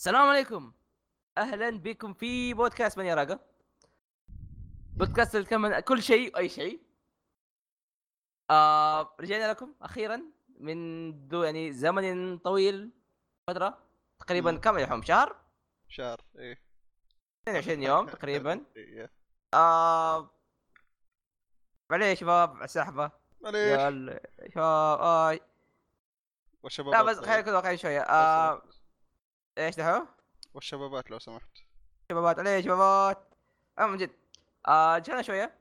السلام عليكم. أهلا بكم في بودكاست من يراقه بودكاست عن كل شيء وأي شيء. آه رجعنا لكم أخيرا من دو يعني زمن طويل فترة تقريبا. كم الحين شهر؟ شهر إيه. 22 يوم تقريبا. إيه. آه معليش يا شباب السحبة. معليش. يا ال- شباب آي والشبابات لا بس خلينا نكون واقعيين شوية. آه. إيش دحو؟ والشبابات لو سمحت. شبابات عليه شبابات. آه من جد. آه جانا شوية.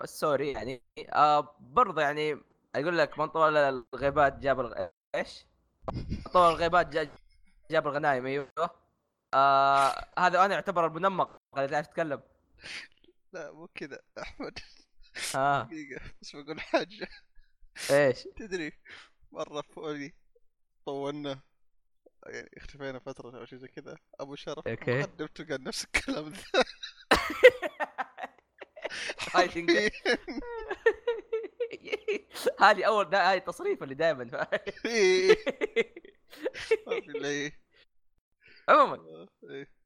بس سوري يعني. آه برضه يعني أقول لك من طول الغيبات جاب الغ... إيش؟ من طول الغيبات جا... جاب الغنايم أيوه. آه هذا أنا اعتبر المنمق اللي تعرف تتكلم. لا مو كذا أحمد. آه. دقيقة بس بقول حاجة. إيش؟ تدري مرة فوقي طولنا. يعني اختفينا فترة أو شيء زي كذا أبو شرف okay. قدمت قال نفس الكلام ذا. هذه أول. هاي التصريف اللي دائما إيه. ما في إلا إيه. عموما.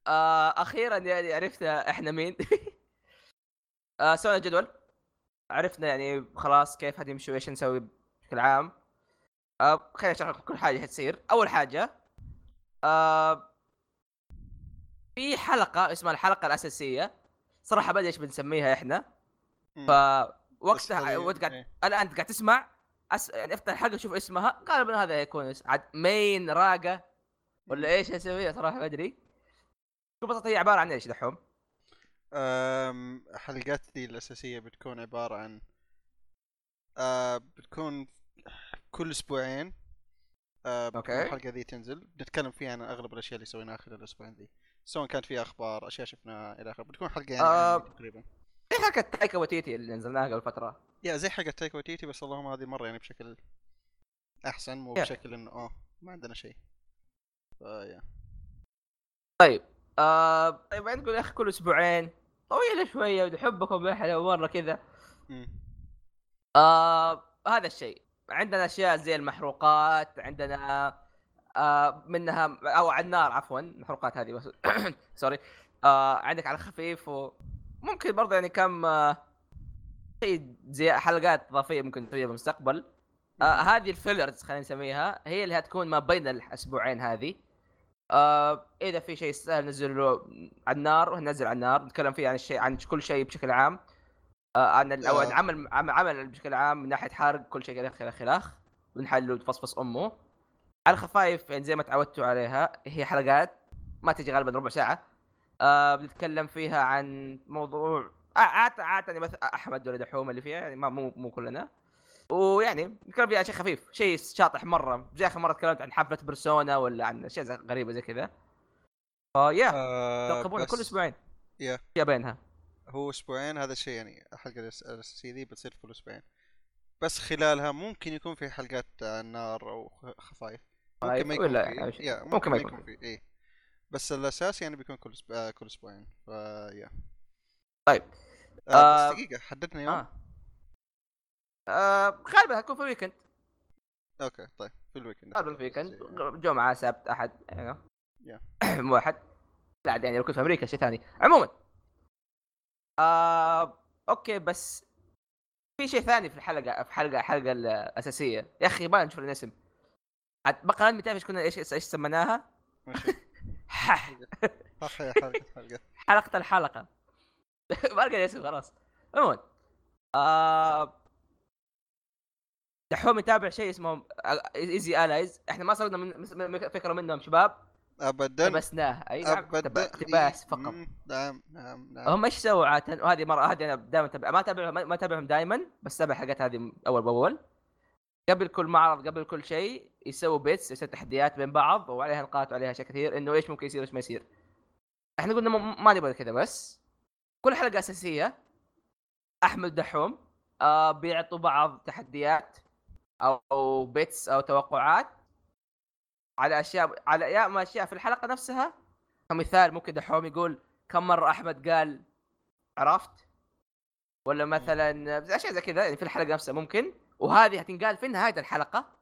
آه أخيرا يعني عرفنا إحنا مين آه سوينا جدول عرفنا يعني خلاص كيف حتمشي وإيش نسوي بشكل عام آه خليني أشرح لكم كل حاجة حتصير أول حاجة آه في حلقة اسمها الحلقة الأساسية. صراحة بدي إيش بنسميها إحنا. فوقتها وأنت قاعد إيه. الان أنت قاعد تسمع أس... يعني أفتح الحلقة شوف اسمها غالبا هذا يكون عاد مين راقة. ولا إيش اسويها صراحة ما أدري. ببساطه هي عبارة عن إيش دحوم؟ حلقاتي الأساسية بتكون عبارة عن أه بتكون كل أسبوعين. بتكون okay. الحلقة ذي تنزل بنتكلم فيها عن أغلب الأشياء اللي سويناها خلال الأسبوعين ذي سواء كانت فيها أخبار أشياء شفناها إلى آخره بتكون حلقة يعني آه. تقريبا في حلقه Taika Waititi اللي نزلناها قبل فترة yeah زي حلقة Taika Waititi بس اللهم هذه مرة يعني بشكل أحسن مو. بشكل إنه أوه ما عندنا شيء فيا طيب آه طيب تقول يا أخي كل أسبوعين طويلة شوية ودحبكم إحنا مرة كذا. آه هذا الشيء عندنا أشياء زي المحروقات عندنا آه منها أو على النار عفوا المحروقات هذه بس سوري آه عندك على خفيف وممكن برضه يعني كم آه شيء زي حلقات إضافية ممكن تسويها بالمستقبل هذه الفيلرز خلينا نسميها هي اللي هتكون ما بين الأسبوعين هذه. إذا في شيء يستاهل ننزله على النار ننزل على النار نتكلم فيه عن الشيء عن كل شيء بشكل عام. عن ال- أو عن آه. عمل عم- عمل بشكل عام من ناحية حرق كل شيء خلاخ خلاخ. خلاخ ونحل وتفصفص أمه. على الخفايف يعني زي ما تعودتوا عليها هي حلقات ما تجي غالبا ربع ساعة. آه بنتكلم فيها عن موضوع آه، عاد عاد يعني مثلا أحمد ولا دحوم اللي فيها يعني ما مو مو كلنا. ويعني نتكلم فيها شيء خفيف شيء شاطح مرة. زي آخر مرة تكلمت عن حفلة بيرسونا ولا عن أشياء غريبة زي كذا. فيا آه ترقبونا كل أسبوعين. يا. يا بينها. هو أسبوعين هذا الشيء يعني الحلقة الاساسيه دي بتصير كل أسبوعين. بس خلالها ممكن يكون في حلقات آه، نار أو خفايف. ممكن ما يكون في. يعني. يا ممكن ما يكون في. إيه. بس الأساس يعني بيكون كل أسبوع آه كل أسبوعين. فيا طيب. آه آه، بس دقيقة حددنا يوم. آه. آه غالبا هتكون في ال weekend. okay طيب في ال weekend. غالبا في ال weekend. جمعة سبت أحد يعني yeah. مو احد لا يعني لو كنت في أمريكا شيء ثاني. عموما آه okay بس في شيء ثاني في الحلقة في حلقة حلقة الأساسية. يا أخي ما نشوف الاسم. بقى انت تعرف إيش كنا إيش إيش سميناها؟ حلقة حلقة. حلقة الحلقة. ما لقى اسم خلاص. عموما آه دحوم يتابع شيء اسمه Easy Allies إحنا ما صرنا من- فكره منهم شباب. ابدا. لبسناه أي نعم. اقتباس فقط. مم، نعم نعم نعم. هم إيش سووا عاده وهذه مره هذه أنا دائما تابع ما اتابعهم ما أتابعهم دائما بس تابع الحلقات هذه أول بأول. قبل كل معرض قبل كل شيء يسووا bets يسووا تحديات بين بعض وعليها نقاط وعليها اشياء كثير إنه إيش ممكن يصير وايش ما يصير. إحنا قلنا ما- ما نبغى كذا بس. كل حلقة أساسية. احمد دحوم. آه بيعطوا بعض تحديات أو بيتس أو توقعات. على أشياء على يا اما أشياء في الحلقة نفسها كمثال ممكن دحوم يقول كم مرة أحمد قال عرفت؟ ولا مثلا أشياء زي كذا يعني في الحلقة نفسها ممكن. وهذه هتنقال في نهاية الحلقة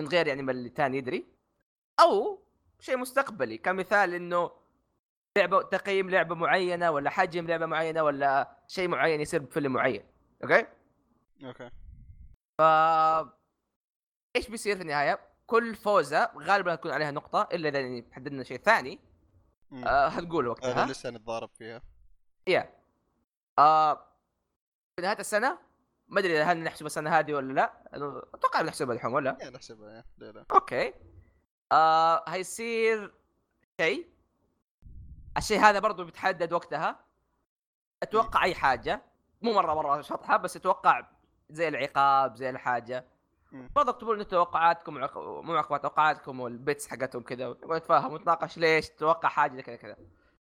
من غير يعني ما الثاني يدري. أو شيء مستقبلي كمثال إنه لعبة تقييم لعبة معينة ولا حجم لعبة معينة ولا شيء معين يصير بفيلم معين. okay؟ okay. ف إيش بيصير في النهاية؟ كل فوزة غالبا تكون عليها نقطة إلا إذا يعني حددنا شيء ثاني. آه هتقول هذا وقتها؟ لسه نتضارب فيها. yeah. آه في نهاية السنة ما أدري هل نحسب السنة هذه ولا لا. أتوقع نحسبها الحين ولا؟ نحسبها لا لا. okay. آه هيصير شيء. الشيء هذا برضو بيتحدد وقتها. أتوقع أي حاجة. مو مرة مرة شطحة بس أتوقع زي العقاب زي الحاجة. مم. برضو اكتبوا لنا توقعاتكم مو عقوبات توقعاتكم وال bets حقتهم كذا ونتفاهم ونتناقش ليش تتوقع حاجة كذا كذا.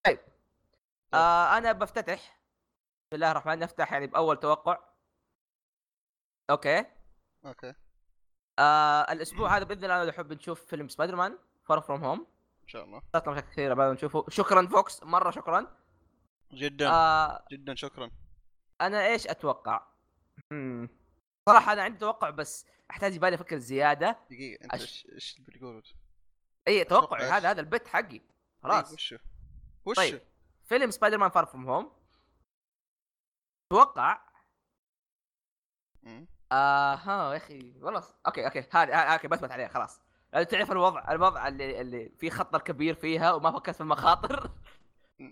طيب. آه أنا بفتتح. بسم الله الرحمن نفتح يعني بأول توقع. okay. okay. آه الأسبوع هذا بإذن الله أنا أحب نشوف فيلم Spider-Man Far From Home ان شاء الله. صارت مشاكل كثيره بعد نشوفه. شكرا Vox مرة شكرا. جدا. آه جدا شكرا. أنا إيش أتوقع؟ مم. صراحة أنا عندي توقع بس أحتاج يبالي أفكر زيادة دقيقة أنت أش- إيش إيش بتقول؟ أي توقع؟ هذا هذا ال bet حقي خلاص إيه، وشو؟ وشو؟ طيب فيلم Spider-Man Far From Home أتوقع. آه ها يا أخي والله okay okay هذا آه، okay بثبت عليه خلاص تعرف الوضع الوضع اللي اللي في خطر كبير فيها وما فكرت في المخاطر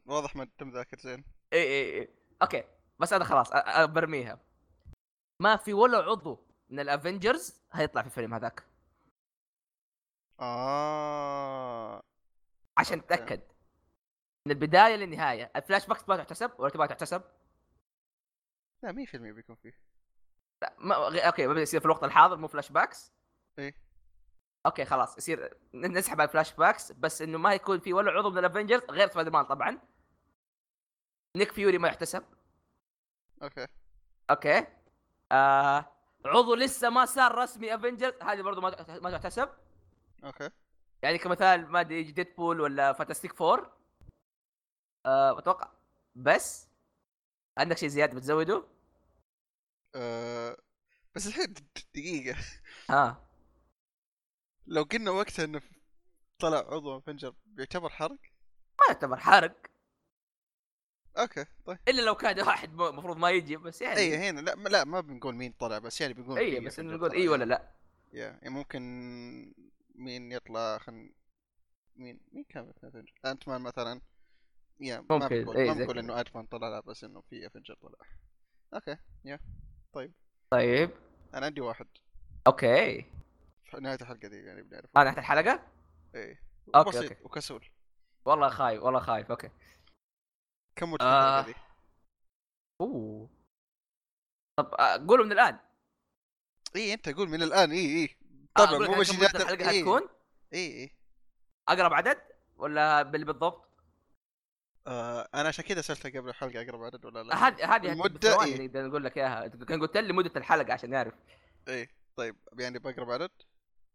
واضح ما انت مذاكر زين اي اي اي okay بس أنا خلاص برميها ما في ولا عضو من ال Avengers هيطلع في الفيلم هذاك. آه. عشان. تتاكد من البداية للنهاية. ال flashbacks تبغى تحتسب ولا تبغى تحتسب؟ لا 100% بيكون فيه. لا ما okay ما يصير في الوقت الحاضر مو flashbacks؟ إيه. okay خلاص يصير نسحب على ال flashbacks بس إنه ما يكون في ولا عضو من ال Avengers غير سبايدر مان طبعا. نيك فيوري ما يحتسب. okay. okay. آه عضو لسه ما صار رسمي Avenger هذه برضو ما ما تحتسب okay. يعني كمثال ما أدري يجي Deadpool ولا Fantastic Four آه أتوقع. بس عندك شيء زيادة بتزوده؟ آه بس الحين دقيقة. ها لو قلنا وقتها إنه طلع عضو Avenger بيعتبر حرق؟ ما يعتبر حرق. أوكي طيب. إلا لو كان واحد المفروض ما يجي بس يعني. اي هنا لا ما- لا ما بنقول مين طلع بس يعني بنقول اي بس نقول اي ولا يعني. لا. يا يعني ممكن مين يطلع خن مين مين كان في افنجر؟ انت مان مثلا. يا ما ممكن، بنقول إيه، ما بنقول. إنه انت مان طلع لا بس إنه في افنجر طلع. أوكي يا طيب. طيب. أنا عندي واحد. أوكي. نهاية الحلقة دي يعني بنعرف أنا تحت الحلقة؟ إيه. بسيط أوكي. وكسول. والله خايف والله خايف أوكي. كم مدة آه. دي؟ أوه. طب آه، قولوا من الآن. إي أنت قول من الآن. إي إي. آه، طبعا مو مدة الحلقة إي. حتكون إي إي. اقرب عدد ولا بال- بالضبط؟ آه أنا عشان كذا سالتك قبل الحلقة اقرب عدد ولا لا؟ هذه هذه بالثواني إيه. نقول لك إياها. كان قلت لي مدة الحلقة عشان نعرف. إيه طيب يعني بقرب عدد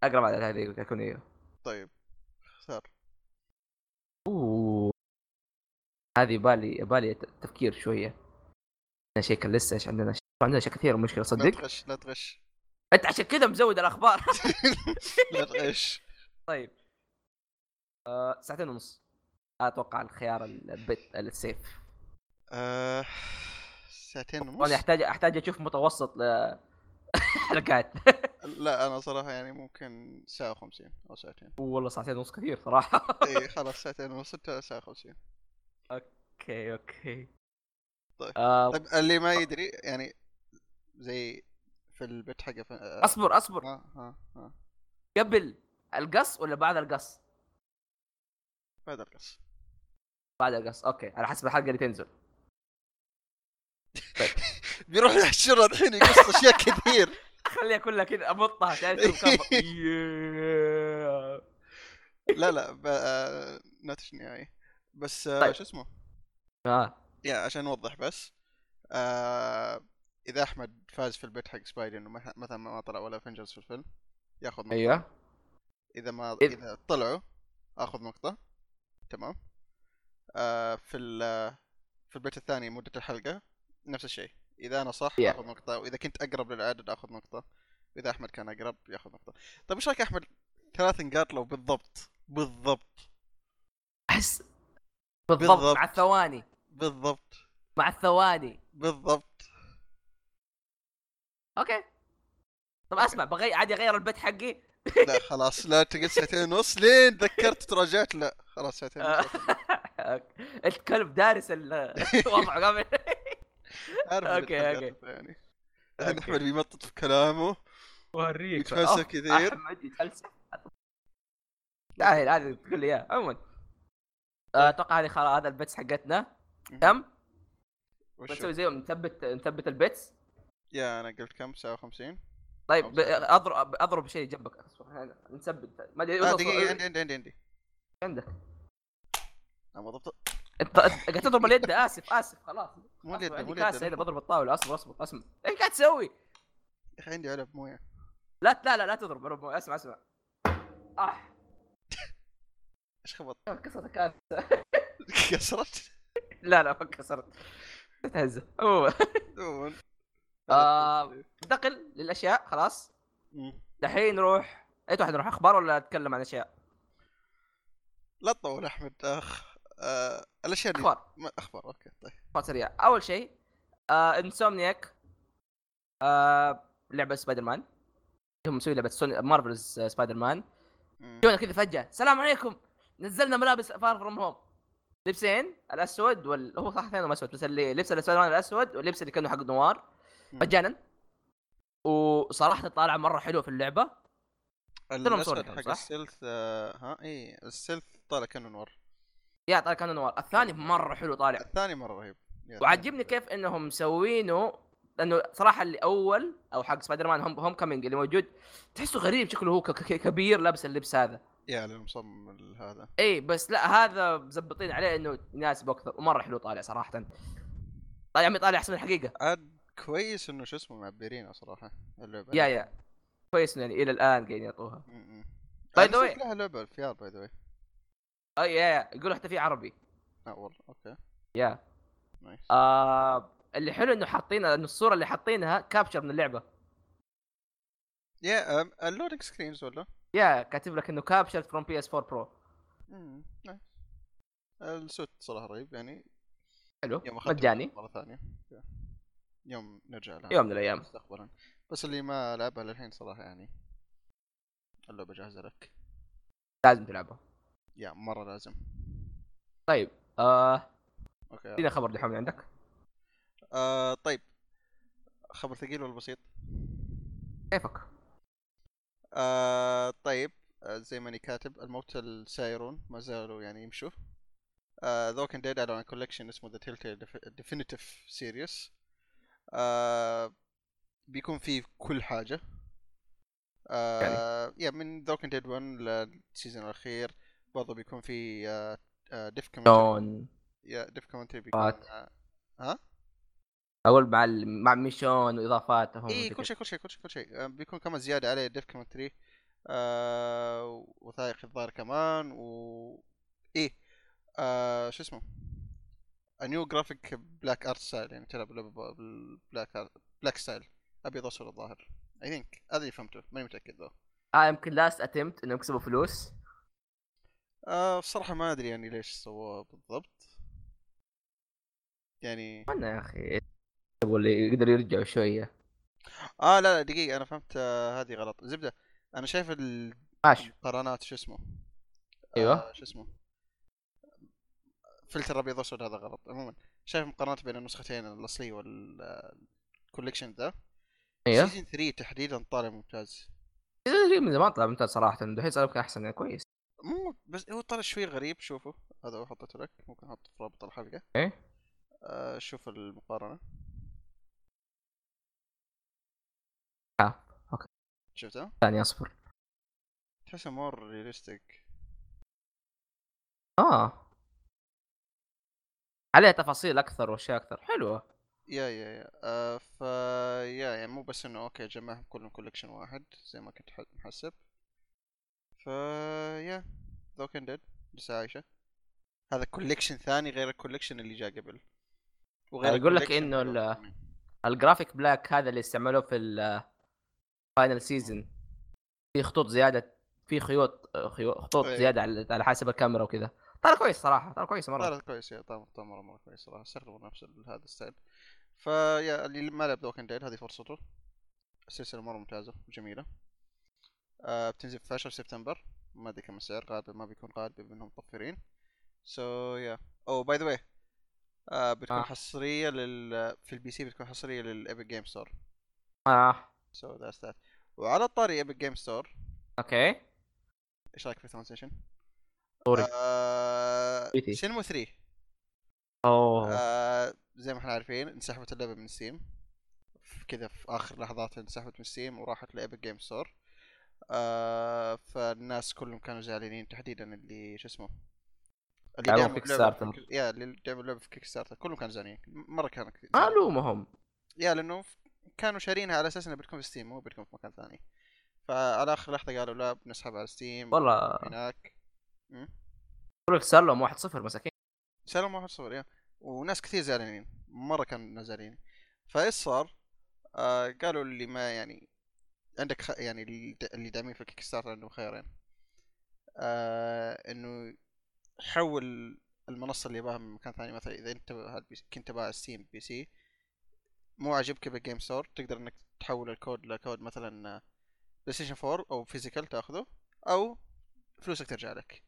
اقرب عدد هذه تكون إيوه. طيب صار. أوه. هذه بالي بالي تفكير شوية. عندنا شيء كان لسه إيش عندنا شيء عندنا اشياء كثيره مشكلة لا صدق؟ تغش لا تغش أنت عشان كذا مزود الأخبار. لا تغش طيب. آه ساعتين ونص. أتوقع الخيار البيت السيف. آه ساعتين ونص؟ أحتاج أحتاج أشوف متوسط حلقات لا أنا صراحة يعني ممكن ساعة وخمسين أو ساعتين. والله ساعتين ونص كثير صراحة. إيه خلاص ساعتين ونص ساعة وخمسين. okay okay. طيب. آه طيب اللي ما يدري يعني زي في البيت حقه ف... آه أصبر أصبر. ها ها ها. قبل القص ولا بعد القص؟ بعد القص. بعد القص أوكي. على حسب الحلقة اللي تنزل. بيروح يحشرها الحين يقص أشياء كثير. خليها كلها كذا أمطها تعرف. لا لا ب... آه... ناتش نهائي بس آه... طيب. شو اسمه؟ آه. يا عشان نوضح بس. آه... إذا أحمد فاز في البيت حق سبايدي انه مثلا ما طلع ولا افنجرز في الفيلم ياخذ نقطة. أيوه. إذا ما إذ- إذا طلعوا آخذ نقطة. تمام. آه في ال في البيت الثاني مدة الحلقة نفس الشيء. إذا أنا صح Yeah. آخذ نقطة. وإذا كنت أقرب للعدد آخذ نقطة. واذا أحمد كان أقرب ياخذ نقطة. طيب إيش رأيك أحمد؟ ثلاث نقاط لو بالضبط. بالضبط. أحس بالضبط, بالضبط. مع الثواني. بالضبط. مع الثواني. بالضبط. okay. طب أسمع بغي عادي أغير ال bet حقي؟ لا خلاص. لا تقعد ساعتين ونص. لين تذكرت تراجعت؟ لا. خلاص ساعتين ونص. أنت كلب دارس الوضع قبل. تحقق okay. يعني. الحين. أحمد بيمطط في كلامه. وريك. يتفلسف كثير. أحمد يتفلسف. لا هذه تقول لي اياه عموما. آه، أتوقع هذه خلاص هذا ال bets حقتنا. كم؟ وشو؟ بنسوي زيهم نثبت نثبت البيتس. يا أنا قلت كم؟ ساعة 50 طيب أضرب أضرب شيء جنبك. أصبر، نثبت. ما أدري وصل- دقيقة عندي عندي عندي عندي. عندك. أنا ضبط. أنت قاعد تضرب اليد آسف آسف خلاص. مو اليد مو اليد هنا بضرب الطاولة. أصبر أصبر اسمع إيش قاعد تسوي؟ يا أخي عندي علب مويه لا لا لا لا تضرب ضرب. أسمع أسمع. آه. إيش خبط؟ كسرت الكاسة. كسرت؟ لا لا ما كسرت تهزه عموما. آه، انتقل للأشياء خلاص. دحين نروح أي واحد نروح أخبار ولا نتكلم عن أشياء؟ لا تطول أحمد أخ آه الأشياء اللي أخبار. ما- أخبار okay طيب. أخبار سريعة. أول شيء آه Insomniac آه لعبة سبايدر مان هم مسوي لعبة سوني Marvel's Spider-Man. جونا كذا فجأة. السلام عليكم. نزلنا ملابس Far From Home لبسين الأسود وال هو صح اثنينهم أسود بس اللي لبس السبايدر مان الأسود واللبس اللي كأنه حق Noir. مجانا. وصراحة طالعه مرة حلوة في اللعبة. الأسود حق؟ ال stealth آه ها؟ اي ال stealth طالع كأنه Noir yeah طالع كأنه Noir. الثاني مرة حلو طالع. الثاني مرة رهيب. وعجبني كيف إنهم مسوينه لأنه صراحة اللي أول أو حق سبايدر مان هوم, هوم كامينج اللي موجود تحسه غريب شكله هو كبير لابس اللبس هذا. يا اللي مصمم ال- هذا. اي بس لا هذا مزبطين عليه إنه يناسب أكثر ومرة حلو طالع صراحة. طالع عمي طالع أحسن الحقيقة. عاد كويس إنه شو اسمه معبرينه صراحة. اللعبة. يا يا. كويس يعني إلى الآن قاعدين يعطوها. the way- نسيت لها لعبة في ار باي ذا واي اي يا. يقولوا حتى في عربي. آه والله. okay. yeah. nice. آه اللي حلو إنه حاطين إنه الصورة اللي حاطينها capture من اللعبة. yeah أم، ال loading screens ولا؟ yeah كاتب لك إنه capture from PS 4 Pro مم، nice ال suit صراحة رهيب يعني. حلو يوم مجاني. مرة ثانية. يوم نرجع لها يوم من الأيام. مستقبلا. بس اللي ما لعبها للحين صراحة يعني. اللعبة جاهزة لك. لازم تلعبها. يا مرة لازم. طيب آه أوكي. ادينا خبر دحوم عندك. آه طيب. خبر ثقيل ولا بسيط؟ كيفك؟ آه طيب. آه زي ماني كاتب الموتى السايرون ما زالوا يعني يمشوا. آه ذو كان ديد على كولكشن اسمه ذا تيل ديفينيتيف سيريس بيكون فيه كل حاجة. آه يا من The Walking Dead 1 لل season الأخير برضه بيكون في آه dev commentary yeah dev commentary بيكون. آه ها؟ أقول مع ال... مع Michonne وإضافاتهم اي كل. شيء كل شيء كل شيء كل شيء. آه، بيكون كمان زيادة عليه dev commentary آه وثائق الظاهر كمان و إيه آه شو اسمه؟ new graphic black art style يعني تلعب بال black black style ابيض اسود الظاهر. I think هذا اللي فهمته. ماني متأكد ذو آه يمكن last attempt إنهم يكسبوا فلوس. آه بصراحة ما أدري يعني ليش سووه بالضبط. يعني اتمنى يا أخي اللي يقدروا يرجعوا شوية. آه لا لا دقيقة أنا فهمت آه هذه غلط. زبدة أنا شايف المقارنات شو اسمه؟ أيوة. آه شو اسمه؟ فلتر أبيض اسود هذا غلط. عموما شايف مقارنات بين النسختين الاصليه وال collection ذا أيوه. season 3 تحديدا طالع ممتاز. إذا من زمان طلع ممتاز صراحة. الحين صار يمكن أحسن يعني كويس. مو بس هو طالع شوي غريب شوفه. هذا هو حطيته لك. ممكن احطه في رابط الحلقة. إيه. آه شوف المقارنة. آه، شفتها؟ ثاني أصبر. تحسه more realistic آه. عليه تفاصيل أكثر وأشياء أكثر. حلوة. yeah yeah yeah. آه ف yeah يعني مو بس إنه okay جمعهم كلهم collection واحد زي ما كنت محسب ف yeah. The Walking Dead لسه عايشة. هذا collection ثاني غير ال collection اللي جاء قبل. يقول لك الثاني. ال graphic black هذا اللي استعملوه في ال final season في خطوط زيادة في خيوط خطوط إيه. زيادة على على حسب الكاميرا وكذا. طلع كويس صراحة طلع كويس مرة. طلعت كويس yeah طلعت مرة مرة كويس صراحة. استخدموا نفس هذا ال style. ف yeah اللي ما لعب The Walking Dead هذه فرصته. السلسلة مرة ممتازة وجميلة. آه بتنزل في 10 سبتمبر. ما أدري كم السعر غالبا ما بيكون غالبا منهم مطفرين so yeah أو by the way بتكون آه. حصرية لل في ال PC بتكون حصرية لل Epic Game Store آه. so that's that وعلى الطاري Epic Game Store okay. إيش رأيك في transition؟ طوري. آه. Shenmue 3 أوه. آه زي ما إحنا عارفين انسحبت اللعبة من Steam كذا في آخر لحظات انسحبت من Steam وراحت ل Epic Game Store آه فالناس كلهم كانوا زعلانين تحديدا اللي شو اسمه اللي دعموا Kickstarter. في- yeah اللي دعموا اللعبة في Kickstarter كلهم كانوا زعلانين. مرة كانوا كثير ما الومهم yeah لأنه كانوا شارينها على أساس انها بتكون في Steam مو بتكون في مكان ثاني. فعلى آخر لحظة قالوا لا بنسحب على Steam والله. هناك. صار لهم 1-0 مساكين. واحد صفر yeah. وناس كثير زعلانين مرة كانوا زعلانين. فإيش صار؟ آه قالوا اللي ما يعني عندك خ... يعني اللي داعمين في ال Kickstarter عندهم خيارين. آه إنه حول المنصة اللي يباها من مكان ثاني. مثلا إذا أنت كنت باع Steam PC مو عاجبك بال game store تقدر إنك تحول ال code ل code مثلا PlayStation 4 أو physical تأخذه أو فلوسك ترجع لك.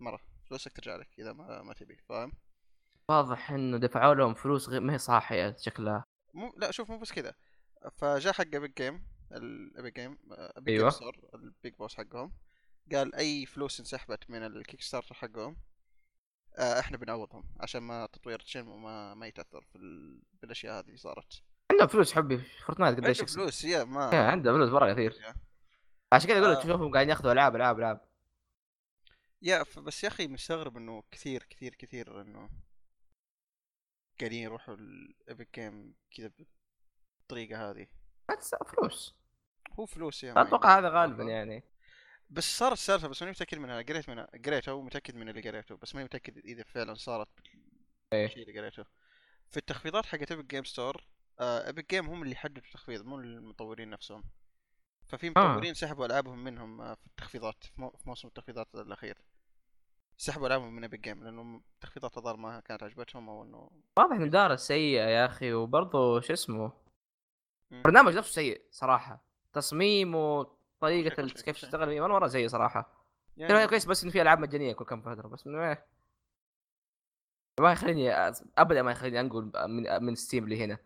مرة فلوسك ترجع لك إذا ما ما تبي فاهم؟ واضح إنه دفعوا لهم فلوس غير ما هي صاحية شكلها. مو لا شوف مو بس كذا فجاء حق Epic Game ال Epic Game Epic أيوة. Store ال big boss حقهم. قال أي فلوس انسحبت من ال Kickstarter حقهم إحنا بنعوضهم عشان ما تطوير Shenmue ما ما يتأثر في ال... بالأشياء هذه اللي صارت. عندهم فلوس حبي Fortnite قديش يكسب. فلوس yeah ما عندهم فلوس مرة كثير. yeah. عشان كذا أقول لك آه. تشوفهم قاعدين ياخذوا ألعاب ألعاب ألعاب. yeah بس يا أخي مستغرب إنه كثير كثير كثير إنه قاعدين يروحوا ال Epic Game كذا بالطريقة هذه. فلوس. هو فلوس yeah أتوقع هذا. غالبا يعني. بس صارت السالفه بس ماني متأكد منها. قريت منها قريته ومتأكد من اللي قريته بس ماني متأكد إذا فعلا صارت إيه. الشيء اللي قريته. في التخفيضات حقت Epic Game Store Epic Game هم اللي حددوا التخفيض مو المطورين نفسهم. ففي مطورين سحبوا ألعابهم منهم آه، في التخفيضات في, مو... في موسم التخفيضات الأخير. سحبوا ألعابهم من Epic Game لأنه التخفيضات الظاهر ما كانت عجبتهم أو إنه واضح ان دار سيئة يا أخي وبرضه شو اسمه. البرنامج نفسه سيء صراحة. تصميم شيء- كيف. تشتغل فيه مره سيء صراحة. يعني كويس بس إنه في ألعاب مجانية كل كم فترة بس من إيه. ما يخليني ابدا ما يخليني أنقل من من Steam لهنا.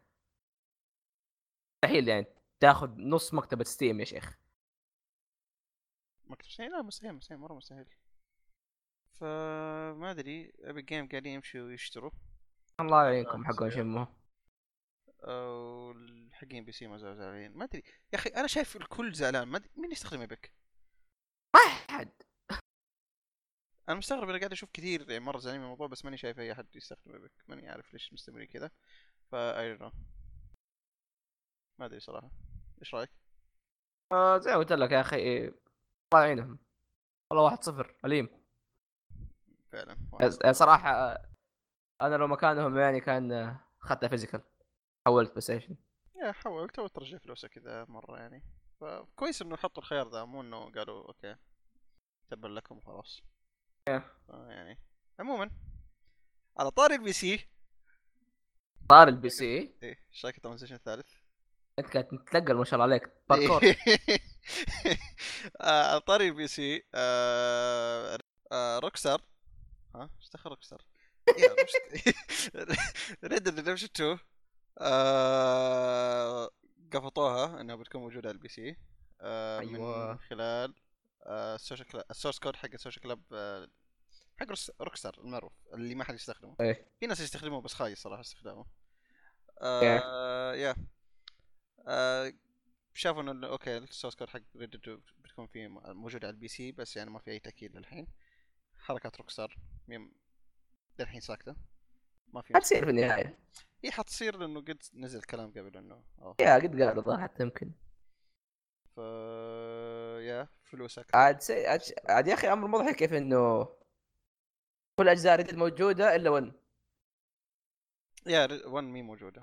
مستحيل يعني تاخذ نص مكتبة Steam يا شيخ. مكتب سنين لا مستحيل مستحيل مرة مستحيل. فما أدري Epic Game قاعدين يمشوا ويشتروا. الله يعينكم آه، حقون والحقين PC ما زالوا زعلانين ما أدري. يا أخي أنا شايف الكل زعلان. ما أدري مين يستخدم Epic؟ ما احد أنا مستغرب أنا قاعد أشوف كثير يعني مرة زعلانين من الموضوع بس ماني شايف أي أحد يستخدم Epic. ماني عارف ليش مستمرين كذا. فا اي ما أدري صراحة. إيش رأيك؟ آه زي ما قلت لك يا أخي الله يعينهم والله واحد صفر. أليم. فعلا صراحة آه، أنا لو مكانهم يعني كان آه، اخذتها physical حولت بلاي ستيشن yeah حاولت وترجع فلوسك كذا مرة يعني. فكويس إنه حطوا الخيار ذا مو إنه قالوا okay تبا لكم وخلاص إيه. يعني عموما على طاري ال PC. صار ال PC؟ إيه إيش رايك ال transition الثالث؟ أنت قاعد تتلقى ما شاء الله عليك باركور آه، على طاري ال PC آه، آه، روكستار ها إيش دخل روكستار؟ ريد ريدمشن 2 آه، قفطوها إنها بتكون موجودة على ال PC آه، أيوة. من خلال آه، ال Social Club ال source code حق ال Social Club آه، حق روكستار المعروف اللي ما حد يستخدمه. إيه. في ناس يستخدموه بس خايس صراحة استخدامه. آه yeah. آه شافوا إنه okay ال source code حق ريد ديد بتكون فيه موجود على ال PC بس يعني ما في أي تأكيد للحين. حركات روكستار ميم- للحين ساكتة. ما في حتصير في النهاية. هي حتصير لأنه قد نزل كلام قبل إنه. yeah قد قالوا حتى يمكن. ف yeah فلوس أكثر عاد سي... عاد... عاد يا أخي أمر مضحك كيف إنه كل أجزاء ريد موجودة إلا 1 yeah 1 مي موجودة.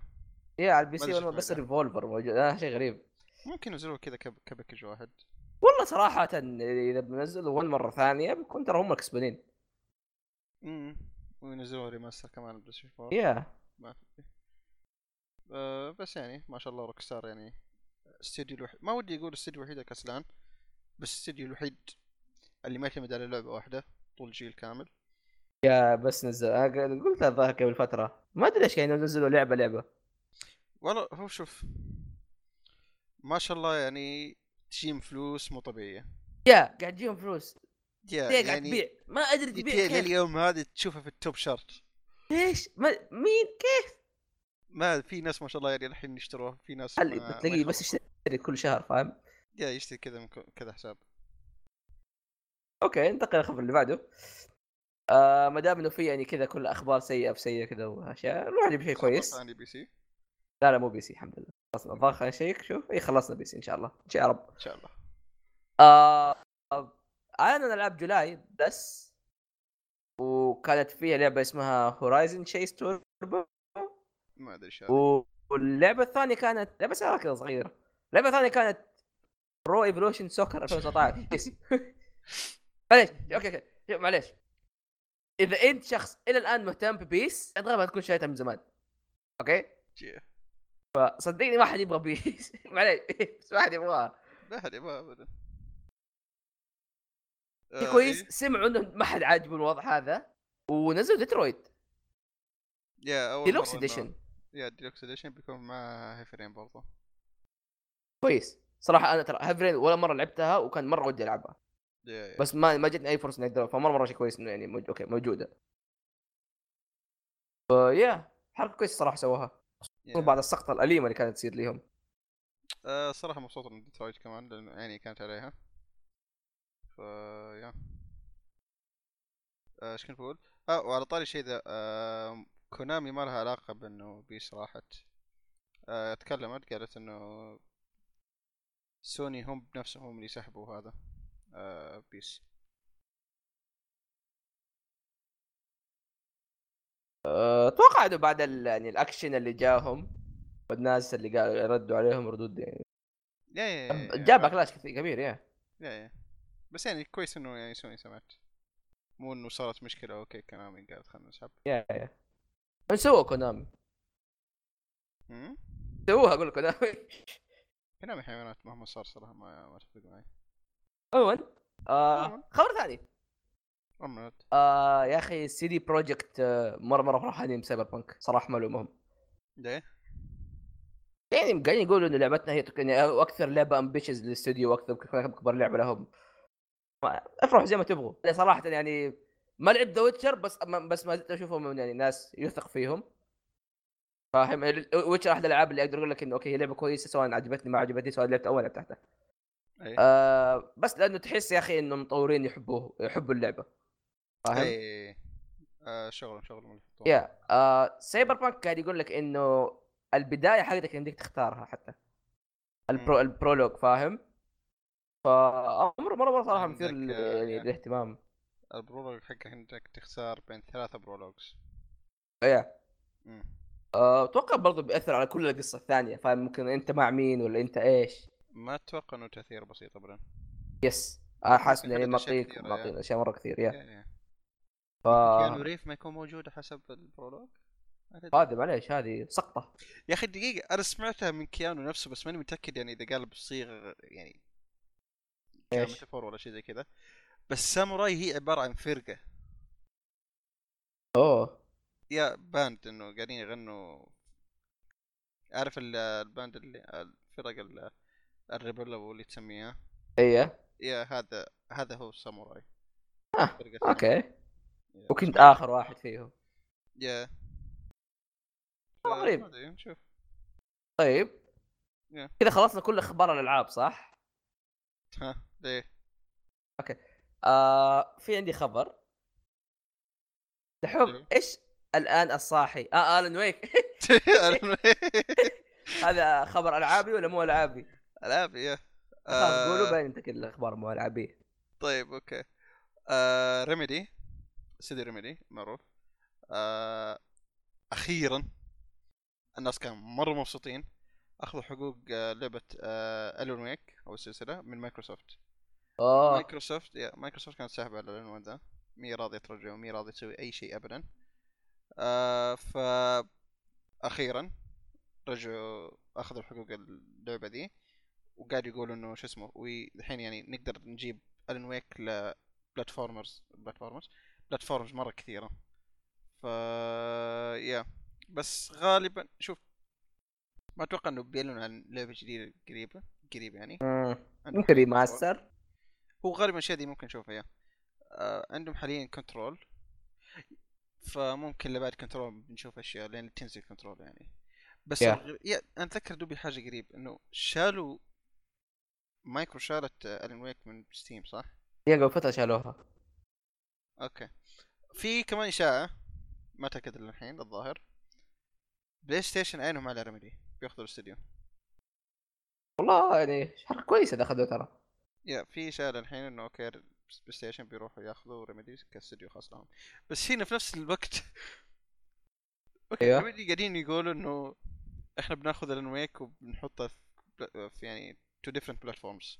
yeah على ال PC بس. ريفولفر موجود. آه شيء غريب. ممكن ينزلوه كذا ك pa- ك package واحد. والله صراحة إذا بنزلوا one مرة ثانية بيكون ترى هم الكسبانين امم وينزلوا remaster كمان بلاي ستيشن 4 yeah. ما في. آه بس يعني ما شاء الله روك ستار يعني استديو الوحيد. ما ودي أقول الاستديو الوحيد الكسلان بس الاستديو الوحيد اللي ما يعتمد على لعبة واحدة طول جيل كامل. يا بس نزل. أنا قلت الظاهر قبل فتره ما أدري ليش يعني نزلوا لعبة لعبة. والله هو شوف ما شاء الله يعني تجيم فلوس مو طبيعية. يا قاعد تجيهم فلوس. يا قاعد يعني تبيع. ما أدري تبيع كيف. لليوم هذه تشوفها في التوب شارت ليش ما مين؟ كيف؟ ما في ناس ما شاء الله يعني الحين يشتروها في ناس هل بتلاقيه بس. يشتري كل شهر فاهم؟ yeah يشتري كذا من كذا حساب. okay انتقل للخبر اللي بعده. آه ما دام إنه في يعني كذا كل أخبار سيئة في سيئة كذا واشياء نروح نجيب شيء كويس. ثاني PC لا لا مو PC الحمد لله. خلصنا الظاهر خلينا نشيك شوف. اي خلصنا PC إن شاء الله. إن شاء رب إن شاء الله. آه آه، اعلنوا العاب July بس وكانت فيها لعبة اسمها Horizon Chase Turbo ما أدري إيش واللعبة الثانية كانت لعبة سيارة كذا صغيرة. اللعبه الثانية كانت Pro Evolution Soccer 2019 yes. معليش okay okay. معليش. إذا أنت شخص إلى الآن مهتم ببيس انت غالبا تكون شريتها من زمان. okay؟ جي. صدقني ما حد يبغى بيس. معليش بس ما حد يبغاها. لا حد ما ابدا. آه، كويس؟ إيه. سمعوا إنه ما حد عاجبه الوضع هذا ونزلوا ديترويت. yeah أول deluxe edition. yeah deluxe edition بيكون مع هيفي رين برضه كويس. صراحة أنا ترى هيفي رين ولا مرة لعبتها وكان مرة ودي ألعبها. يا يا. بس ما ما جتني أي فرصة إني أقدر فمرة مرة شيء كويس إنه يعني موج... okay موجودة. ف yeah حركة كويسة صراحة سووها. yeah. بعد السقطة الأليمة اللي كانت تصير لهم آه صراحة مبسوط من ديترويت كمان لأن عيني كانت عليها. ف yeah. آه، إيش كنت بقول؟ آه وعلى طاري شيء ذا آه كونامي ما لها علاقة بأنه بيس راحت. آه تكلمت قالت إنه سوني هم بنفسهم هم اللي سحبوا هذا. آه بيس أه، أتوقع إنه بعد. يعني الأكشن اللي جاهم والناس اللي قالوا ردوا عليهم ردود يعني yeah yeah yeah- yeah- جاب backlash كثير كبير yeah. yeah yeah. بس يعني كويس إنه يعني سوني سمعت مو إنه صارت مشكلة. okay كونامي قالت خلنا نسحب yeah yeah. من سووا كونامي؟ سووها أقول لك كونامي. كونامي حيوانات مهما صار صراحة ما ما تفرق معي. عموما آه. خبر ثاني. آه يا أخي سي دي بروجكت مره مرة فرحانين بسايبر بانك صراحة معلومهم ليه؟ يعني قاعدين يقولوا إنه لعبتنا هي يعني أكثر لعبة ambitious للاستوديو وأكثر اكبر لعبة لهم. افرحوا زي ما تبغوا يعني صراحة يعني ما لعبت ذا ويتشر بس بس ما زلت أشوفهم من يعني ناس يثق فيهم فاهم ويتشر أحد الألعاب اللي أقدر أقول لك إنه okay هي لعبة كويسة سواء عجبتني ما عجبتني سواء لعبت اول لعبت تحتها إيه آه بس لأنه تحس يا أخي إنه مطورين يحبوه يحبوا اللعبة فاهم؟ إيه آه شغل شغل من الفطور. yeah آه سايبر بانك قاعد يقول لك إنه البداية حقتك يمديك تختارها حتى ال pro. ال prologue فاهم؟ فأمر مرة مرة صراحة مثير عندك، آه، يعني يعني. للاهتمام ال prologue حقك انك تختار بين ثلاثة prologues مم. آه، أتوقع برضه بيأثر على كل القصة الثانية فاهم ممكن أنت مع مين ولا أنت إيش ما أتوقع إنه تأثير بسيط ابدا yes آه، حاسس إنه يعني معطيك معطيك yeah. اشياء مرة كثير yeah yeah- yeah. ف كيانو ريف ما يكون موجود حسب ال prologue. هذه معليش هذه سقطة يا أخي دقيقة أنا سمعتها من كيانو نفسه بس ماني متأكد يعني إذا قال بصيغة يعني؟ metaphor ولا شيء زي كذا. بس ساموراي هي عبارة عن فرقة. أوه. yeah band إنه قاعدين يغنوا. عارف ال- ال band اللي الفرق ال- ال rebel اللي تسميها؟ إيه. yeah هذا هذا هو ساموراي. آه، okay. yeah. وكنت آخر واحد فيهم. yeah والله غريب. نشوف. طيب. كذا خلصنا كل أخبار الألعاب صح؟ ها ليه آه في عندي خبر. دحوم حلو. إيش؟ الآن الصاحي؟ آه آلن ويك. هذا خبر ألعابي ولا مو ألعابي؟ العاب yeah. قولوا آه، باين أنت كل الأخبار مو العابيه طيب okay. آه Remedy. سيدي Remedy معروف. آه أخيرا الناس كانوا مرة مبسوطين. أخذوا حقوق آه لعبة آه Alan Wake أو السلسلة من مايكروسوفت. اوه مايكروسوفت يا مايكروسوفت كانت ساحبه على العنوان ذا مي راضيه ترجع ومي راضيه تسوي أي شيء ابدا. آه ف أخيرا رجعوا أخذوا حقوق اللعبة دي وقاعد يقولوا إنه شو اسمه والحين يعني نقدر نجيب Alan Wake ل platforms platforms platforms مرة كثيرة. ف yeah بس غالبا شوف ما أتوقع إنه بيعلنوا عن لعبة جديدة قريبة قريب يعني. ممكن remaster هو غالبا الأشياء دي ممكن نشوفها آه عندهم حاليا Control فممكن لبعد Control بنشوف أشياء لأن تنزل Control يعني. بس yeah. الغ... yeah أنا أتذكر دوبي حاجة قريب إنه شالوا مايكرو شالت Alan Wake من Steam صح؟ هي قبل فترة شالوها. okay. في كمان إشاعة ما تاكد للحين الظاهر. بلاي ستيشن عينهم على Remedy بياخذوا الاستديو والله يعني حركه كويسه إذا أخذوه ترى. yeah في اشاعه للحين إنه okay بلاي ستيشن بيروحوا ياخذوا Remedy كاستديو خاص لهم. بس هنا في نفس الوقت okay أيوه. Remedy قاعدين يقولوا إنه إحنا بناخذ Alan Wake وبنحطه في, في يعني two different platforms.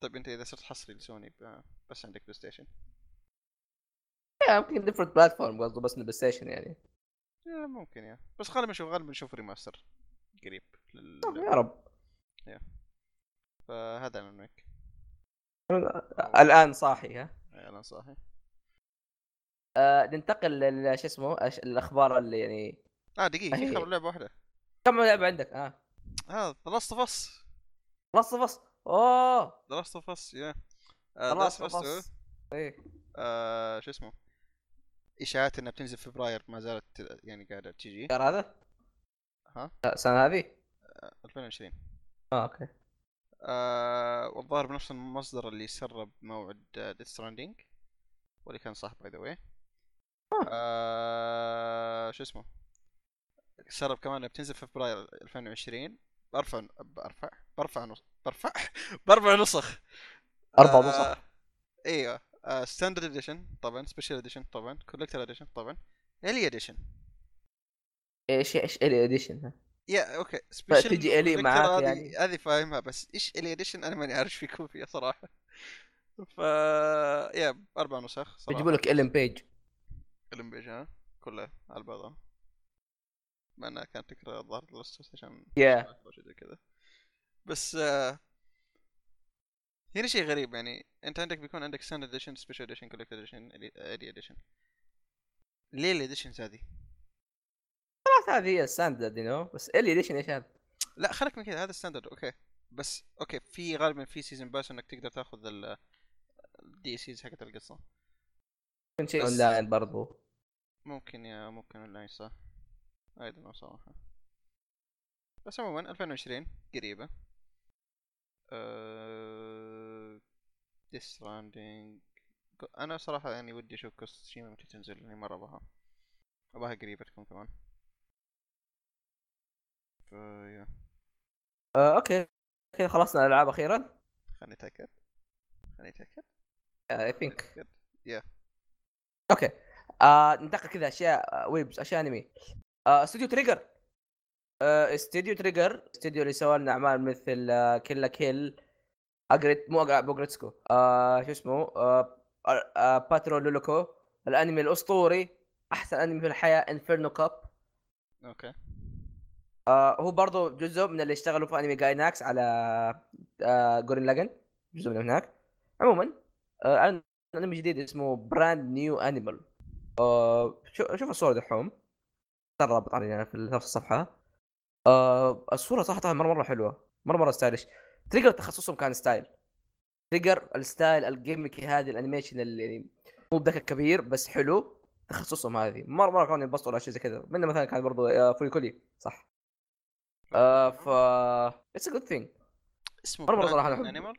طيب أنت إذا صرت حصري لسوني بس عندك بلاي ستيشن yeah يمكن different platform قصده بس البلاي ستيشن يعني. yeah ممكن yeah بس غالبا نشوف غالبا نشوف remaster قريب لل... يا رب. فهذا Alan Wake. Alan صاحي ها؟ اعلان صاحي. آه ننتقل لل شو اسمه الأخبار اللي يعني آه دقيقة في. خبر لعبة واحدة. كم لعبة عندك؟ آه. آه Last of Us بس أوه. Last of Us yeah. Last of Us إيه آه، شو اسمه؟ إشاعات إنها بتنزل في فبراير ما زالت يعني قاعدة تجي. الشهر هذا؟ ها؟ السنة هذه؟ 2020 آه okay. آه والظاهر بنفس المصدر اللي سرب موعد Death Stranding واللي كان صح by the way شو اسمه؟ سرب كمان بتنزل في فبراير 2020 بأربع بأربع بأربع نص بأربع بأربع نسخ. أربع آه، نسخ. إيوه. standard edition طبعا special edition طبعا collector edition طبعا الي اديشن إيش إيش الي اديشن يا أوكي. سبيشال تجي إلي معاك يعني. هذه فاهمها بس إيش إلي اديشن أنا ماني عارف إيش بيكون فيها صراحة. ف يا أربع نسخ صراحة. يجيبوا لك الين بيج الامبيج ها؟ كلها على بعضها مع إنها كانت تقرا الظاهر لست عشان يا زي كذا. بس آه، هنا شيء غريب يعني. أنت عندك بيكون عندك ستاندرد اديشن سبيشال اديشن كولكتر اديشن ادي اديشن ليه ال editions هذه؟ خلاص هذه هي ال standard يو بس Ellie edition إيش هذا؟ لا خليك من كذا هذا standard okay. بس okay في غالبا في season pass إنك تقدر تاخذ ال DLCs حقت القصة. كل شيء اون لاين برضو. ممكن yeah ممكن اونلاين صح؟ أيضا صراحة. بس عموما 2020 قريبة. أه... Death Stranding أنا صراحة يعني ودي أشوف Ghost of Tsushima متى تنزل لأني مرة أبغاها. أبغاها قريبة تكون كمان. ف yeah. آه okay. كذا خلصنا الألعاب أخيرا. خليني أتأكد. خليني أتأكد. I think. Yeah okay. آه ننتقل كذا أشياء آه، weebs أشياء انمي آه استوديو Trigger آه استوديو Trigger استوديو اللي سوى لنا أعمال مثل آه Kill la Kill اجريت مو بوجريتسكو آه شو اسمه؟ آه آه باترو لولوكو الأنمي الأسطوري أحسن أنمي في الحياة انفيرنو كاب أوكي. آه هو برضو جزء من اللي اشتغلوا في أنمي جايناكس على آه جورين لاجن جزء من هناك. عموما آه أنمي جديد اسمه براند نيو انيمال آه شو- شوف الصورة دحوم. ترى رابط علينا في نفس الصفحة. آه الصورة صراحة مرة مرة حلوة. مرة مرة stylish. Trigger تخصصهم كان style. Trigger ال style ال gimmicky هذه ال animation اللي يعني مو بذاك الكبير بس حلو. تخصصهم هذه. مرة مرة كانوا ينبسطوا على شيء زي كذا. منه مثلا كان برضو آه Fooly Cooly صح؟ آه ف it's a good thing اسمه صراحة من أحب. انيمال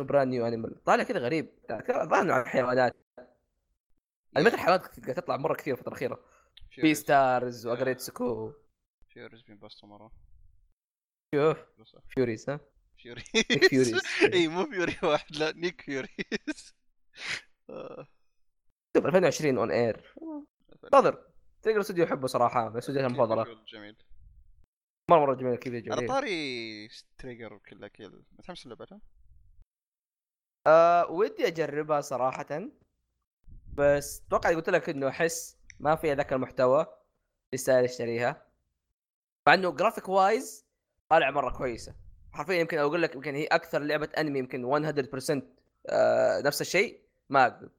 براند نيو انيمال طالع كذا غريب. ظهر عن الحيوانات. انميات الحيوانات قاعد تطلع مرة كثير الفترة الأخيرة. بي ستارز واجريتسكو فيوريز بينبسطوا مرة. شوف. فيوريز ها؟ فيوري نيك فيوريز. اي مو فيوري واحد لا نيك فيوريز آه، شوف 2020 اون اير انتظر تقدر استوديو احبه صراحة من الاستوديوهات المفضله جميل. مره مرة جميل كذا على جميل طاري تريجر وكل كل. متحمس لعبتها؟ آه ودي أجربها صراحة. بس أتوقع قلت لك إنه أحس ما فيها ذاك المحتوى يستاهل أشتريها. مع إنه graphic wise طالع مرة كويسة. حرفيا يمكن أقول لك يمكن هي أكثر لعبة أنمي يمكن 100% آه نفس الشيء. ما أقدر.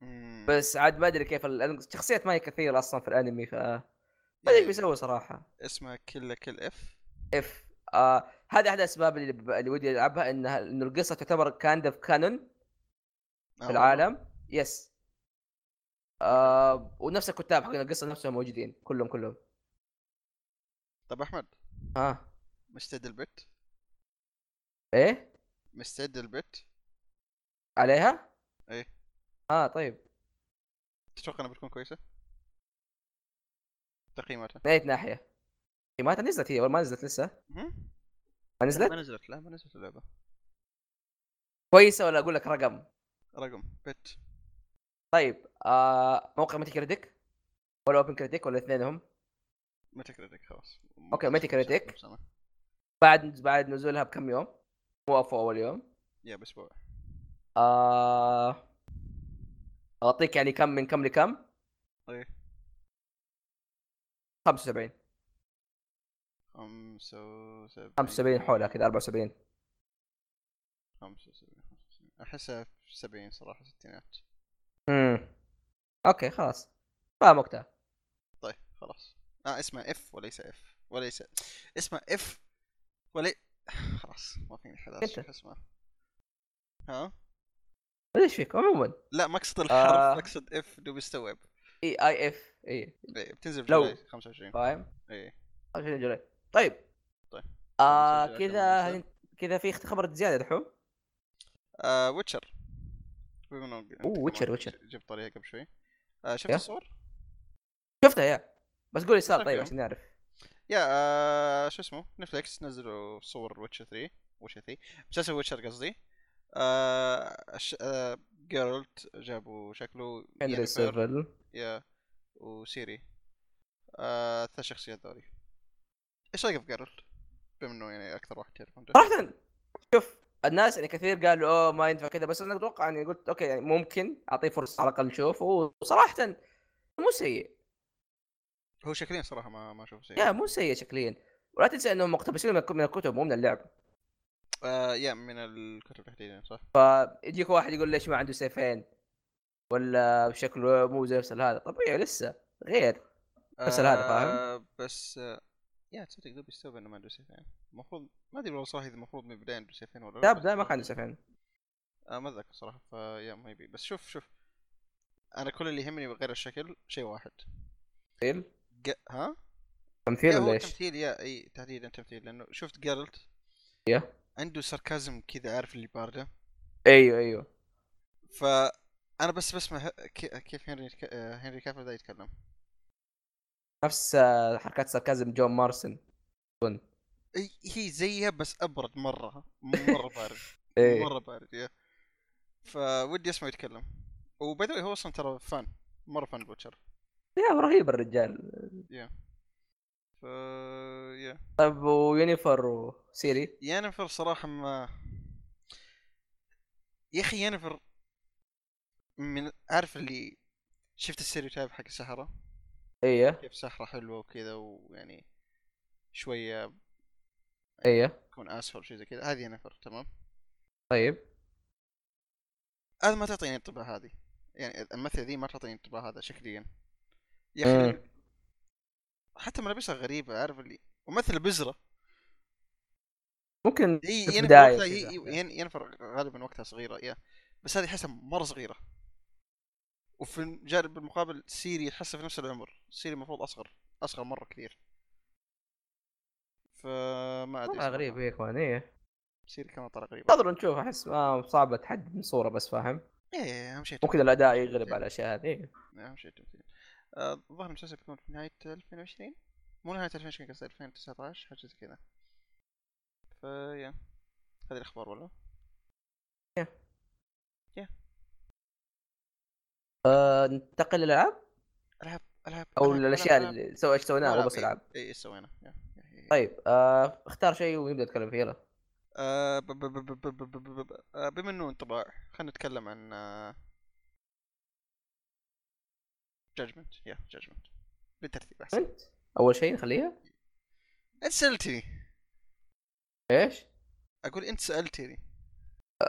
مم. بس عاد ما أدري كيف ال- الشخصيات ما هي كثيرة أصلا في الأنمي ف ما ادري يعني بيسوي صراحة. اسمها كل كل اف اف آه هذه أحد الأسباب اللي, اللي ودي ألعبها انها انه القصة تعتبر kind of canon في العالم. يس آه ونفس الكتاب حقين القصة نفسهم موجودين كلهم كلهم. طب أحمد. ها مستعد البت؟ إيه؟ مستعد البت؟ عليها؟ إيه. آه طيب. تتوقع إنها بتكون كويسة؟ تقييماتها من اي ناحية؟ قيمتها نزلت هي ولا ما نزلت لسه؟ ما نزلت؟ ما نزلت لا ما نزلت اللعبة كويسة ولا أقول لك رقم؟ رقم بت طيب آه موقع Metacritic ولا OpenCritic ولا اثنينهم Metacritic خلاص okay، متى؟ سنة. بعد بعد نزولها بكم يوم مو أول يوم يا بأسبوع آه أعطيك يعني كم من كم لكم؟ إيه 75 خمسة وسبعين. 75 حولها كذا 74 خمسة وسبعين خمسة وسبعين. أحسها في سبعين صراحة ستينات. امم أوكي خلاص. فاهم وقتها طيب خلاص. آه اسمها اف وليس اف وليس. اسمها اف ولي خلاص ما فيني. شو اسمها ها؟ ما إيش فيك عموما. لا ما أقصد الحرف آه. أقصد اف دوب يستوعب اي آي إف اي إيه، بتنزل في لو. جولاي 25 فاهم؟ إيه 25 جولاي طيب طيب. آه كذا كذا في خبر زيادة دحوم آه ويتشر بما انه كمان ويتشر، ويتشر. جبت طريقة قبل شوي آه شفت. الصور؟ شفتها يا بس قولي صار طيب. عشان نعرف يا آه شو اسمه نتفلكس نزلوا صور ويتشر 3 ويتشر 3 مسلسل ويتشر قصدي آه ش... آه جيرالت جابوا شكله هنري كافيل yeah وسيري. آه ثلاث شخصيات ذولي إيش رأيك في جيرالت؟ بما إنه يعني أكثر واحد تعرف عنده صراحة شوف الناس يعني كثير قالوا أوه ما ينفع كذا. بس أنا أتوقع يعني قلت okay يعني ممكن أعطيه فرصة على الأقل نشوفه وصراحة مو سيء. هو شكليا صراحة ما ما أشوفه سيء. yeah مو سيء شكليا. ولا تنسى إنهم مقتبسين من الكتب مو من اللعب. آه يا من الكتب تحديدا صح؟ يجيك واحد يقول ليش ما عنده سيفين؟ ولا شكله مو زي نفس هذا طبيعي لسه غير نفس هذا، فاهم؟ آه بس آه يا تصدق دوب يستوعب إنه ما عنده سيفين. المفروض ما أدري والله صراحة إذا المفروض من البداية عنده سيفين ولا لا لا ما كان عنده سيفين. آه ما أتذكر صراحة فيا ما يبي. بس شوف شوف أنا كل اللي يهمني غير الشكل شيء واحد. تمثيل؟ ج... ها؟ تمثيل ولا إيش؟ تمثيل yeah إي تحديدا تمثيل لأنه شفت جيرالت yeah. عنده sarcasm كذا عارف اللي باردة؟ أيوه أيوه. فأنا بس بسمع كيف هنري آه، هنري كافل ذا يتكلم. نفس آه، حركات sarcasm جون مارسن. إي هي زيها بس أبرد مرة مرة بارد. مرة بارد yeah. فودي اسمع يتكلم. و by the way هو أصلا ترى fan مرة fan of Witcher يا رهيب الرجال. ف yeah طيب وينيفر وسيري؟ ينيفر صراحة ما يا أخي ينيفر من عارف اللي شفت ال stereotype حق السحرة إيه. كيف سحرة حلوة وكذا ويعني شوية إيه. تكون اسفل شيء زي كذا. هذه ينيفر تمام؟ طيب. هذا ما تعطيني الانطباع هذه. يعني الممثلة ذي ما تعطيني الانطباع هذا شكليا. يا. أخي حتى ملابسها غريبة عارف اللي ممثلة بزرة ممكن هي في ين- ينيفر غالبا وقتها صغيرة yeah. بس هذه حسها مرة صغيرة. وفي الجانب المقابل سيري تحسها في نفس العمر. سيري المفروض أصغر أصغر مرة كثير فما أدري. غريب هيك man إيه. سيري كمان طلع غريب ننتظر نشوف أحس ما صعبة تحدد من صورة بس فاهم؟ إيه أهم شيء ممكن الأداء يغلب على الأشياء هذه إيه. أهم شيء التمثيل. الظاهر المسلسل بيكون في نهاية 2020 مو نهاية 2020 قصدي 2019 حاجة زي كذا yeah، هذه الأخبار ولا؟ يا يا ننتقل للألعاب؟ ألعاب ألعاب أو الأشياء اللي سو إيش سويناها بس ألعاب إي إيش سوينا طيب اختار شيء ونبدأ نتكلم فيه يلا بما انه انطباع خلينا نتكلم عن Judgment yeah Judgment بالترتيب أحسن. انت أول شيء نخليها؟ إنت سألتني. إيش؟ أقول إنت سألتني.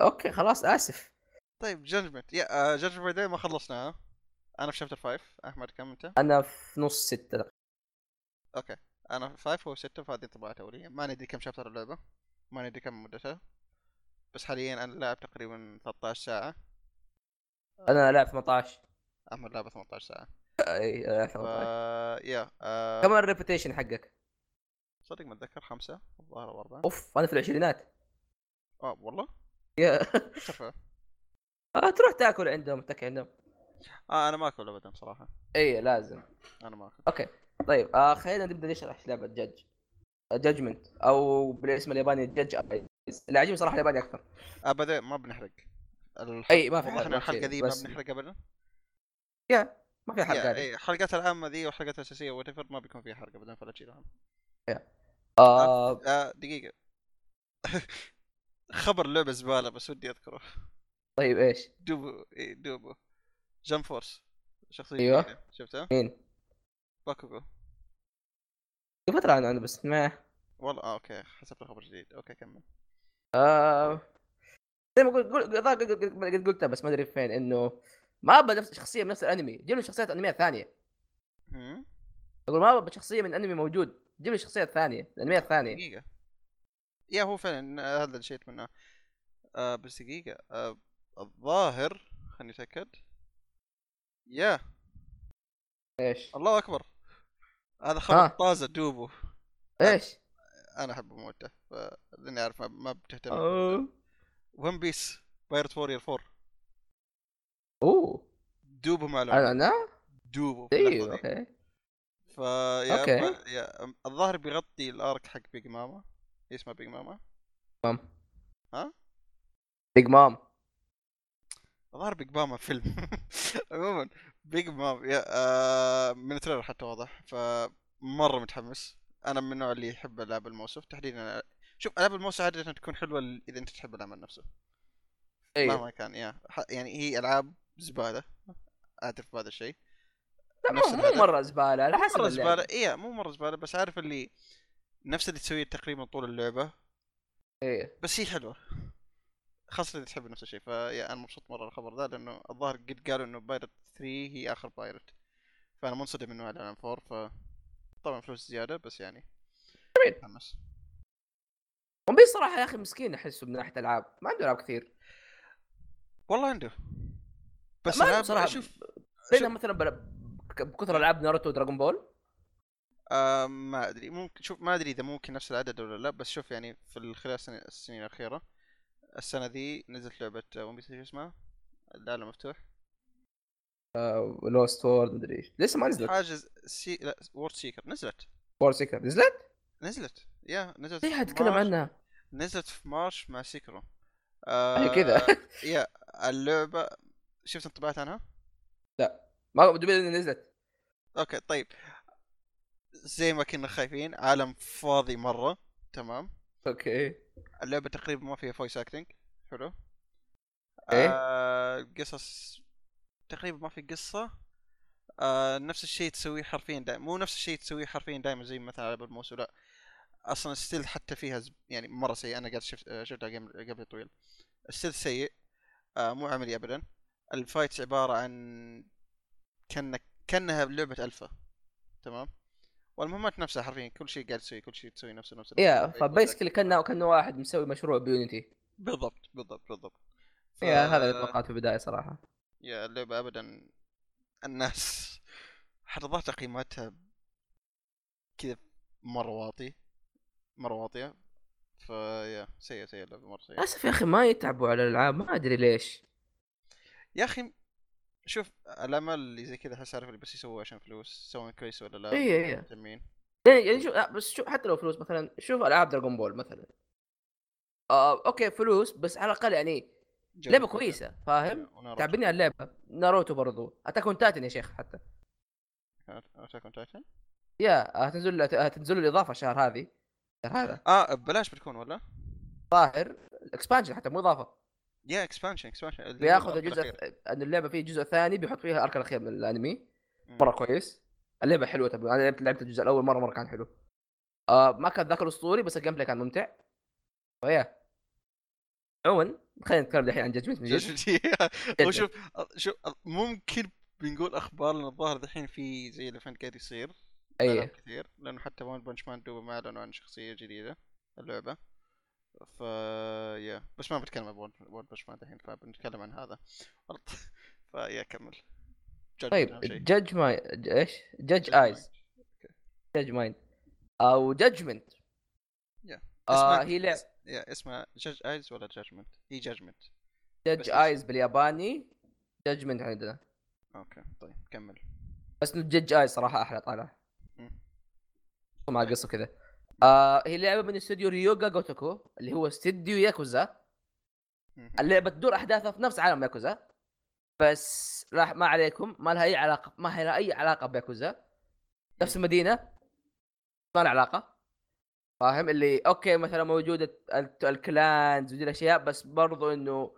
okay خلاص آسف. طيب Judgment yeah Judgment by the way ما خلصناها أنا في chapter 5 أحمد كم أنت؟ أنا في نص ستة. okay. أنا في 5 هو 6 فهذه انطباعات أولية. ما ندري كم chapter اللعبة. ما ندري كم مدتها. بس حاليا أنا لاعب تقريبا 13 ساعة. أنا لاعب 18 أحمد لعبة 18 ساعة. أي لاعب ف 18 yeah آه... كم ال reputation حقك؟ صدق ما أتذكر خمسة. الظاهر أو اربعه أوف أنا في العشرينات. آه والله؟ يا. آه، تروح تاكل عندهم تاكل عندهم. آه أنا ما أكل ابدا صراحة. إي لازم. أنا ما أكل. okay. طيب آه خلينا نبدأ نشرح لعبة Judge Judgment أو بالاسم الياباني Judge اللي عجبني صراحة الياباني أكثر. ابدا ما بنحرق. الح... إي ما في حرق الحلقة ذي ما بنحرق ابدا. yeah. ما في حلقات اي الحلقات العامة ذي والحلقات الأساسية وات ما بيكون فيها حرق ابدا فلا تشيلها هم. آه آه دقيقة خبر لعبة زبالة بس ودي أذكره طيب إيش؟ دوبو اي دوبو Jump Force شخصية. جديدة. شفتها؟ مين؟ باكوغو في فتره عنه بس ما والله آه أوكي حسبت خبر جديد أوكي كمل آه زي ما قلت قل- قل- قل- قل- قد قلتها بس ما أدري فين إنه ما أبغى نفس شخصية من نفس الأنمي جيب لي شخصيات انميات ثانية؟ أقول ما أبغى شخصية من أنمي موجود جيب لي شخصيات ثانية انميات ثانية. دقيقة. yeah هو فعلا آه، هذا الشيء منه. آه بس دقيقة. آه الظاهر خليني أتأكد. yeah. إيش؟ الله أكبر. هذا خبر ها. طازة دوبو. إيش؟ أنا احب موته لاني أعرف ما, ما بتهتم. One Piece Pirate Warriors 4 أوه. دوبو مع أنا أنا دوبو في أيوه. أوكي. ف yeah أوكي. ما- yeah الظاهر بيغطي ال arc حق Big ماما اسمها Big ماما Mom. ها؟ Big Mom الظاهر Big ماما فيلم. عموما Big Mom yeah آه من ال trailer حتى واضح فمره متحمس. أنا من النوع اللي يحب ألعاب ال Musou. تحديدا شوف ألعاب ال Musou عادة تكون حلوة إذا أنت تحب العمل نفسه أيوه مهما كان yeah ح- يعني هي ألعاب زبالة. أعترف بهذا الشيء. لا مو مو. مرة زبالة على حسب مرة. زبالة. إيه مو مرة زبالة بس عارف اللي نفس اللي تسويه تقريبا طول اللعبة. إيه. بس هي حلوة. خاصة إذا تحب نفس الشيء. فيا أنا مبسوط مرة الخبر ذا لأنه الظاهر قد قالوا إنه بايرت 3 هي آخر بايرت فأنا منصدم إنه إعلان 4 ف طبعا فلوس زيادة بس يعني. جميل. متحمس ون بيس صراحة يا أخي مسكين أحسه من ناحية العاب ما عنده ألعاب كثير. والله عنده. بس ما عنده ألعاب صراحة شوف مثلا. بكثر ألعاب ناروتو ودراغون بول آه ما أدري. ممكن شوف ما أدري إذا ممكن نفس العدد ولا لا بس شوف يعني في خلال السنين, الأخيرة. السنة ذي نزلت لعبة ون بيس شو اسمها؟ العالم مفتوح. لوست وورد مدري إيش لسه ما نزلت. حاجز سي لا وورد سيكر نزلت. وور سيكر نزلت؟ نزلت. يا نزلت في في حد تكلم. عنها. نزلت في مارش مع سيكرو هي كذا. يا اللعبة شفت انطباعات عنها؟ ما دبي نزلت. أوكي طيب. زي ما كنا خايفين عالم فاضي مرة. تمام. أوكي. اللعبة تقريبا ما فيها فويس اكتنج حلو. إيه؟ آه قصص تقريبا ما في قصة. آه نفس الشيء تسويه حرفيا دائما مو نفس الشيء تسويه حرفيا دائما زي مثلا العاب الموسو لا. أصلا stealth حتى فيها زب... يعني مرة سيء أنا قاعد شفت آه، شفتها قبل طويل. ال stealth سيء. آه مو عملي ابدا. ال fights عبارة عن كانك كأنها لعبة ألفا. تمام؟ والمهمات نفسها حرفيا كل شيء قاعد تسوي كل شيء تسوي نفسه نفسه yeah. ف basically كانه كأنه واحد مسوي مشروع ب Unity. بالضبط بالضبط بالضبط. ف- yeah هذا اللي توقعته في البداية صراحة. yeah اللعبة ابدا الناس حرضت تقييماتها كذا مرة واطي مرة واطية. ف yeah سيئة سيئة اللعبة مرة سيئة. للأسف يا أخي ما يتعبوا على الألعاب ما أدري ليش. يا أخي شوف الأعمال اللي زي كذا احس عارف اللي بس يسووها عشان فلوس سواء كويس ولا لا؟ إيه، إيه. مهتمين يعني يعني شوف لا، بس شوف حتى لو فلوس مثلا شوف ألعاب دراغون بول مثلا. آه أوكي فلوس بس على الأقل يعني لعبة. كويسة فاهم. تعبني على اللعبة. ناروتو برضو. Attack on Titan يا شيخ حتى. Attack on Titan؟ yeah هتنزل هتنزل الإضافة الشهر هذه. هذا. آه ببلاش بتكون ولا؟ ظاهر ال expansion حتى مو إضافة. yeah expansion expansion بياخذ الجزء ان اللعبة فيه جزء ثاني بيحط فيها ال arc الأخير من الأنمي. مرة كويس. اللعبة حلوة. تبع أنا لعبت لعبت الجزء الأول مرة مرة كان حلو. آه ما كان ذاك الأسطوري بس ال gameplay كان ممتع. ف yeah عموما خلينا نتكلم الحين عن Judgment من جد هو شوف شوف ممكن بنقول أخبار لأن الظاهر دحين في زي ال event قاعد يصير. أي. كثير. لأنه حتى One Punch Man دوبه ما أعلنوا عن شخصية جديدة. اللعبة. ف yeah بس ما بتكلم عن One Punch Man دحين فبنتكلم عن هذا. ف yeah كمل. طيب جاج my إيش؟ Judge Eyes Judge Mind أو Judgment آه هي لعبه يا اسمها Judge Eyes ولا Judgment؟ هي Judgment Judge Eyes بالياباني Judgment عندنا. أوكي طيب كمل. بس جاج ايز صراحة أحلى طالع. مع قصة كذا. آه هي لعبة من استوديو Ryu Ga Gotoku اللي هو استوديو ياكوزا. اللعبة تدور أحداثها في نفس عالم ياكوزا بس راح ما عليكم ما لها أي علاقة ما لها أي علاقة بياكوزا. نفس المدينة. ما لها علاقة. فاهم؟ اللي أوكي مثلا موجودة ال clans ودي الأشياء بس برضو إنه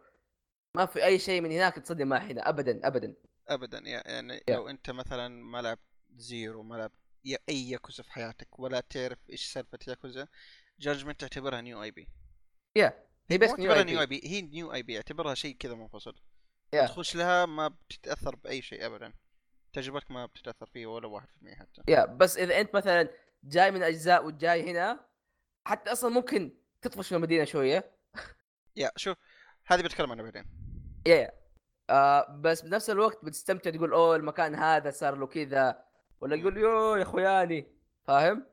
ما في أي شيء من هناك تصدق ما هنا. ابدا ابدا. ابدا يعني yeah. لو أنت مثلا ما لعبت زيرو ما لعبت أي ياكوزا في حياتك ولا تعرف إيش سالفة ياكوزا. Judgment تعتبرها new IP yeah هي بس new IP. new IP هي new IP اعتبرها شيء كذا منفصل. Yeah. تخش لها ما بتتأثر بأي شيء ابدا. تجربتك ما بتتأثر فيه ولا 1% حتى. يا yeah. بس إذا أنت مثلا جاي من أجزاء وجاي هنا حتى أصلا ممكن تطفش من المدينة شوية. يا شوف هذه بتكلم عنها بعدين. يا يا آه بس بنفس الوقت بتستمتع تقول أوه المكان هذا صار له كذا. ولا يقول يو يا اخوياني فاهم؟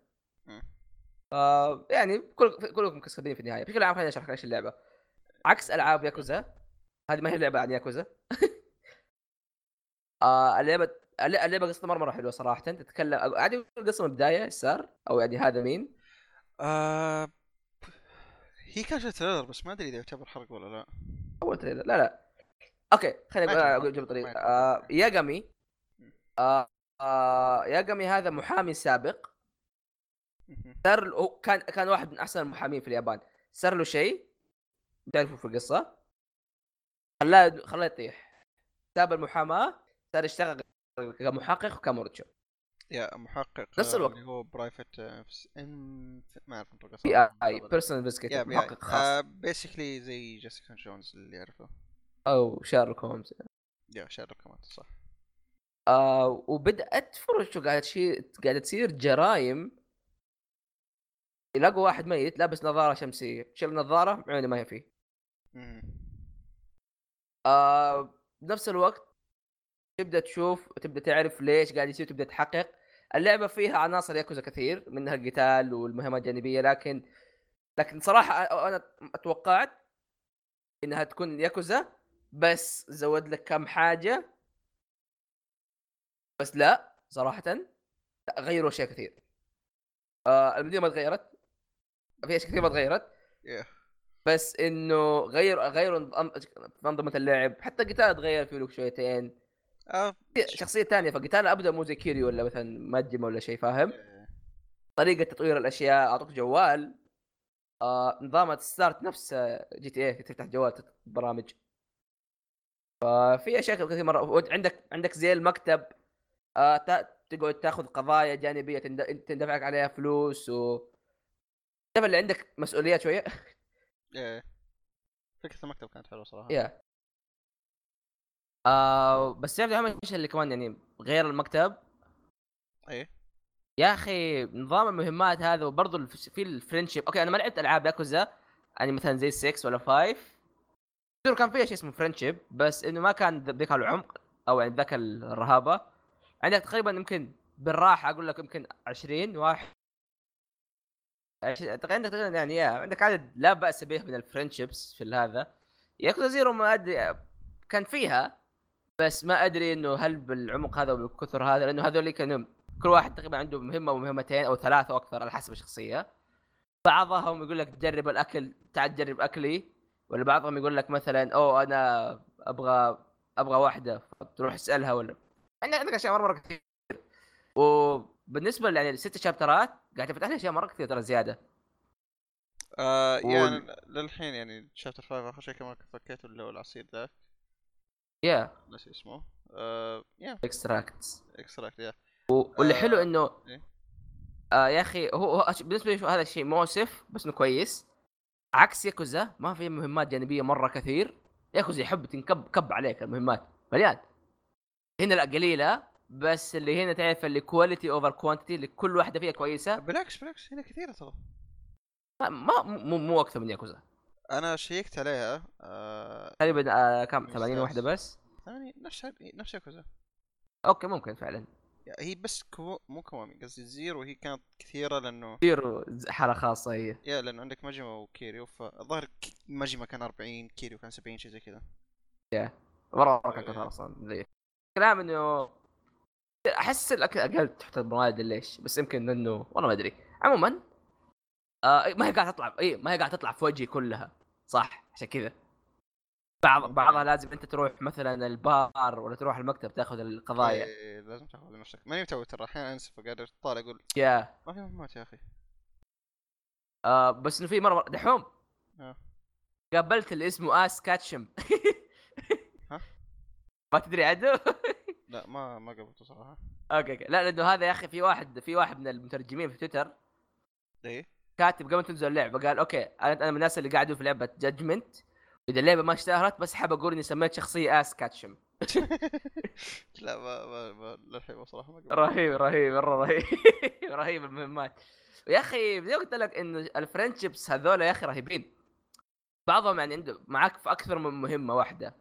آه يعني كل كلكم كسبين في النهاية. بشكل عام خليني أشرح إيش اللعبة. عكس ألعاب ياكوزا هذه ما هي لعبة عن ياكوزا. آه اللعبة اللعبة قصتها مرة مرة حلوة صراحة. تتكلم عادي القصة من البداية إيش صار؟ أو يعني هذا مين؟ آه... هي كانت trailer بس ما أدري إذا يعتبر حرق ولا لا. أول trailer. لا لا. أوكي خليني أقول جنب طريق آه ياغامي آه آه ياغامي هذا محامي سابق. صار هو كان كان واحد من أحسن المحامين في اليابان. صار له شيء؟ تعرفوا في القصة؟ خلاه خلاه يطيح. ساب المحاماة صار يشتغل كمحقق وكمرشد يا محقق نفس الوقت. اللي هو private ما أعرف انطق PI personal investigator محقق خاص. basically زي جيسيكا جونز اللي يعرفه. أو شارلوك هومز يا شارلوك هومز صح. آه وبدأت fresh قاعد شيء قاعدة تصير جرائم يلاقوا واحد ميت لابس نظارة شمسية شيل النظاره عيوني ما هي فيه. آه بنفس الوقت تبدأ تشوف وتبدا تعرف ليش قاعد يصير تبدأ تحقق. اللعبة فيها عناصر ياكوزا كثير منها القتال والمهمات الجانبية لكن لكن صراحة أنا اتوقعت إنها تكون ياكوزا بس زود لك كم حاجة. بس لا صراحة لا غيروا أشياء كثير. آه المدينة ما تغيرت في أشياء كثير ما تغيرت بس إنه غير غيروا انظمه اللعب. حتى القتال تغير فيه له شويتين. آه. شخصية ثانية فقتال ابدا مو زي كيريو ولا مثلا ماجم ولا شيء فاهم؟ طريقة تطوير الأشياء أعطوك جوال. آه نظام start نفس GTA تفتح جوال برامج. ففي أشياء كثير مرة. عندك عندك زي المكتب. تقعد تاخذ قضايا جانبية تندفع لك عليها فلوس و اللي عندك مسؤوليات شوية؟ إيه. فكرة المكتب كانت حلوة صراحة. yeah. آه بس تعرف أهم شيء اللي كمان يعني غير المكتب؟ إيه. يا أخي نظام المهمات هذا وبرضه في ال friendship أوكي أنا ما لعبت ألعاب ياكوزا يعني مثلا زي 6 ولا 5 كان فيها شيء اسمه friendship بس إنه ما كان ذاك العمق أو يعني ذاك الرهابة. عندك تقريبا يمكن بالراحة أقول لك يمكن 20 واحد. عندك يعني يا عندك عدد لا بأس به من الفرنشيبس في هذا ياكوزا زيرو ما أدري كان فيها بس ما أدري إنه هل بالعمق هذا وبالكثر هذا لأنه هذول كانوا كل واحد تقريبا عنده مهمة ومهمتين أو ثلاثة وأكثر على حسب الشخصية. بعضهم يقول لك جرب الأكل تعال جرب أكلي. ولا بعضهم يقول لك مثلا أوه أنا أبغى أبغى واحدة تروح اسالها ولا عندك عندك أشياء مره مرة كثير. وبالنسبة يعني الست chapterات قاعد تفتح لي أشياء مرة كثير ترى زيادة. آه يعني للحين يعني chapter 5 آخر شيء كمان فكيته اللي هو العصير ذاك. يا ناسي اسمه. آه يا extracts extract يا واللي آه، حلو انه إيه. آه يا أخي هو, هو بالنسبة لي هذا الشيء مؤسف بس إنه كويس. عكس ياكوزا ما في مهمات جانبية مرة كثير. ياكوزا يحب تنكب كب عليك المهمات. مليان. هنا لا قليلة بس اللي هنا تعرف اللي quality over quantity اللي كل واحدة فيها كويسة. بالعكس بالعكس هنا كثيرة ترى. ما مو مو أكثر من ياكوزا. أنا شيكت عليها آه تقريبا آه كم؟ 80 ممتاز. واحدة بس. ثاني نفس نفس ياكوزا. أوكي ممكن فعلا. هي بس كو... مو كوامي قصدي زيرو هي كانت كثيرة لأنه تصير حالة خاصة هي. يا لأنه عندك ماجما وكيريو فالظاهر ماجما كان 40 كيريو كان 70 شيء زي كذا. مرة مرة كان كثر أصلا زي. كلام إنه أحس الأك- أقل تحت المواد ليش؟ بس يمكن إنه والله ما أدري. عموما آه ما هي قاعدة تطلع اي ما هي قاعدة تطلع في وجهي كلها صح؟ عشان كذا. بعض بعضها لازم أنت تروح مثلا البار ولا تروح المكتب تاخذ القضايا. إيه لازم تاخذ نفسك ماني متعود ترى أحيانا انسى فقاعد طالع أقول يا ما في مهمات يا أخي. آه بس إنه في مره دحوم. آه. قابلت اللي اسمه آس كاتشم؟ ما تدري عنه؟ لا ما ما قبلته صراحة. أوكي أوكي. لا لأنه هذا يا أخي في واحد في واحد من المترجمين في تويتر. إيه؟ كاتب قبل تنزل اللعبة قال أوكي أنا أنا من الناس اللي قاعدوا في لعبة Judgment إذا اللعبة ما اشتهرت بس حاب أقول إني سميت شخصية آس كاتشم. لا ما ما, ما للحين صراحة ما رهيب رهيب مرة رهيب. رهيب المهمات. يا أخي زي قلت لك انه الفرنشيبس هذول يا أخي رهيبين. بعضهم يعني عنده معاك في أكثر من مهمة واحدة.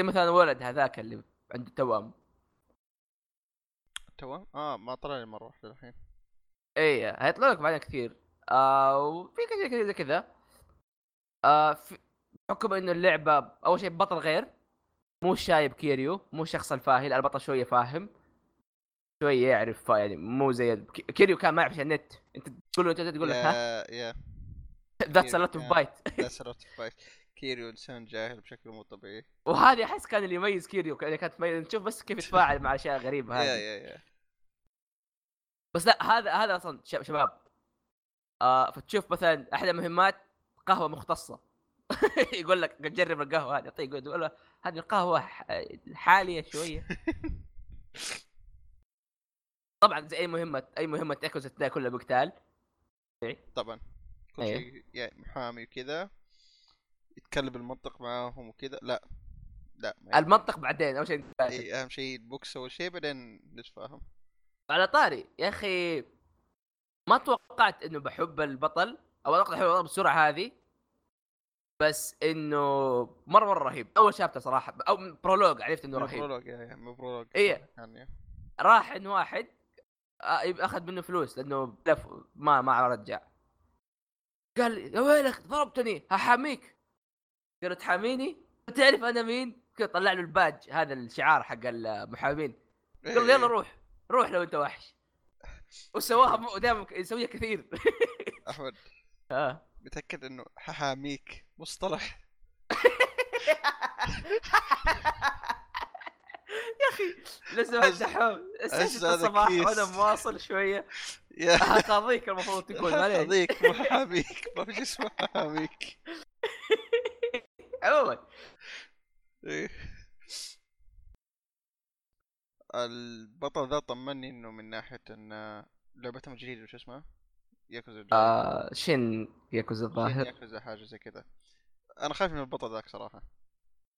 زي مثلا ولد هذاك اللي عنده توأم توام آه ما طلع لي مرة واحدة الحين. إيه هيطلع لك بعدين كثير. آه وفي كذا كذا زي كذا. آه في بحكم إنه اللعبة أول شيء بطل غير. مو شايب كيريو مو الشخص الفاهي البطل شوية فاهم. شوية يعرف يعني مو زي كي- كيريو كان ما يعرف النت. أنت تقول له انت تقول له ها؟ that's lot of. بايت that's lot of فايت كيريو انسان جاهل بشكل مو طبيعي. وهذه أحس كان اللي يميز كيريو كان- كانت تميز نشوف بس كيف يتفاعل مع أشياء غريبة هذه. يا يا بس لا هذا هذا أصلا شب- شباب. آه فتشوف مثلا أحد المهمات قهوة مختصة. يقول لك جرب القهوة هذه. طيب يقول له هذه القهوة حالية شوية. طبعا زي أي مهمة أي مهمة تلاقي كلها بقتال. طبعا. كل إيه. شيء يعني محامي وكذا. يتكلم المنطق معاهم وكذا لا. لا المنطق بعدين أول شيء. إيه أهم شيء البوكس أول شيء بعدين نتفاهم. على طاري يا أخي ما توقعت إنه بحب البطل أو أقدر احب بالسرعة هذه بس إنه مرة مرة رهيب. أول chapter صراحة أو prologue عرفت إنه رهيب. prologue مو prologue إيه. يعني راح إن واحد آه، أخذ منه فلوس لأنه لف ما ما رجع. قال يا ويلك ضربتني هحاميك. قال له تحاميني؟ تعرف أنا مين؟ كذا طلع له الباج هذا الشعار حق المحامين. قال له يلا روح روح لو أنت وحش. وسواها دائما يسويها كثير. أحمد. آه. متأكد إنه حاميك مصطلح؟ يا أخي أحس ستة هذا الصباح. وأنا مواصل شوية. قاضيك المفروض تكون معليش. هذيك مو حاميك ما في اسمه حاميك. عموما. إيه. البطل ذا طمني إنه من ناحية ان لعبتهم الجديده وش اسمها؟ ياكوزا. آه شين ياكوزا الظاهر. ياكوزا حاجة زي كذا. أنا خايف من البطل ذاك صراحة.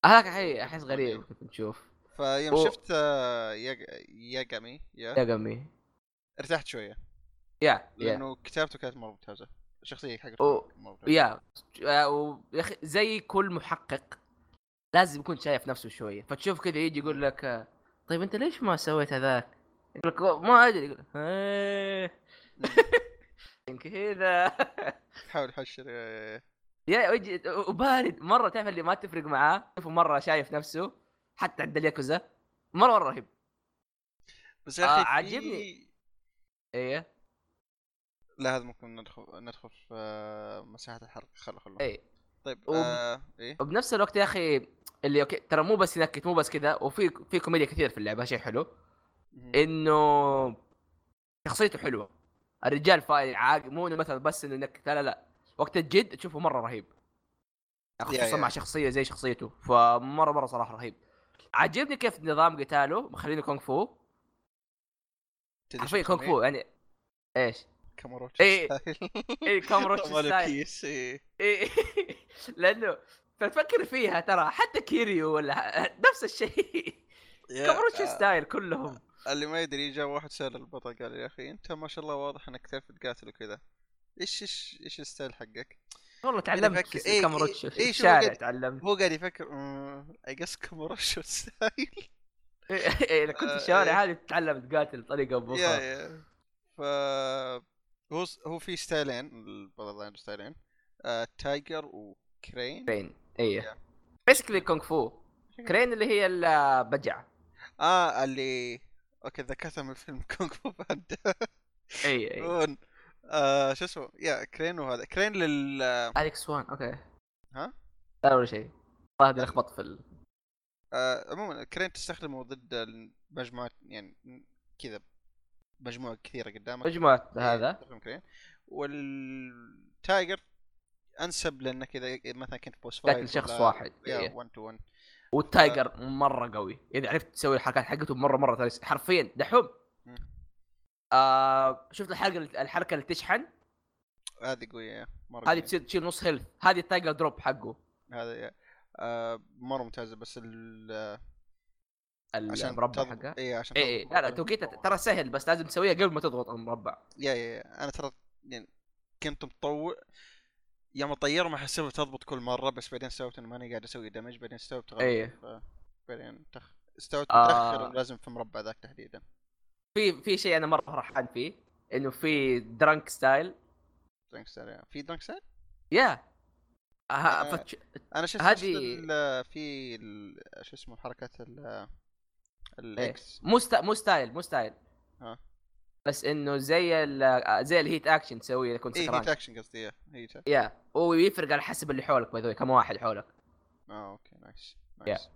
هذاك أحس غريب كنت نشوف. فيوم و- شفت آه، ياج- ياجامي يا؟ يا قمي ارتحت شوية. يا يا. لأنه كتابته كانت مرة ممتازة. الشخصيه حقته يا آه، يا أخي زي كل محقق لازم يكون شايف نفسه شوية فتشوف كذا يجي يقول لك آه، طيب أنت ليش ما سويت هذاك؟ يقول لك ما أدري. يقول إيه. كذا. حاول يحشر يا- يا- وجه وبارد. مرة تعرف اللي ما تفرق معاه؟ شوفه مرة شايف نفسه حتى عند الياكوزا مرة مره رهيب. بس يا آه، أخي عاجبني. في- إيه. لا هذا ممكن ندخل ندخل في آه، مساحة الحرق. خله خله إيه. طيب وب- آه إيه؟ وبنفس الوقت يا أخي اللي أوكي ترى مو بس ينكت مو بس كذا وفي في كوميديا كثير في اللعبة شيء حلو. إنه شخصيته حلوة. الرجال فايل عاق مو إنه مثلا بس إنه ينكت لا لا لا. وقت الجد تشوفه مرة رهيب. خصوصا. مع شخصية زي شخصيته. فمرة مرة صراحة رهيب. عجبني كيف نظام قتاله. مخلينه كونغ فو. حرفيا كونغ فو يعني إيش؟ إيه. style. اي مال style كيس إيه. إيه. لأنه فتفكر فيها ترى حتى كيريو ولا نفس الشيء كامروتش آه، style كلهم اللي ما يدري جاء واحد سال البطل قال يا أخي أنت ما شاء الله واضح إنك تعرف تقاتل وكذا إيش إيش إيش ال style حقك؟ والله تعلمت إيه، كامروتش إيه، إيه، قاعد- تعلمت هو قاعد يفكر I guess كاماروتش style إيه، كنت في آه، الشوارع هذه تتعلم تقاتل بطريقة يا ف هو هو في ستايلين البطل عنده ستايلين. آه، tiger و crane. crane اي Yeah. basically كونغ فو. crane اللي هي البجعه آه اللي أوكي ذكرتها من فيلم كونغ فو باندا. اي اي. آه شو اسمه؟ يا crane وهذا. crane لل اليكس وان أوكي. ها؟ لا ولا شيء. والله لخبط في ال... آه عموما crane تستخدمه ضد المجموعات يعني كذا. مجموعة كثيرة قدامك مجموعة إيه، هذا وال tiger أنسب لأنك إذا مثلا كنت boss fight قاتل شخص واحد yeah إيه. 1 to 1 وال tiger مرة قوي إذا عرفت تسوي الحركات حقته مرة مرة حرفيا دحوم. آه شفت الحلقة الحركه اللي تشحن هذه قوية مرة هذه. تصير تشيل نص health هذه ال tiger drop حقه هذا. آه مرة ممتازة بس ال المربع تضبط- حقه اي عشان اي اي تضبط لا لا المربع. توقيتها ترى سهل بس لازم تسويها قبل ما تضغط المربع yeah yeah yeah أنا ترى يعني كنت مطوع يوم اطير ما حسبت تضبط كل مرة بس بعدين استوعبت إنه ماني قاعد أسوي damage بعدين استوعبت غلط إيه. ف- بعدين تخ... استوعبت آه. متأخر لازم في مربع ذاك تحديدا في في شيء أنا مرة فرحان فيه إنه في drunk style drunk style يعني. في drunk style؟ yeah آه آه. فتش... أنا شفت هذه-. في ال... شو اسمه حركات ال ال EX مو sty... مو style مو style. ها. بس إنه زي ال... زي ال heat action تسويه إذا كنت اي سكران. heat action قصدي yeah heat yeah ويفرق على حسب اللي حولك by the كم واحد حولك. آه okay nice nice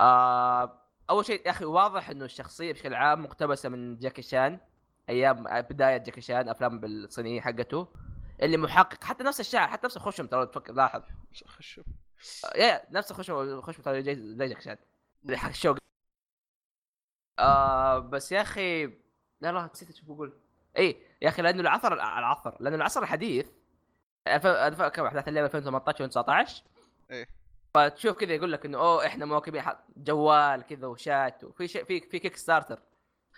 آه أول شيء يا أخي واضح إنه الشخصية بشكل عام مقتبسة من جاكي شان أيام بداية جاكي شان أفلام بالصينيه حقته. اللي محقق حتى نفس الشعر حتى نفس الخشم ترى تفكر لاحظ. آه، يا نفس الخشم الخشم ترى زي جاكي شان حق الشوق آه بس يا أخي لا لا نسيت إيش بقول. اي يا أخي لأنه العصر العصر لأنه العصر الحديث. كم أحداث اللعبه 2018 و19 إيه. فتشوف كذا يقول لك إنه أوه إحنا مواكبين جوال كذا وشات وفي شيء في في kick starter.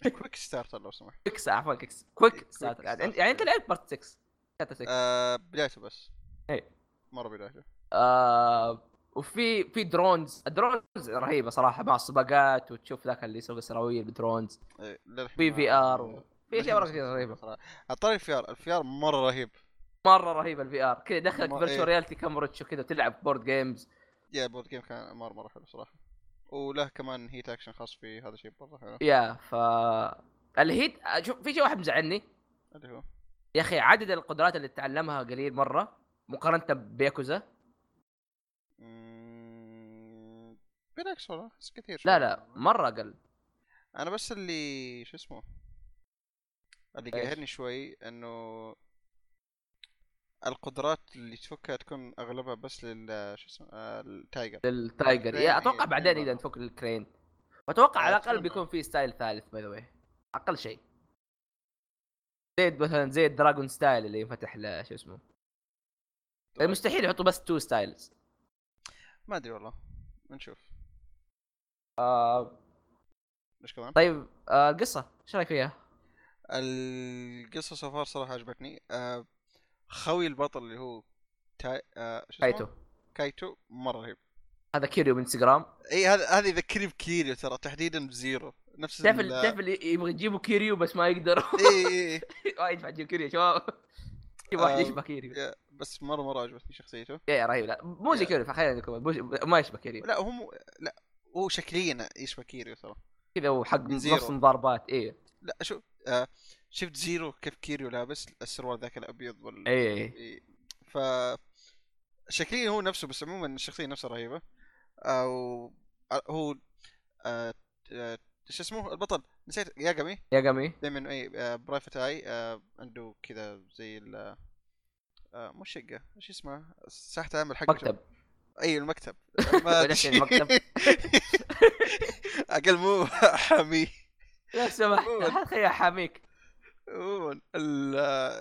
quick starter لو سمحت. kicks عفوا kicks quick quick starter. يعني, starter. يعني أنت لعبت part 6 chapter 6 آه بدايته بس. إيه. مرة بدايته. آه وفي في drones ال drones رهيبة صراحة مع السباقات وتشوف ذاك اللي يسوق السراويل ب drones إيه، في و- في للحين أشياء ما مرة كثير. صراحة. على طاري ال VR. ال VR مرة رهيب. مرة رهيب ال VR. كذا يدخلك ما- virtual. reality كاموروتشو وكذا تلعب board games yeah board game كان مرة مرة حلو صراحة. وله كمان heat action خاص فيه هذا شيء مره حلو. يا ف الهيت شوف في شيء واحد مزعلني. اللي هو؟ يا أخي عدد القدرات اللي تتعلمها قليل مرة مقارنة بياكوزا. بالعكس والله احس كثير لا. لا مرة أقل. أنا بس اللي شو اسمه اللي؟ قاهرني شوي إنه القدرات اللي تفكها تكون أغلبها بس لل شو اسمه آه، ال tiger لل tiger. crane yeah أتوقع بعدين إذا. نفك ال crane واتوقع على آه، الأقل بيكون. في style ثالث by the أقل شيء. زي مثلا زي ال dragon style اللي ينفتح له شو اسمه. مستحيل يحطوا بس two styles ما أدري والله. بنشوف آه إيش كمان؟ طيب آه القصة إيش رأيك فيها؟ القصة so far صراحة عجبتني. آه خوي البطل اللي هو تاي آه شو اسمه؟ كايتو. كايتو مرة رهيب. هذا كيريو من انستغرام إي هذا هذا يذكرني بكيريو ترى تحديدا بزيرو. نفس تعرف تعرف اللي يبغى يجيبوا كيريو بس ما يقدروا؟ إي إي إي. ما ينفع تجيب كيريو شباب. جيب واحد آه، يشبه كيريو. يا- بس مرة مرة عجبتني شخصيته. yeah رهيب. لا مو زي yeah. كيريو فخلينا نكمل مو- ما يشبه كيريو. لا هو مو لا. هو شكليا يشبه كيريو ترى كذا وحق نص. مضاربات إيه. لا شوف آه شفت زيرو كيف كيريو لابس؟ السروال ذاك الأبيض وال إيه. إيه. إيه. ف شكليا هو نفسه بس عموما الشخصية نفسها رهيبة. أو هو آه... آه... شو اسمه؟ البطل. نسيت ياغامي. ياغامي دائما اي آه... private eye آه... عنده كذا زي ال... آه مو شقة إيش اسمه؟ ساحة العمل حق مكتب. أي المكتب. أقل محامي لو سمحت عموماً. خليها محامي عموما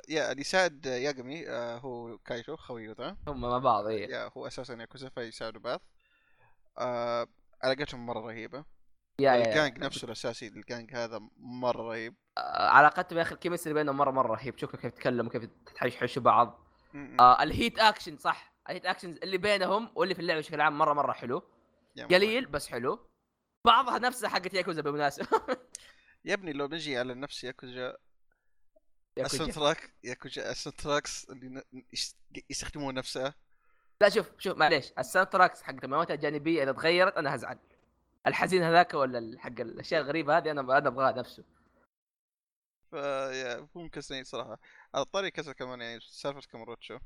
yeah اللي يساعد ياغامي آه، هو كايتو خويه ذا هم مع بعض اي yeah هو أساسا ياكوزا فيساعدوا بعض. آه علاقتهم مرة رهيبة. يا الجانج نفسه الأساسي الجانج هذا مرة رهيب. آه، علاقتهم يا أخي ال chemistry بينهم مرة مرة رهيب. شوفوا كيف يتكلموا كيف تحشحشوا بعض. ال heat action صح؟ ال heat action اللي بينهم واللي في اللعبة بشكل عام مرة مرة حلو. قليل بس حلو. بعضها نفسها حقت ياكوزا بالمناسبة. يا ابني لو نجي على نفس ياكوزا ياكوزا. ال soundtrack ياكوزا ال soundtracks اللي يستخدمون نفسها لا شوف شوف معليش. ال soundtracks حقت المهام الجانبية إذا تغيرت أنا هزعل. الحزين هذاك ولا حق الأشياء الغريبة هذه أنا أنا ابغاه نفسه. ف yeah مو مكسرين صراحة. على طاري كسر كمان يعني سالفة كاماروتشو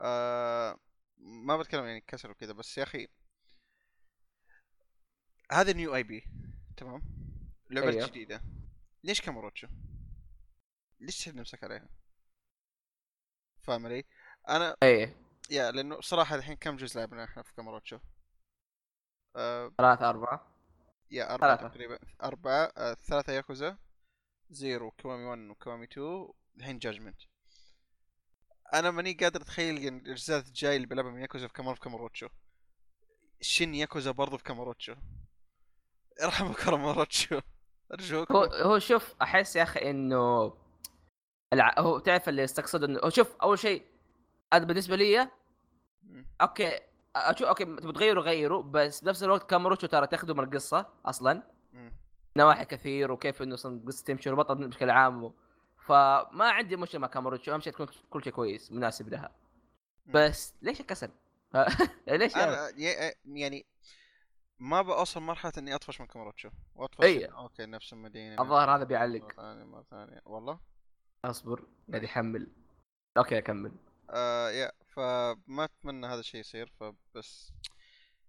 آه ما بتكلم يعني كسر وكذا بس يا أخي هذا new IP تمام لعبة أيوه. جديدة ليش كاماروتشو؟ ليش نفسك عليها؟ فاهم علي؟ أنا إيه yeah لأنه صراحة الحين كم جزء لعبنا إحنا في كاماروتشو؟ آه ثلاثة أربعة yeah أربعة ثلاثة. تقريبا أربعة آه ثلاثة ياكوزا زيرو كيوامي 1 وكيوامي 2 الحين Judgment أنا ماني قادر أتخيل يعني الأجزاء الجاي اللي بلعبها من ياكوزا في كمان في كاماروتشو شين ياكوزا برضو في كاماروتشو ارحموا كاماروتشو أرجوك هو هو شوف أحس يا أخي إنه الع... هو تعرف اللي استقصد إنه شوف أول شيء هذا بالنسبة لي. okay أشوف okay تبغى تغيروا غيروا بس بنفس الوقت كاماروتشو ترى تخدم القصة أصلا. نواحي كثير وكيف إنه أصلا القصة تمشي والبطل بشكل عام. فما عندي مشكلة مع كاماروتشو أهم شيء تكون كل شيء كويس مناسب لها. بس ليش الكسل؟ ليش يعني؟ أنا ي- يعني ما بأوصل مرحلة إني أطفش من كاماروتشو وأطفش أي. okay نفس المدينة الظاهر هذا بيعلق. مرة ثانية والله؟ أصبر قاعد يحمل. okay أكمل. آه yeah فما أتمنى هذا الشيء يصير فبس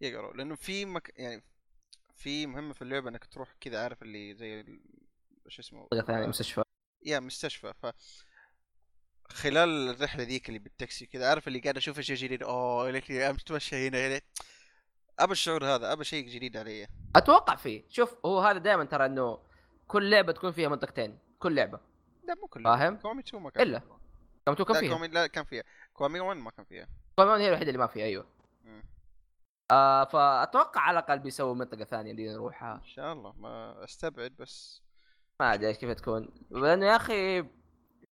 يقروا لأنه في مك... يعني في مهمة في اللعبة إنك تروح كذا عارف اللي زي ال... شو اسمه؟ منطقه ثانية آه، مستشفى. yeah مستشفى. ف خلال الرحلة ذيك اللي بالتاكسي كذا عارف اللي قاعد أشوف أشياء جديدة؟ أوه يا ليتني امس اتمشى هنا يا ليت. أبى الشعور هذا أبى شيء جديد علي. أتوقع فيه. شوف هو هذا دائما ترى إنه كل لعبة تكون فيها منطقتين كل لعبة. لا مو كله فاهم؟ كيوامي 2 ما كان إلا. فيها. كيوامي two كم لا فيها. كوامي لا كان فيها. كيوامي 1 ما كان فيها. كمان هي الوحيدة اللي ما فيها أيوه. آه فأتوقع على الأقل بيسووا منطقة ثانية اللي نروحها. إن شاء الله. ما أستبعد بس ما أدري كيف تكون. لأنه يا أخي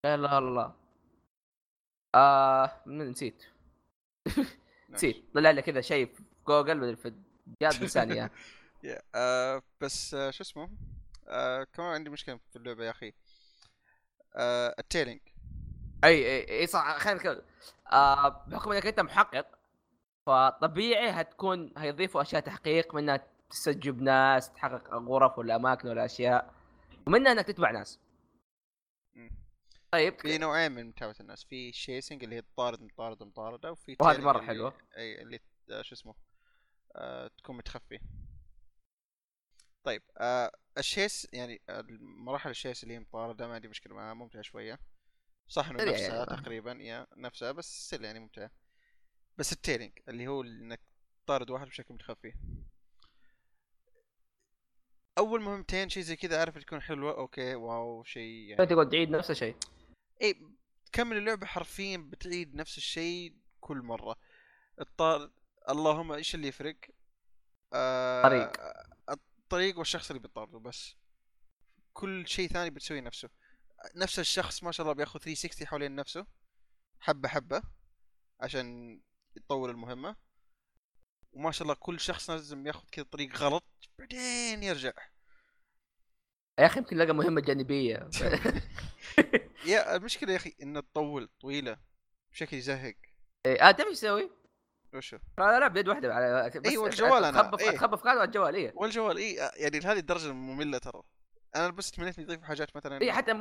لا الا الله آه نسيت. نسيت. طلع لي كذا شيء في جوجل في جاد ثانية yeah آه بس آه شو اسمه؟ آه كمان عندي مشكلة في اللعبة yeah آه ال tailing. أي أي أي صح. خلينا نتكلم. بحكم إنك أنت محقق فطبيعي هتكون هيضيفوا أشياء تحقيق منها تستجوب ناس تحقق غرف ولا اماكن ولا اشياء ومنها إنك تتبع ناس. طيب. في نوعين من متابعة الناس. في chasing اللي هي طارد مطارد مطاردة وفي وهذه اللي- حلوة. أي اللي شو اسمه؟ آه تكون متخفي. طيب آه ال chase يعني آه، مراحل ال chase اللي هي مطاردة ما عندي مشكلة معها ممتعة شوية. صح إنه نفسها يعني. تقريبا yeah نفسها بس still يعني ممتعة. بس ال tailing اللي هو إنك تطارد واحد بشكل متخفي. أول مهمتين شيء زي كذا عارف تكون حلوة okay wow شيء يعني. تقعد تعيد نفس الشيء. إي تكمل اللعبة حرفيا بتعيد نفس الشيء كل مرة. الطار اللهم إيش اللي يفرق؟ آه... طريق. الطريق والشخص اللي بتطارده بس. كل شيء ثاني بتسويه نفسه. نفس الشخص ما شاء الله بياخذ 360 حوالين نفسه حبة حبة عشان يطول المهمة. وما شاء الله كل شخص لازم ياخذ كذا طريق غلط بعدين يرجع يا أخي يمكن لقى مهمة جانبية يا المشكلة يا أخي انها تطول طويلة بشكل يزهق إيه، آه تعرف إيش تسوي؟ وشو أنا لا بيد واحدة على أيوة، الجوال أنا، تخبف إيه. تخبف كذا على الجوال إيه والجوال اي يعني لهذه الدرجة ممله ترى أنا بس تمنيت يضيفوا حاجات مثلا اي حتى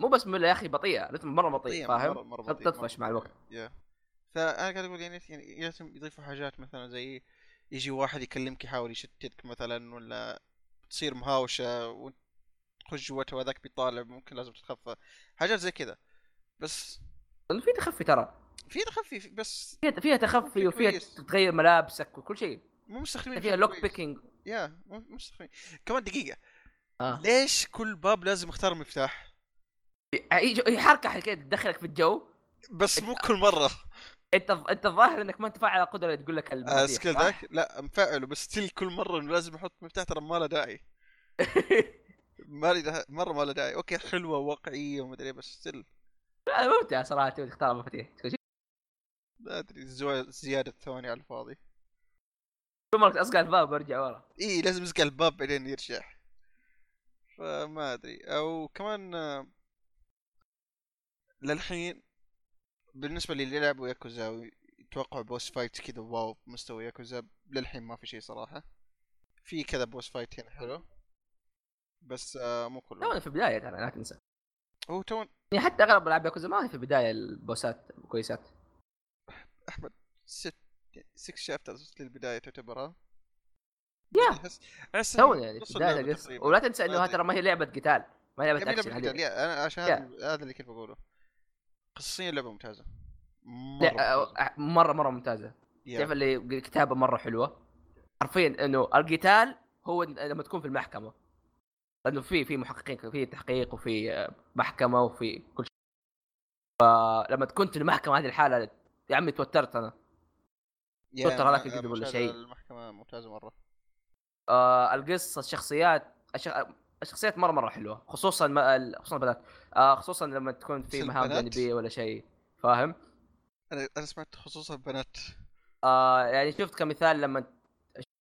مو- بس مله يا أخي بطيئة رتم مرة بطيء فاهم؟ تطفش مع. الوقت يا فأنا قاعد أقول يعني يعني لازم يضيفوا حاجات مثلا زي يجي واحد يكلمك يحاول يشتتك مثلا ولا تصير مهاوشة وانت تخش جواتها وهذاك بيطالع ممكن لازم تتخفى. حاجات زي كذا. بس في تخفي ترى. في تخفي في- بس فيها فيها تخفي وفيها. تغير ملابسك وكل شيء. مو مستخدمين فيها لوك. بيكينج يا مو مستخدمين. كمان دقيقة. آه. ليش كل باب لازم اختار مفتاح؟ هي حركة كذا تدخلك في الجو؟ بس مو كل مرة. انت انت الظاهر انك ما انت فاعل القدره اللي تقول لك آه المفاتيح skill؟ ذاك؟ لا مفعله بس still كل مرة إنه لازم أحط مفتاح ترى ما له داعي. ما لي مرة ما له داعي. okay حلوة واقعية وما أدري بس still لا، ممتع صراحة تبي تختار المفاتيح كل ما أدري زيادة ثواني على الفاضي. مرة اصقع الباب برجع ورا. إي لازم يصقع الباب بعدين يرجع. فما أدري. أو كمان آه، للحين بالنسبة للي لعبوا ياكوزا ويتوقعوا boss fight كذا wow مستوى ياكوزا. للحين ما في شيء صراحة. في كذا boss fight هنا حلو. بس آه مو كله. تونا في البداية ترى لا تنسى. هو تونا يعني حتى أغلب العاب ياكوزا ما هي في البداية البوسات كويسات. أحمد ست 6 chapters للبداية تعتبرها. yeah! أحس أحس تونا يعني البداية. ولا تنسى إنه. ترى ما هي لعبة قتال. ما هي لعبة اكشن أنا عشان هذا اللي كنت بقوله. قصصيا لعبة ممتازة. مرة ممتازة. مرة مرة ممتازة. تعرف اللي كتابة مرة حلوة؟ حرفيا إنه القتال هو لما تكون في المحكمة. لأنه في في محققين في تحقيق وفي آه، محكمة وفي كل شيء. فلما تكون في المحكمة هذه الحالة يا عمي توترت أنا. توتر هذاك يكذب ولا شيء. المحكمة ممتازة مرة. آه القصة الشخصيات الش- الشخصيات مرة مرة حلوة خصوصا ما ال- خصوصا البنات. آه خصوصا لما تكون في مهام؟ جانبية ولا شيء. فاهم؟ أنا أنا سمعت خصوصا البنات. آه يعني شفت كمثال لما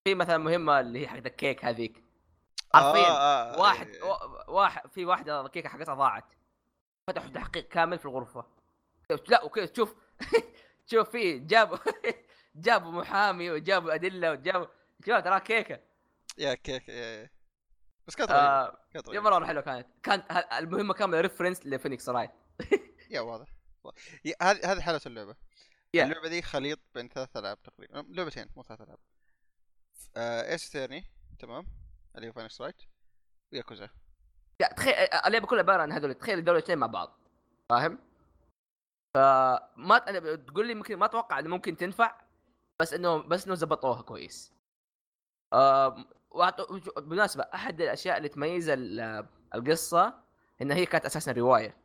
في مثلا مهمة اللي هي حقت الكيك هذيك. حرفيا آه آه واحد إيه. وا- واحد في واحدة الكيكه حقتها ضاعت. فتحوا تحقيق كامل في الغرفة. لا وكذا تشوف تشوف في جابوا جابوا محامي وجابوا أدلة وجابوا ترى كيكة. yeah كيك yeah yeah. بس كانت آه yeah مرة حلوة كانت. كانت المهمه كامله reference لفينيكس رايت. yeah واضح هذه هذه حالة اللعبة. yeah. اللعبة دي خليط بين ثلاث ألعاب تقريبا. لعبتين مو ثلاث ألعاب. آه Ace Attorney تمام. اللي هو فينيكس رايت. وياكوزا. yeah تخيل اللعبة كلها عبارة عن هذول. تخيل دولا الاثنين مع بعض. فاهم؟ فما أنا تقول لي ممكن ما أتوقع إنه ممكن تنفع بس إنه بس إنه زبطوها كويس. آه بالمناسبة أحد الأشياء اللي تميز ال- القصة إن هي كانت أساسا رواية.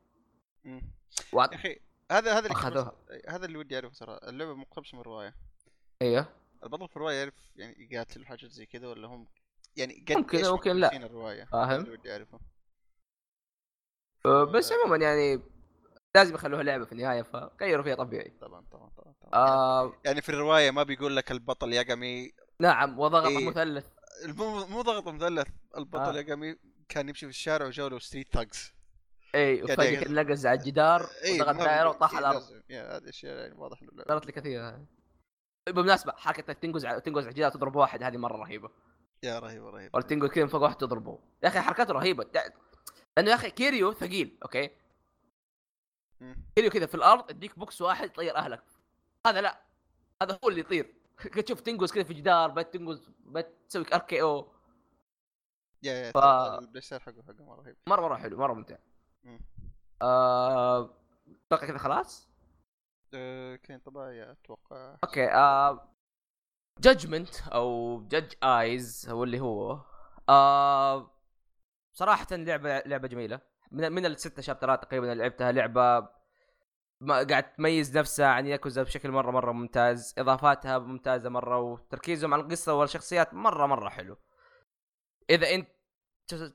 يا أخي هذا هذا اللي. بس- هذا اللي ودي أعرفه ترى اللعبة مقتبسة من رواية أيوه البطل في الرواية يعرف يعني يقاتل وحاجات زي كذا ولا هم يعني قد ممكن- ممكن لا. الرواية فاهم. اللي ودي أعرفه آه، بس عموما يعني لازم يخلوها لعبة في النهاية فغيروا فيها طبيعي. طبعا طبعا طبعا, طبعا. آه يعني في الرواية ما بيقول لك البطل يقمي نعم وضغط إيه. مثلث مو مو ضغط مثلث البطل آه. كان يمشي في الشارع وجاوا له street thugs اي وفجاه كذا نقز على الجدار وضغط دائره وطاح على الأرض هذه اشياء يعني واضح إنه. صارت لي كثير. هذه. بالمناسبة حركة إنك تنقز على تنقز على الجدار تضرب واحد هذه مرة رهيبة. yeah رهيبة رهيبة. ولا تنقز كذا من فوق واحد تضربه. يا أخي حركاته رهيبة. لأنه يا أخي كيريو ثقيل okay. كيريو كذا في الأرض يديك بوكس واحد يطير أهلك. هذا لا. هذا هو اللي يطير. تشوف تنقز كذا في جدار بت تنقز بت تسوي RKO yeah yeah ف- حقه حقه مرة رهيب. مرة مرة حلو مرة ممتع. مم. آه... أتوقع كذا خلاص؟ آه، كان طبيعي أتوقع. okay آه... Judgment أو Judge Eyes هو اللي هو. آه... صراحة لعبة لعبة جميلة. من من الستة شابترات تقريبا اللي لعبتها لعبة ما قاعد تميز نفسها عن ياكوزا بشكل مرة مرة ممتاز إضافاتها ممتازة مرة وتركيزهم على القصة والشخصيات مرة مرة حلو. إذا أنت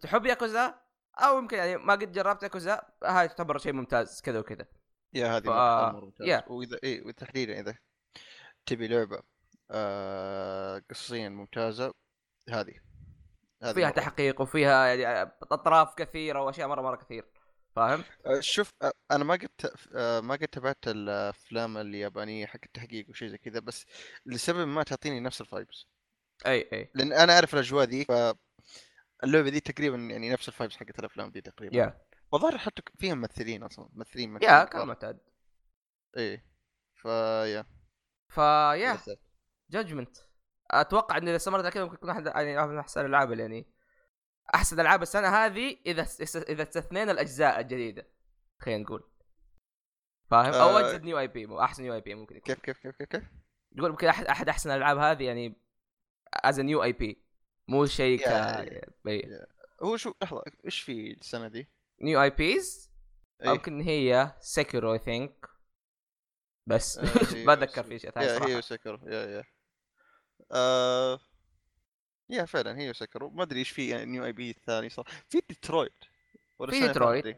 تحب ياكوزا أو يمكن يعني ما قد جربت ياكوزا هاي تعتبر شيء ممتاز كذا وكذا. yeah هذه ف- ممتاز yeah. واذا اي وتحديدا إذا تبي لعبة آه قصصيا ممتازة هذه. هذه فيها مرة. تحقيق وفيها يعني أطراف كثيرة وأشياء مرة مرة كثير. فاهم؟ آه، شوف آه، أنا ما قد آه، ما قد تابعت الأفلام اليابانية حق التحقيق وشيء زي كذا بس لسبب ما تعطيني نفس ال vibes أي أي. لأن أنا أعرف الأجواء ذي فاللعبه ذي تقريبا يعني نفس ال vibes حقت الأفلام ذي تقريبا. yeah والظاهر حتى فيها ممثلين أصلا ممثلين yeah كان معتاد. إيه فيا فيا جادجمنت أتوقع ان اذا استمرت كذا ممكن يكون أحد يعني من أحسن الالعاب يعني أحسن ألعاب السنة هذه إذا إذا استثنينا الأجزاء الجديدة خلينا نقول فاهم أو آه. اجدد new IP أحسن new IP ممكن يكون كيف كيف كيف كيف, كيف؟ يقول يمكن احد أحد أحسن الألعاب هذه يعني as new IP مو شيء ك. هو شو لحظة إيش في السنة دي؟ new IPs إيه. ممكن هي سكرو I think بس آه، ما أتذكر في شيء ثاني يا هي صراحة وسكر يا يا آه... يا فعلا هي وسكر ما أدري إيش في يعني new IP الثاني صح في ديترويت ولا في اللي ديترويت. دي؟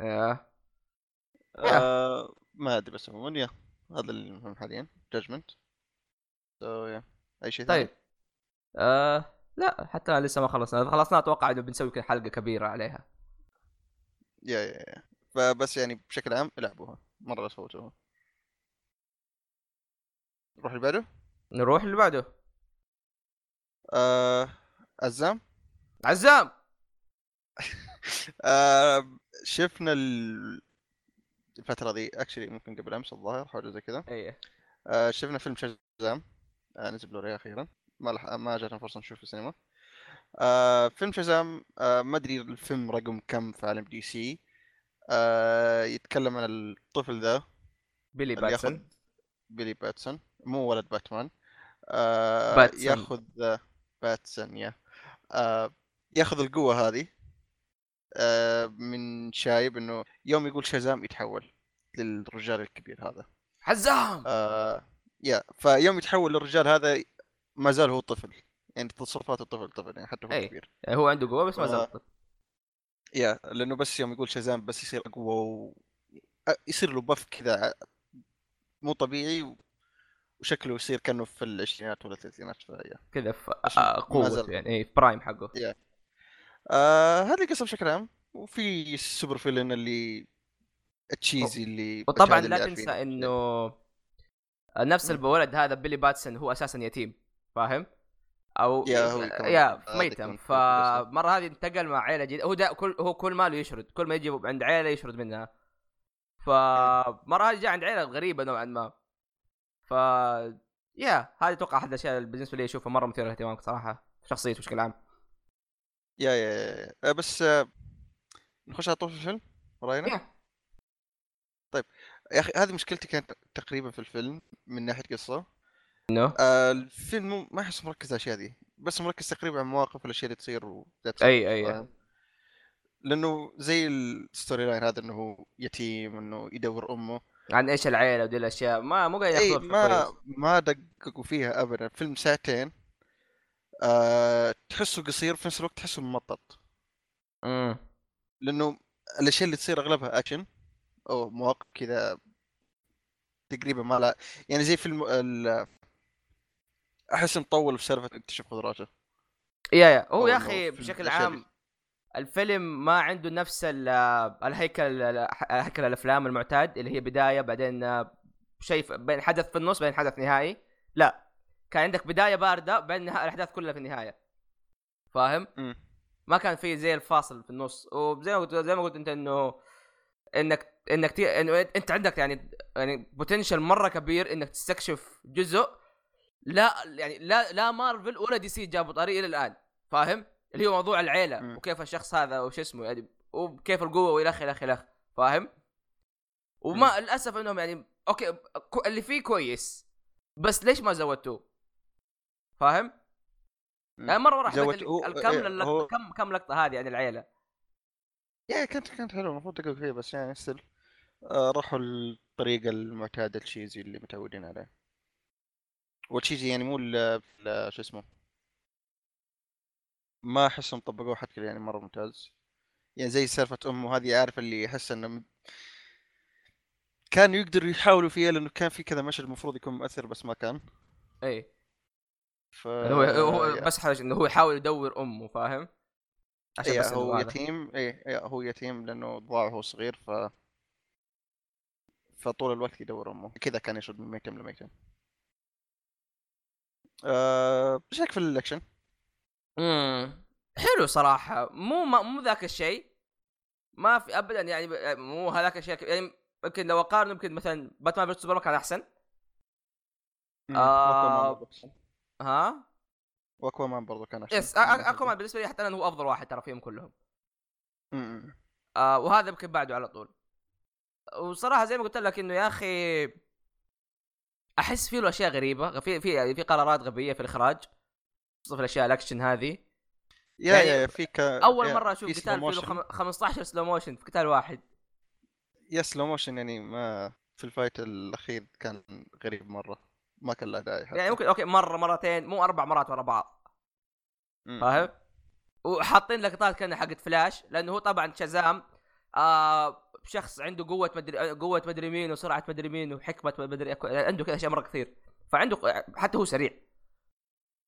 آه. آه... ما أدري بس عموما يا هذا المهم حاليا Judgment so يا. أي شيء ثاني؟ طيب. آه لا حتى لسه ما خلصنا. خلصنا أتوقع إنه بنسوي حلقة كبيرة عليها. يا يا يا. فبس يعني بشكل عام العبوها مرة لا تفوتوها نروح اللي بعده نروح اللي بعده آه... عزام؟ عزام! آه... شفنا ال... الفترة دي اكشلي ممكن قبل أمس الظاهر حاجة زي كذا. اي آه شفنا فيلم شازام آه نزل بلوري أخيرا. ما لح... ما جاتنا فرصة نشوف في السينما. آه فيلم شازام آه ما أدري الفيلم رقم كم في عالم دي سي. آه يتكلم عن الطفل ذا. بيلي باتسون. بيلي باتسون. مو ولد باتمان. آه باتسون. ياخذ باتسون يا آه ياخذ القوة هذه آه من شايب إنه يوم يقول شازام يتحول للرجال الكبير هذا حزام آه يا فيوم يتحول للرجال هذا ما زال هو طفل يعني تصرفات الطفل طفل يعني حتى هو أي. كبير هو عنده قوة بس ما زال آه. طفل. يا لأنه بس يوم يقول شازام بس يصير أقوى و... يصير له بف كذا مو طبيعي. وشكله يصير كأنه في العشرينات ولا الثلاثينات فيا كذا في آه، زال. يعني في برايم حقه. آه هذه القصة بشكل عام. وفي ال super villain اللي ال cheesy اللي وطبعا اللي لا عارفينه. تنسى إنه نفس مم. الولد هذا بيلي باتسون هو أساسا يتيم فاهم؟ أو yeah هو يا ميتم فمره هذه انتقل مع عائله جديدة. هو دا كل هو كل ماله يشرد. كل ما يجي عند عائله يشرد منها. فمره هذه جاء عند عائله غريبة نوعا ما. ف yeah هذه أتوقع أحد الأشياء اللي بالنسبة لي أشوفها مرة مثيرة للاهتمام صراحة شخصيته بشكل عام. yeah yeah, yeah, yeah. بس آه نخش على طول في الفيلم؟ رأينا؟ yeah. يا أخي هذه مشكلتي كانت تقريبا في الفيلم من ناحية قصة. انه آه الفيلم ما أحس مركز على الأشياء دي بس مركز تقريبا على المواقف والأشياء اللي تصير و أي أي؟ لأنه زي ال story line هذا إنه هو يتيم إنه يدور أمه. عن إيش العائله ودي الأشياء. ما مو قاعد اي ياخذوها ما ما ما دققوا فيها ابدا. فيلم ساعتين. آه تحسه قصير في نفس الوقت تحسه ممطط. امم لأنه الأشياء اللي تصير أغلبها أكشن. أو مواقف كذا تقريبا ما لا يعني زي فيلم ال... أحس مطول في سالفه اكتشف قدراته. يا يا. هو يا أخي بشكل عام الفيلم ما عنده نفس ال- الهيكل هيكل الأفلام المعتاد اللي هي بداية بعدين شيء ف- بين حدث في النص بعدين حدث نهائي. لا كان عندك بداية باردة بعدين نها- الأحداث كلها في النهاية. فاهم؟ مم. ما كان في زي الفاصل في النص. وزي ما قلت زي ما قلت أنت إنه انك إنك تي... إنه أنت عندك يعني يعني potential مرة كبير إنك تستكشف جزء لا يعني لا لا مارفل ولا دي سي جابوا طريق إلى الآن. فاهم؟ اللي هو موضوع العيلة مم. وكيف الشخص هذا وش اسمه يعني وكيف القوة والخ الخ الخ فاهم؟ وما للأسف إنهم يعني okay اللي فيه كويس بس ليش ما زودتوه؟ فاهم؟ يعني مرة هو- الكم إيه، هو- كم كم لقطة هذه عن العيلة yeah كانت كانت حلوة المفروض دقق فيها بس يعني still آه راحوا الطريقة المعتادة ال cheesy اللي متعودين عليه وال cheesy يعني مو شو اسمه ما أحسهم طبقوه حتى يعني مرة ممتاز. يعني زي سالفة امه هذه عارف اللي يحس إنه كانوا يقدروا يحاولوا فيها لأنه كان في كذا مشهد المفروض يكون مؤثر بس ما كان. اي ف هو هو بس حاجة إنه هو يحاول يدور أمه فاهم؟ عشان إيه بس هو. يتيم. إيه إيه هو يتيم لأنه ضاع وهو صغير ف فطول الوقت يدور أمه. كذا كان يشد من ميتم لميتم آه... إيش رأيك في الأكشن؟ امم حلو صراحة. مو ما مو ذاك الشيء. ما في ابدا يعني ب- مو هذاك الشيء. يعني يمكن لو أقارن يمكن مثلا باتمان versus سوبرمان كان أحسن. آه،. ها؟ واكوامان برضو كان أحسن. yes اكوامان بالنسبة لي حتى أنا هو أفضل واحد ترى فيهم كلهم. مم. آه وهذا يمكن بعده على طول. وصراحة زي ما قلت لك إنه يا أخي أحس فيه له أشياء غريبة في في يعني في قرارات غبية في الإخراج. خصوصا في الأشياء الأكشن هذه. يا يعني يا فيك أول يا مرة أشوف في قتال فيه له motion. خم- 15 slow motion في قتال واحد. yeah slow motion يعني ما في ال fight الأخير كان غريب مرة. ما كان له داعي يعني ممكن okay مرة مرتين مو أربع مرات ورا بعض. فاهم؟ وحاطين لقطات كانها حقت فلاش لأنه هو طبعا شازام آه شخص عنده قوة مدري قوة مدري مين وسرعة مدري مين وحكمة مدري أكو- عنده كذا أشياء مرة كثير. فعنده حتى هو سريع.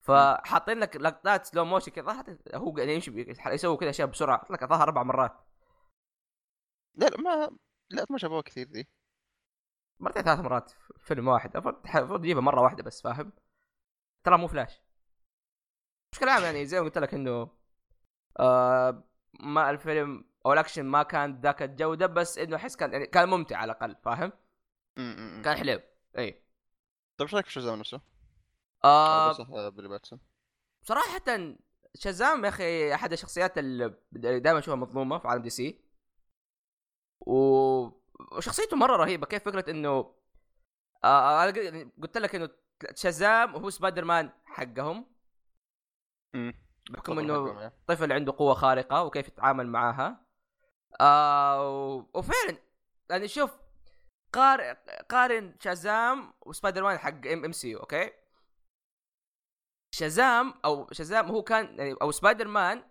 فحاطين لك لقطات slow motion كذا حتى هو قاعد يمشي يسوي كذا أشياء بسرعة حط لك ظهر أربع مرات. لا لا ما لا ما شافوها كثير ذي. مرتين ثلاث مرات في فيلم واحد. المفروض تجيبها مرة واحدة بس فاهم؟ ترى مو فلاش مش كلام يعني زي ما قلت لك إنه آه ما الفيلم أو الأكشن ما كان ذاك الجودة بس إنه أحس كان يعني كان ممتع على الأقل فاهم؟ كان حلو. اي طيب إيش رأيك في شازام نفسه؟ آه صح بيلي باتسون صراحة شازام يا أخي أحد الشخصيات اللي دائما أشوفها مظلومة في عالم دي سي. وشخصيته مرة رهيبة كيف فكرة إنه آه أنا قل- قلت لك إنه شازام هو سبايدر مان حقهم بحكم إنه طفل عنده قوة خارقة وكيف يتعامل معاها. آه و- وفعلا يعني شوف قارن قارن شازام وسبايدر مان حق ام إم سي okay؟ شازام أو شازام هو كان يعني أو سبايدر مان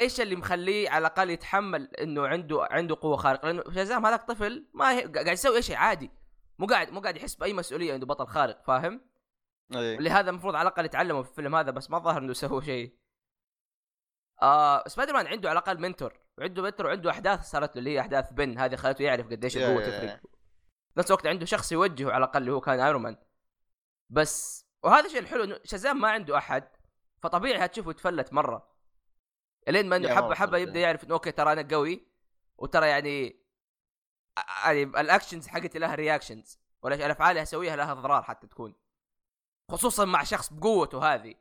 إيش اللي مخليه على الأقل يتحمل إنه عنده عنده قوة خارقة؟ لأنه شازام هذاك طفل ما هي قاعد يسوي شيء عادي. مو قاعد مو قاعد يحس بأي مسؤولية عنده بطل خارق فاهم؟ اي لهذا المفروض على الأقل يتعلموا في الفيلم هذا بس ما ظهر إنه سووا شيء. آه سبايدر مان عنده على الأقل mentor. وعنده mentor وعنده أحداث صارت له اللي هي أحداث بن هذه خلته يعرف قديش القوة تفرق. نفس الوقت عنده شخص يوجهه على الأقل اللي هو كان Iron Man بس وهذا الشيء الحلو إنه Shazam ما عنده أحد فطبيعي هتشوفه يتفلت مرة. إلين ما إنه حبة حبة. يبدأ يعرف إنه okay ترى أنا قوي وترى يعني يعني ال actions حقتي لها reactions ولا الأفعال اللي أسويها لها أضرار حتى تكون. خصوصا مع شخص بقوته هذه.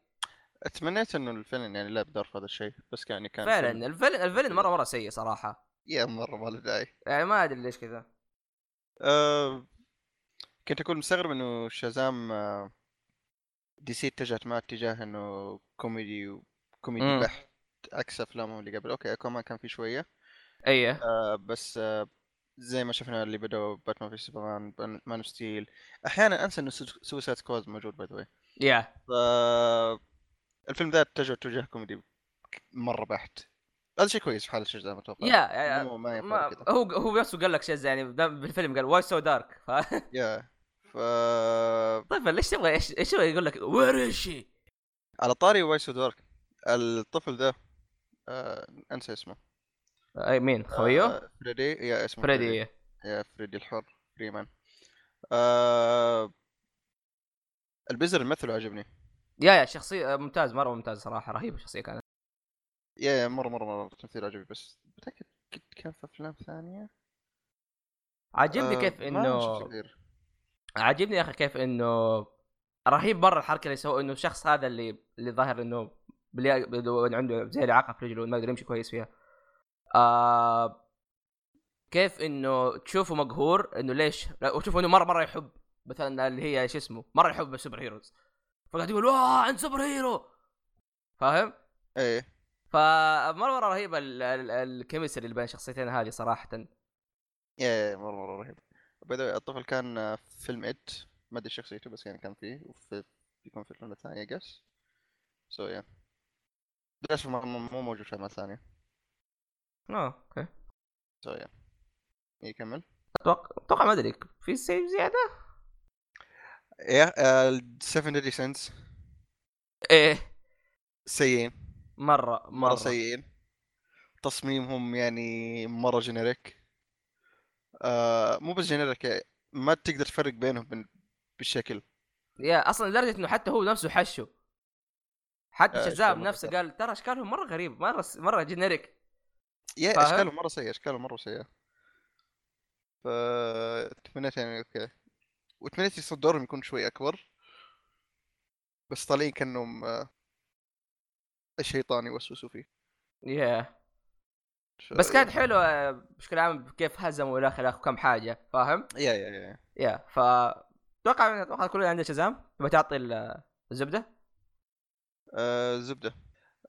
أتمنيت إنه الفيلم يعني دور في هذا الشيء بس يعني كان فعلا ال villain ال villain مره مرة سيء صراحة. يا مرة ما له داعي. يعني ما أدري ليش كذا. أه كنت أقول مستغرب إنه Shazam آه، DC اتجهت معه اتجاه انه كوميدي وكوميدي مم. بحت عكس افلامهم اللي قبل. okay Aquaman كان في شوية. إيه آه بس آه زي ما شفنا اللي بدأوا باتمان في Superman Man of Steel أحيانا أنسى إنه Suicide Squad موجود by the way yeah ف الفيلم ذا اتجه اتجاه كوميدي مرة بحت. هذا شيء كويس في حاله Shazam أتوقع yeah ما ينفع ما كذا. هو هو نفسه قال لك شيء يعني بالفيلم قال why so dark yeah ف طيب ليش تبغى إيش إيش يقول لك؟ where is she على طاري why so dark الطفل ذا آه انسى اسمه. أي مين؟ خويه آه فريدي. yeah اسمه فريدي يا فريدي الحر فريمان. آه البزر الممثل عجبني. يا يا شخصية ممتاز مرة ممتاز صراحة رهيبه الشخصية كانت. يا يا مرة مرة مرة التمثيل عجبني بس متأكد قد كان في أفلام ثانية؟ عاجبني آه، كيف إنه عاجبني يا أخي كيف إنه رهيب مره الحركة اللي سووا إنه الشخص هذا اللي اللي ظاهر إنه عنده زي الإعاقة في رجله ما يقدر يمشي كويس فيها. آه كيف إنه تشوفه مقهور إنه ليش؟ وتشوفه إنه مره مرة يحب مثلا اللي هي شو اسمه مرة يحب ال superheroes. فقاعد يقول واه عند superhero! فاهم؟ إيه. فمره مرة رهيبة ال chemistry اللي بين الشخصيتين هذه صراحة. yeah مره مرة رهيب by the way الطفل كان آه، في فيلم It. ما أدري شخصيته بس يعني كان فيه وفي بيكون في الفيلم الثاني so yeah للاسف ما- ما- مو موجود في الفيلم الثاني. آه okay. so yeah يكمل. أتوقع أتوقع ما أدري. في سيف زيادة؟ yeah ال 7 deadly sins إيه. سيئين. مرة مرة مرة. سيئين. تصميمهم يعني مرة generic آه مو بس generic ما تقدر تفرق بينهم بال- بالشكل. yeah أصلا لدرجة إنه حتى هو نفسه حشه حتى آه، أشكال نفسه قال ترى أشكالهم مرة غريب مرة مرة generic. yeah؟ أشكالهم مرة سيئة أشكالهم مرة سيئة. ف تمنيت يعني okay. وتمنيت يصدرهم يكون شوي أكبر. بس طالعين كانهم آه، الشيطان يوسوسوا فيه. yeah بس كانت حلوة بشكل عام كيف هزموا إلى آخره وكم حاجة فاهم؟ yeah yeah yeah. yeah ف أتوقع أتوقع كلنا عندنا Shazam. تبغى تعطي ال- الزبدة؟ آه زبدة.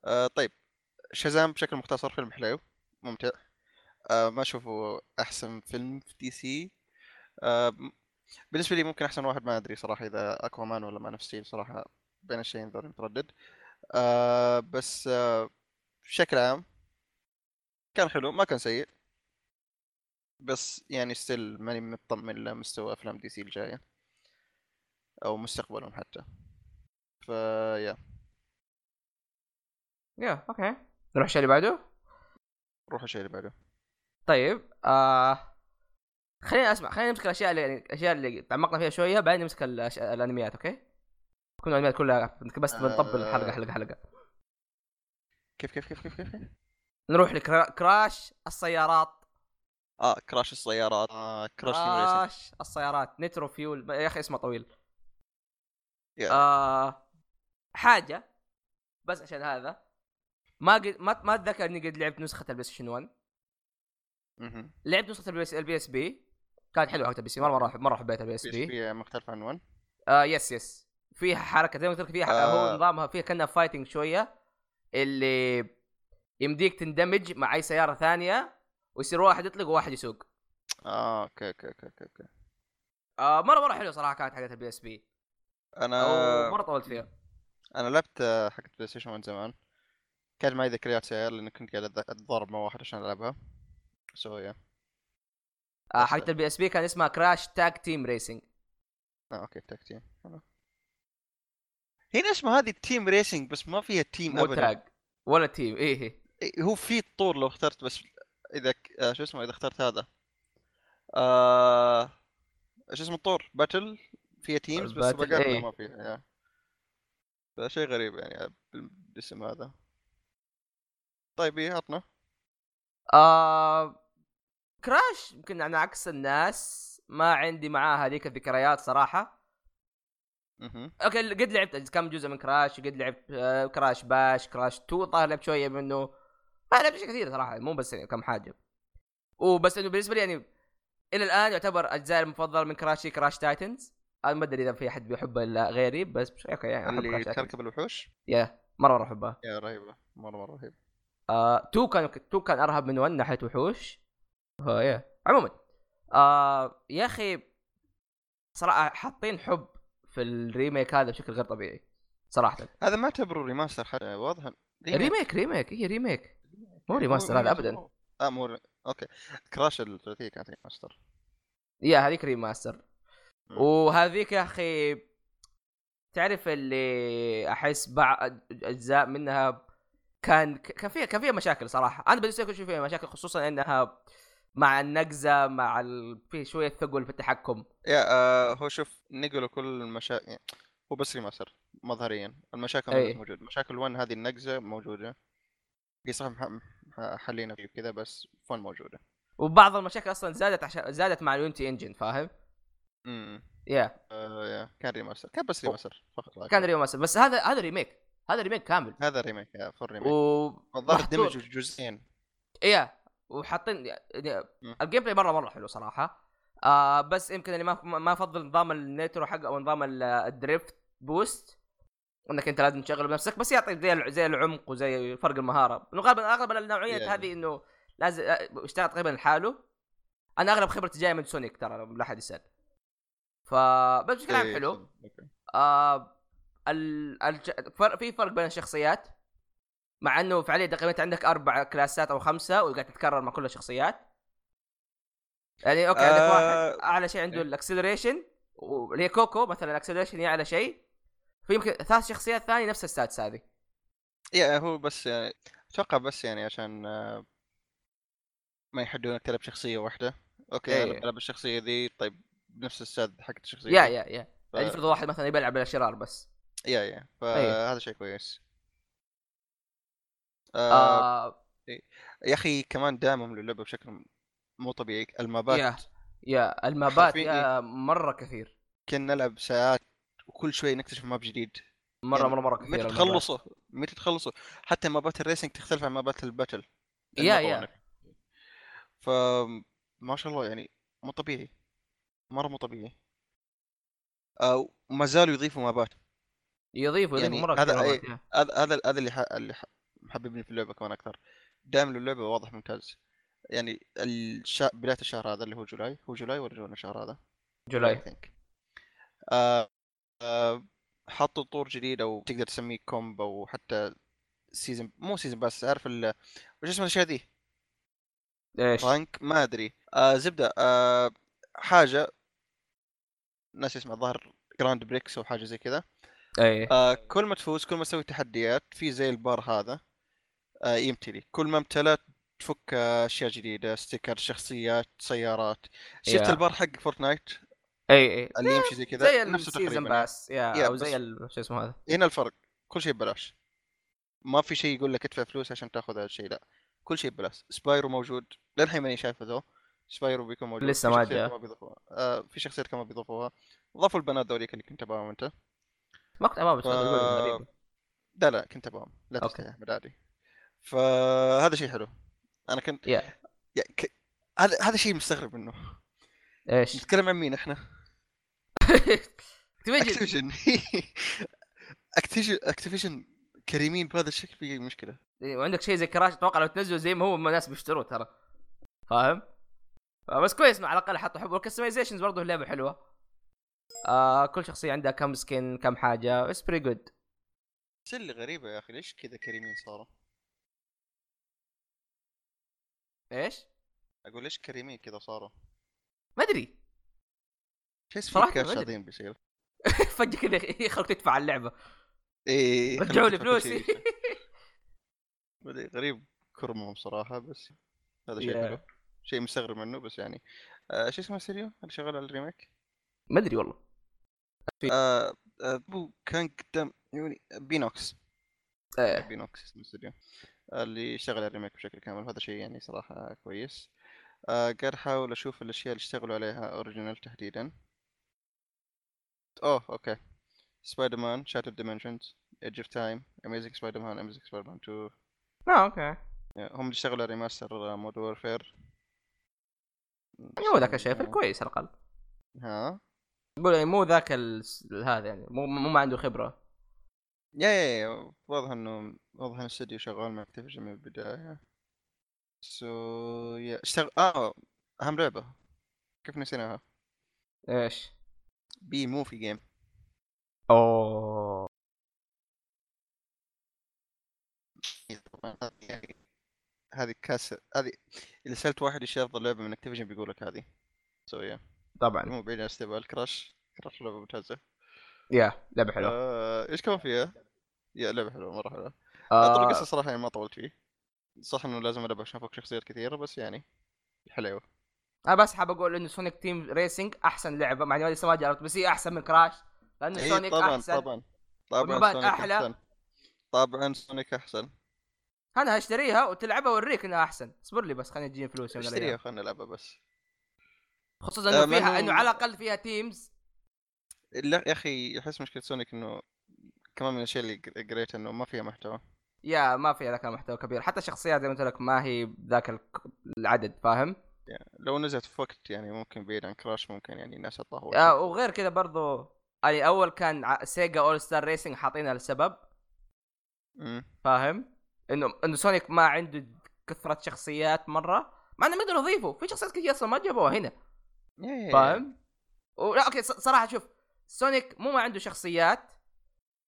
آه طيب. Shazam بشكل مختصر فيلم حلو ممتع. آه ما أشوفه أحسن فيلم في DC. آه بالنسبة لي ممكن أحسن واحد ما أدري صراحة إذا Aquaman ولا Man of Steel صراحة بين الشيئين ذول متردد. آه بس آه بشكل عام كان حلو ما كان سيء بس يعني still ماني مطمن لمستوى أفلام DC الجاية أو مستقبلهم حتى ف yeah yeah okay نروح الشيء اللي بعده روح الشيء اللي بعده طيب آه خلينا أسمع خلينا نمسك الأشياء اللي الأشياء اللي تعمقنا فيها شوية بعدين نمسك. الأنميات okay؟ تكون الأنميات كلها بس بنطبل. حلقة حلقة حلقة كيف كيف كيف كيف كيف؟ نروح ل Crash السيارات. آه Crash السيارات. آه Crash Crash السيارات. Nitro-Fueled. يا أخي اسمه طويل. yeah. آه حاجة. بس عشان هذا. ما قد ما ما أتذكر إني قد لعبت نسخة ال PlayStation 1 مهم. لعبت نسخة ال PS ال PSP. كانت حلوة حقت ال PC مرة مرة مره حبيت ال PSP بي. بي مختلف عن 1 آه yes yes فيها حركة زي ما قلت لك فيها آه. هو نظامها فيها كأنها fighting شوية. اللي يمديك تندمج مع أي سيارة ثانية ويصير واحد يطلق وواحد يسوق. آه okay okay okay okay. آه مرة مرة حلوة صراحة كانت حقت ال PSP. أنا مرة طولت فيها. أنا لعبت حقت PlayStation 1 زمان. كان معي ذكريات سيئة لأني كنت قاعد أتضارب مع واحد عشان ألعبها. so yeah آه حقت ال PSP كان اسمها Crash Tag Team Racing آه okay tag team حلو. هنا اسمها هذه Team Racing بس ما فيها team ابدا. tag ولا team إيه إيه. إيه، هو في الطور لو اخترت بس إذا ك... آه شو اسمه إذا اخترت هذا. آه... شو اسمه الطور؟ battle فيها teams بس سباقات إيه. ما فيها yeah. فشيء غريب يعني بالاسم هذا. طيب إيه عطنا. آه Crash يمكن أنا عكس الناس ما عندي معاها هذيك الذكريات صراحة. مهم. okay قد لعبت كم جزء من Crash قد لعبت آه Crash Bash Crash 2 ظهر لعبت شوية منه. ما لعبت شيء كثير صراحة مو بس يعني كم حاجة. وبس إنه بالنسبة لي يعني إلى الآن يعتبر أجزاء المفضلة من Crash هي Crash Titans أنا ما أدري إذا في أحد بيحبها إلا غيري بس. okay يعني أحب اللي تركب الوحوش؟ yeah مرة مرة أحبها. yeah رهيبة مرة مرة رهيبة. آه 2 كان 2 كان أرهب من 1 ناحية وحوش. آه yeah. عموما آه يا أخي صراحة حاطين حب في ال remake هذا بشكل غير طبيعي صراحة. هذا ما أعتبره remaster حتى واضح. remake remake هي ريميك مو remaster هذا ابدا. آه مو okay. Crash الثلاثية كانت remaster yeah هذيك remaster. وهذيك يا أخي تعرف اللي أحس بعض أجزاء منها كان كان فيها كان فيها مشاكل صراحة. أنا بالنسبة لي كنت فيها مشاكل خصوصا إنها مع النقزة مع ال... في شوية ثقل في التحكم. yeah آه هو شوف نقلوا كل المشاكل يعني هو بس remaster مظهريا. المشاكل. زالت موجودة. مشاكل 1 هذه النقزة موجودة. هي صح حلينا فيه كذا بس فون موجودة. وبعض المشاكل أصلا زادت عشان زادت مع ال Unity engine فاهم؟ امم yeah yeah كان remaster. كان بس remaster فقط كان. remaster بس هذا هذا remake. هذا remake كامل. هذا remake yeah full remake و الظاهر محطوط- دمجوا جزئين. yeah وحاطين. ال gameplay مرة مرة حلو صراحة. آه بس يمكن اللي ما ما أفضل نظام ال nitro حق أو نظام ال- ال drift boost انك انت لازم تشغله بنفسك بس يعطيك زي زي العمق وزي فرق المهارة. انه غالبا اغلب النوعيات يعني. هذه إنه لازم اشتغل تقريبا لحاله. أنا أغلب خبرتي جاية من Sonic ترى لا أحد يسأل. ف بس بشكل عام إيه، حلو. آه ال... الج... فرق في فرق بين الشخصيات. مع إنه فعليا تقريبا أنت عندك أربع كلاسات أو خمسة وقاعد تتكرر مع كل الشخصيات. يعني okay عندك آه، واحد أعلى شيء عنده إيه. ال acceleration واللي Coco مثلا ال acceleration هي أعلى شيء. في يمكن ثلاث شخصيات ثانية نفس ال stats هذه. yeah هو بس يعني أتوقع بس يعني عشان آه، ما يحدونك تلعب شخصية واحدة. okay إيه. أنا بلعب الشخصية ذي طيب بنفس ال stats حق الشخصية yeah. yeah yeah. ف- يعني افرض واحد مثلا يبي يلعب الاشرار بس. yeah yeah. إيه. فهذا شيء كويس. آه آه. يا أخي كمان دعمهم للعبة بشكل مو طبيعي. المابات. yeah yeah. المابات yeah مرة كثير. كنا نلعب ساعات وكل شوي نكتشف map جديد. مرة يعني مرة مرة كثير ما. تخلصوا ما تخلصوا حتى مابات ال racing تختلف عن مابات ال battle yeah. yeah. ف ما شاء الله يعني مو طبيعي. مرة مو طبيعي. آه وما زالوا يضيفوا مابات. يضيفوا يعني يضيفوا مرة هذا. هذا هذا هذا اللي ح... اللي ح... محببني في اللعبة كمان أكثر. دعم اللعبة واضح ممتاز. يعني الش... بداية الشهر هذا اللي هو July. هو July ولا July الشهر هذا؟ July. Think. آه حطوا طور جديد أو تقدر تسميه كومب أو حتى season مو season بس عارف ال وش اسمه الأشياء ذي؟ إيش؟ rank ما أدري. آه زبدة. آه حاجة. ناس اسمها الظاهر Grand Prix أو حاجة زي كذا. اي آه كل ما تفوز كل ما تسوي تحديات في زي البار هذا. آه يمتلي. كل ما امتلأت تفك آه، أشياء جديدة sticker شخصيات سيارات. شفت yeah. ال bar حق Fortnite أي أي. اللي يمشي زي كذا زي نفسه ال season تقريبا. pass yeah أو زي شو اسمه هذا؟ هنا الفرق كل شيء ببلاش. ما في شيء يقول لك ادفع فلوس عشان تاخذ هذا الشيء لا. كل شيء ببلاش. Spyro موجود. للحين ماني شايفه though. Spyro بيكون موجود. لسه ما جاء. آه في شخصيات كمان بيضيفوها. ضافوا البنات ذوليك اللي كنت ابغاهم أنت. ما كنت امام بس ف- لا لا كنت ابغاهم لا. تستحي احمد عادي. فهذا شيء حلو. أنا كنت yeah. yeah ك... هذا هذا شيء مستغرب منه. إيش؟ نتكلم عن مين إحنا؟ Activision Activision كريمين بهذا الشكل في مشكلة. وعندك شيء زي Crash أتوقع لو تنزله زي ما هو الناس بيشتروه ترى. فاهم؟ بس كويس إنه على الأقل حطوا حب وال customizations برضه اللعبه حلوة. آه كل شخصية عندها كم skin كم حاجة. it's pretty good بس اللي غريبة يا أخي. ليش كذا كريمين صاروا؟ إيش؟ أقول ليش كريمين كذا صاروا؟ ما أدري. تحس في صراحة catch. عظيم بيصير فجأة كذا يخلوك تدفع على اللعبة. إيه رجعوا لي فلوسي غريب كرمهم صراحة بس هذا شيء. حلو. شيء مستغرب منه بس يعني. آه شو اسمه ستوديو؟ اللي شغال على ال remake؟ ما أدري والله. آه هو كان قدام يعني Beenox. آه. Beenox اسمه الاستوديو اللي يشتغل على ال remake بشكل كامل هذا شيء يعني صراحة كويس. آه قاعد أحاول أشوف الأشياء اللي اشتغلوا عليها original تحديدا. اوه okay Spider-Man Shattered Dimensions Edge of Time Amazing Spider-Man Amazing Spider-Man 2 آه okay هم اللي اشتغلوا على remaster Modern Warfare مو ذاك الشيء كويس على الأقل. ها؟ يقول يعني مو ذاك هذا يعني مو مو ما عنده خبرة. yeah yeah yeah واضح إنه واضح ان الاستوديو شغال مع Activision من البداية. so yeah اشتغل آه أهم لعبة. كيف نسيناها؟ إيش؟ Bee Movie Game اوه هذه كاس هذه اذا سألت واحد إيش أفضل لعبة من Activision بيقول لك هذه. so yeah طبعا. مو بعيد عن استقبال Crash Crash لعبة ممتازة. yeah لعبة حلوة. آه، إيش كمان فيها؟ yeah لعبة حلوة مرة حلوة. آه. القصة صراحة يعني ما طولت فيه. صح إنه لازم ألعب عشان أفك شخصيات كثيرة بس يعني حلوة. أنا بس حاب أقول إنه Sonic Team Racing أحسن لعبة مع إني لسه ما جربت بس هي أحسن من Crash لأنه اي Sonic إيه، طبعا أحسن. طبعا. طبعا والمبات Sonic أحلى. أحسن. طبعا Sonic أحسن. أنا هشتريها وتلعبها وأوريك إنها أحسن. اصبر لي بس خليني تجيني فلوس اشتريها. خلينا نلعبها بس. خصوصا آه، انه ما فيها هو- إنه على الأقل فيها teams لا يا أخي أحس مشكلة Sonic إنه كمان من الأشياء اللي قريت إنه ما فيها محتوى. yeah ما فيها ذاك المحتوى كبير. حتى الشخصيات زي ما قلت لك ما هي ذاك العدد فاهم؟ يعني لو نزلت في وقت يعني ممكن بعيد عن Crash ممكن يعني الناس تطهو آه وغير كذا برضو يعني أول كان Sega All-Star Racing حاطينها لسبب. فاهم؟ إنه إنه Sonic ما عنده كثرة شخصيات مرة مع انهم يقدروا يضيفوا في شخصيات كثير أصلا ما جابوها هنا. فاهم؟ ولا okay صراحة شوف Sonic مو ما عنده شخصيات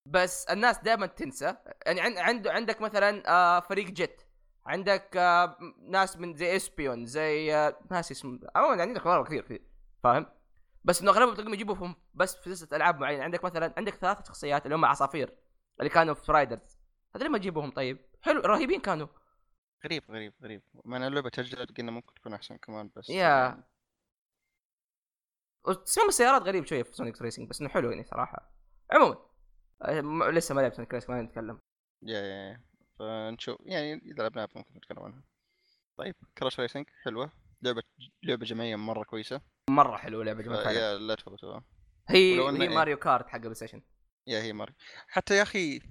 بس الناس دائما تنسى. يعني عن- عنده عندك مثلا آه فريق Jet عندك آه ناس من زي Espio زي آه ناس اسم عموما عندك مره كثير في فاهم؟ بس إنه أغلبهم تلاقيهم يجيبوهم بس في سلسله ألعاب معينة. عندك مثلا عندك ثلاث شخصيات اللي هم عصافير اللي كانوا في Riders هذول ما تجيبهم طيب؟ حلو رهيبين كانوا. غريب غريب غريب. مع ان اللعبة تجدد قلنا ممكن تكون أحسن كمان بس yeah. وتصميم السيارات غريب شوية في Sonic Racing بس إنه حلو يعني صراحة. عموما آه، لسه ما لعبت Sonic Racing ما نتكلم. yeah yeah yeah. فنشوف يعني إذا لعبناها ممكن نتكلم عنها. طيب Crash Racing حلوة. لعبة لعبة جماعية مرة كويسة. مرة حلو لعبة. yeah لا تفوتوها هي هي إيه. ماريو كارت حق PlayStation yeah هي ماري حتى يا أخي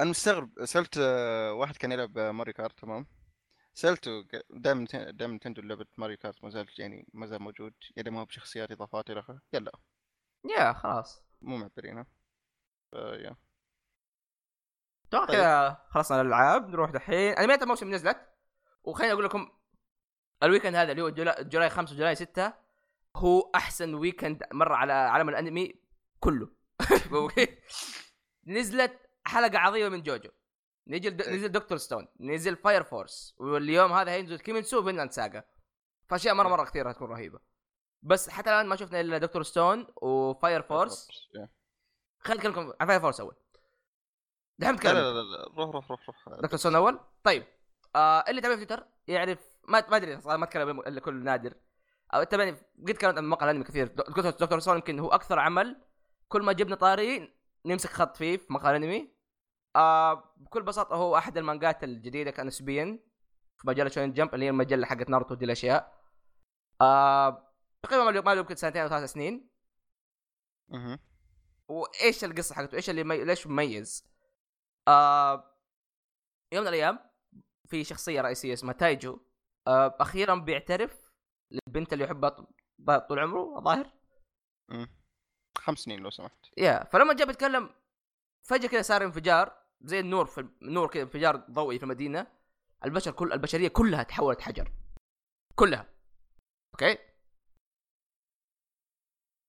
أنا مستغرب. سألت آه، واحد كان يلعب Mario Kart تمام؟ سألته دائما دائما Nintendo لعبة Mario Kart ما زال يعني ما زال موجود. يعني ما هو بشخصيات إضافات إلى آخره. قال لا. yeah خلاص. مو معبرينها yeah أتوقع طيب. كذا خلصنا الألعاب نروح دحين انميات الموسم نزلت وخليني أقول لكم ال weekend هذا اللي هو July, July 5 و July 6 هو أحسن ويكند مر على عالم الأنمي كله؟ نزلت حلقة عظيمة من JoJo نزل إيه. نزل Dr. Stone نزل Fire Force واليوم هذا هينزل Kimetsu Vinland Saga فأشياء مرة مرة كثيرة تكون رهيبة بس حتى الآن ما شفنا إلا Dr. Stone و Fire Force. خليني أكلمكم عن Fire Force أول دحين لا نتكلم لا لا, لا. روح روح روح روح Dr. Stone اول طيب آه اللي يتابعني في تويتر يعرف ما ما أدري صراحة ما أتكلم إلا كل نادر أو تابعني قد تكلمت عن مقال أنمي كثير Dr. Stone يمكن هو أكثر عمل كل ما جبنا طاري نمسك خط فيه في مقال أنمي آه بكل بساطة هو أحد المانجات الجديدة كان نسبيا في مجله Shonen Jump اللي هي المجلة حقت ناروتو دي الأشياء آه تقريبا ما له- ما له يمكن سنتين أو ثلاث سنين مهم. وإيش القصة حقته؟ إيش اللي مي... ليش مميز؟ آه يوم من الأيام في شخصية رئيسية اسمها تايجو آه أخيرا بيعترف للبنت اللي يحبها طول عمره الظاهر. خمس سنين لو سمحت. يا فلما جاء بيتكلم فجأة كذا صار انفجار زي النور في النور كذا انفجار ضوئي في المدينة. البشر كل البشرية كلها تحولت حجر. كلها. okay؟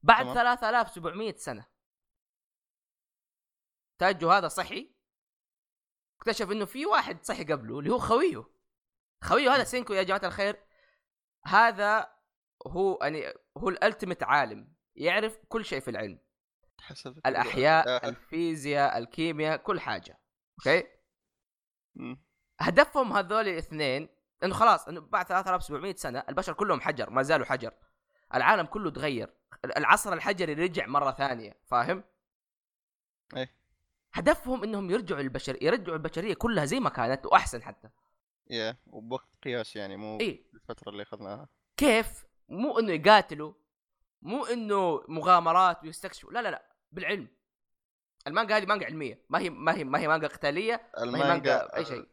بعد تمام. 3700 سنة. Taiju هذا صحي. اكتشف إنه في واحد صحي قبله اللي هو خويه. خويه هذا Senku يا جماعة الخير. هذا هو يعني هو ال ultimate عالم يعرف كل شيء في العلم. حسب الأحياء آه. الفيزياء الكيمياء كل حاجة. okay. هدفهم هذول الاثنين إنه خلاص إنه بعد 3700 سنة البشر كلهم حجر ما زالوا حجر. العالم كله تغير. العصر الحجري رجع مرة ثانية فاهم؟ إيه. هدفهم إنهم يرجعوا البشر يرجعوا البشرية كلها زي ما كانت وأحسن حتى. يا وبوقت قياس يعني مو إيه. الفترة اللي أخذناها. كيف؟ مو إنه يقاتلوا مو إنه مغامرات ويستكشفوا لا لا لا بالعلم. المانجا هذه مانجا علمية ما هي ما هي ما هي مانجا قتالية مانجا أي شيء.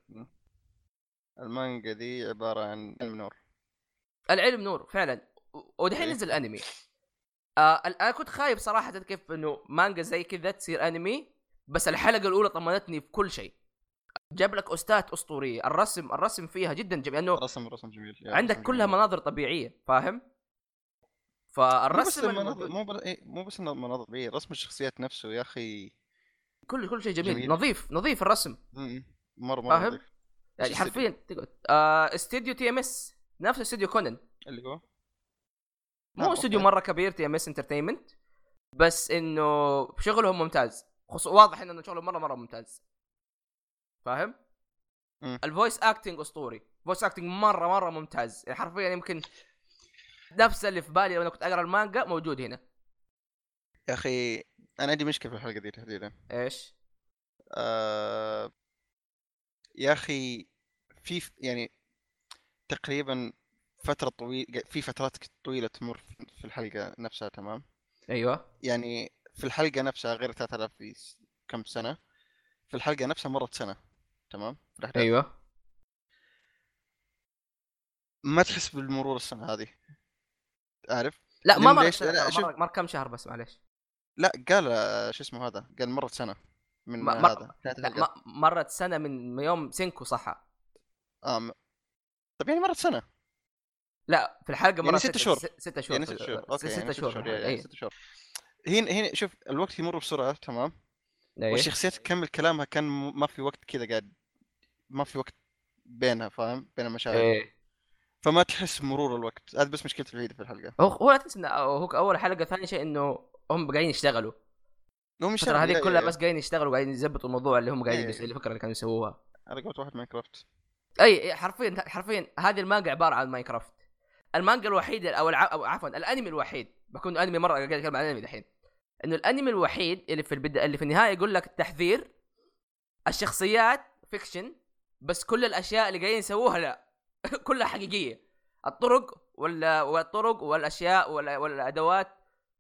المانجا دي عبارة عن علم نور. العلم نور فعلا. ودحين إيه. نزل أنمي. آه أنا كنت خايف صراحة كيف إنه مانجا زي كذا تصير أنمي. بس الحلقة الأولى طمنتني في كل شيء. جاب لك أستاذ أسطورية. الرسم الرسم فيها جدا جميل لأنه رسم رسم جميل. عندك رسم كلها جميل. مناظر طبيعية فاهم؟ مو بس فالرسم المناظر مو بس إيه مو بس المناظر طبيعية رسم الشخصيات نفسه يا أخي. كل كل شيء جميل. جميل. نظيف نظيف الرسم. مم. مرة مرة فاهم؟ يعني حرفيا تقعد. آه استديو TMS نفس استديو كونن اللي هو؟ مو استوديو. مرة كبير TMS Entertainment بس إنه شغلهم ممتاز. خصو واضح إنه شغلهم مره مرة ممتاز. فاهم؟ ال voice acting أسطوري. voice acting مره مرة ممتاز. يعني حرفيا يمكن نفس اللي في بالي لما كنت أقرأ المانجا موجود هنا. يا أخي أنا عندي مشكلة في الحلقة دي تحديدا. إيش؟ آه... يا أخي في يعني تقريبا فترة طويلة في فترات طويلة تمر في الحلقة نفسها تمام؟ أيوه. يعني في الحلقة نفسها غير 3000 في كم سنة؟ في الحلقة نفسها مرت سنة تمام؟ الأحداث. أيوه. ما تحس بالمرور السنة هذه؟ عارف؟ لا ما لأن مر ليش؟ سنة، لا، مر, شوف. مر, كم شهر بس معلش لا قال آه، شو اسمه هذا؟ قال مرت سنة من ما- مر- هذا لا مرت سنة من يوم Senku صحى آه م... طب يعني مرت سنة. لا في الحلقة يعني مرت ست شهور. ست شهور يعني ست شهور. okay ست يعني شهور يعني ست شهور. هنا هنا شوف الوقت يمر بسرعة تمام؟ إيه. والشخصيات تكمل كلامها كان ما في وقت كذا قاعد ما في وقت بينها فاهم؟ بين المشاهد إيه. فما تحس بمرور الوقت. هذه بس مشكلتي الوحيدة في الحلقة. هو هو لا تنسى هو أول حلقة ثاني شيء إنه هم قاعدين يشتغلوا. الفترة عارف- هذه كلها يا- بس قاعدين يشتغلوا قاعدين يزبطوا الموضوع اللي هم قاعدين إيه. yes- الفكرة اللي كانوا يسووها. على قولة واحد Minecraft اي إي، حرفيا حرفيا هذه المانجا عبارة عن Minecraft المانجا الوحيدة أو الع... أو عفوا الأنمي الوحيد. بكون أنمي مرة قاعد أتكلم عن انمي دحين. إنه الأنمي الوحيد اللي في البدا... اللي في النهاية يقول لك التحذير الشخصيات فيكشن بس كل الأشياء اللي قاعدين يسووها لا. كلها حقيقية. الطرق ولا والطرق والأشياء والأدوات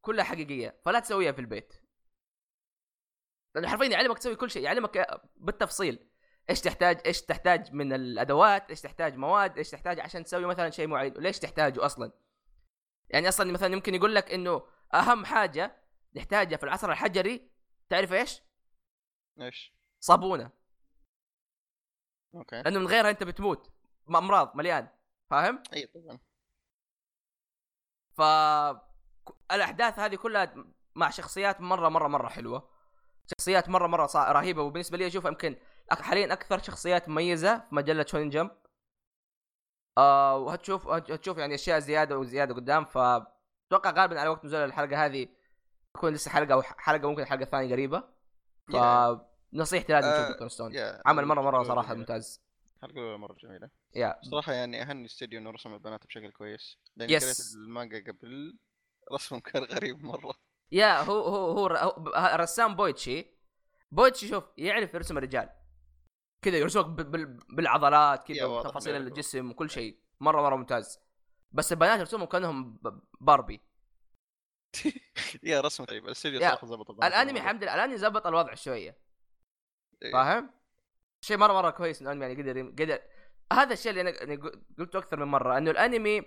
كلها حقيقية. فلا تسويها في البيت. لأنه حرفيا يعلمك تسوي كل شيء يعلمك بالتفصيل. إيش تحتاج إيش تحتاج من الأدوات إيش تحتاج مواد إيش تحتاج عشان تسوي مثلا شيء معين وليش تحتاجه أصلا؟ يعني أصلا مثلا يمكن يقول لك إنه أهم حاجة نحتاجها في العصر الحجري. تعرف إيش؟ إيش؟ صابونة. أوكي. لأنه من غيرها أنت بتموت. أمراض مليان. فاهم؟ أي طبعا. ف الأحداث هذه كلها مع شخصيات مرة مرة مرة حلوة. شخصيات مرة مرة صا- رهيبة. وبالنسبة لي أشوف يمكن حاليا أكثر شخصيات مميزة في مجلة شونين جمب. آه وهتشوف هتشوف يعني أشياء زيادة وزيادة قدام. فأتوقع غالبا على وقت نزول الحلقة هذه تكون لسه حلقة أو حلقة ممكن حلقة ثانية قريبة. فنصيحتي لازم آه، تشوف Dr. Stone. عمل مرة مرة صراحة. ممتاز. الحلقة الأولى مرة جميلة. yeah صراحة يعني أهني استديو إنه رسم البنات بشكل كويس. yes. قريت المانجا قبل رسمهم كان غريب مرة. yeah هو هو هو, رسام Boichi. Boichi شوف يعرف يرسم الرجال. كذا يرسمك بالعضلات كذا عليك. الجسم وكل شيء. مرة مرة ممتاز. بس البنات يرسمهم كأنهم باربي. يا رسم غريب الاستديو ضبط البنات الأنمي. الحمد لله الأنمي زبط الوضع شوية إيه. فاهم؟ شيء مرة مرة كويس إنه الأنمي يعني قدر قدر هذا الشيء اللي أنا يعني قلته أكثر من مرة إنه الأنمي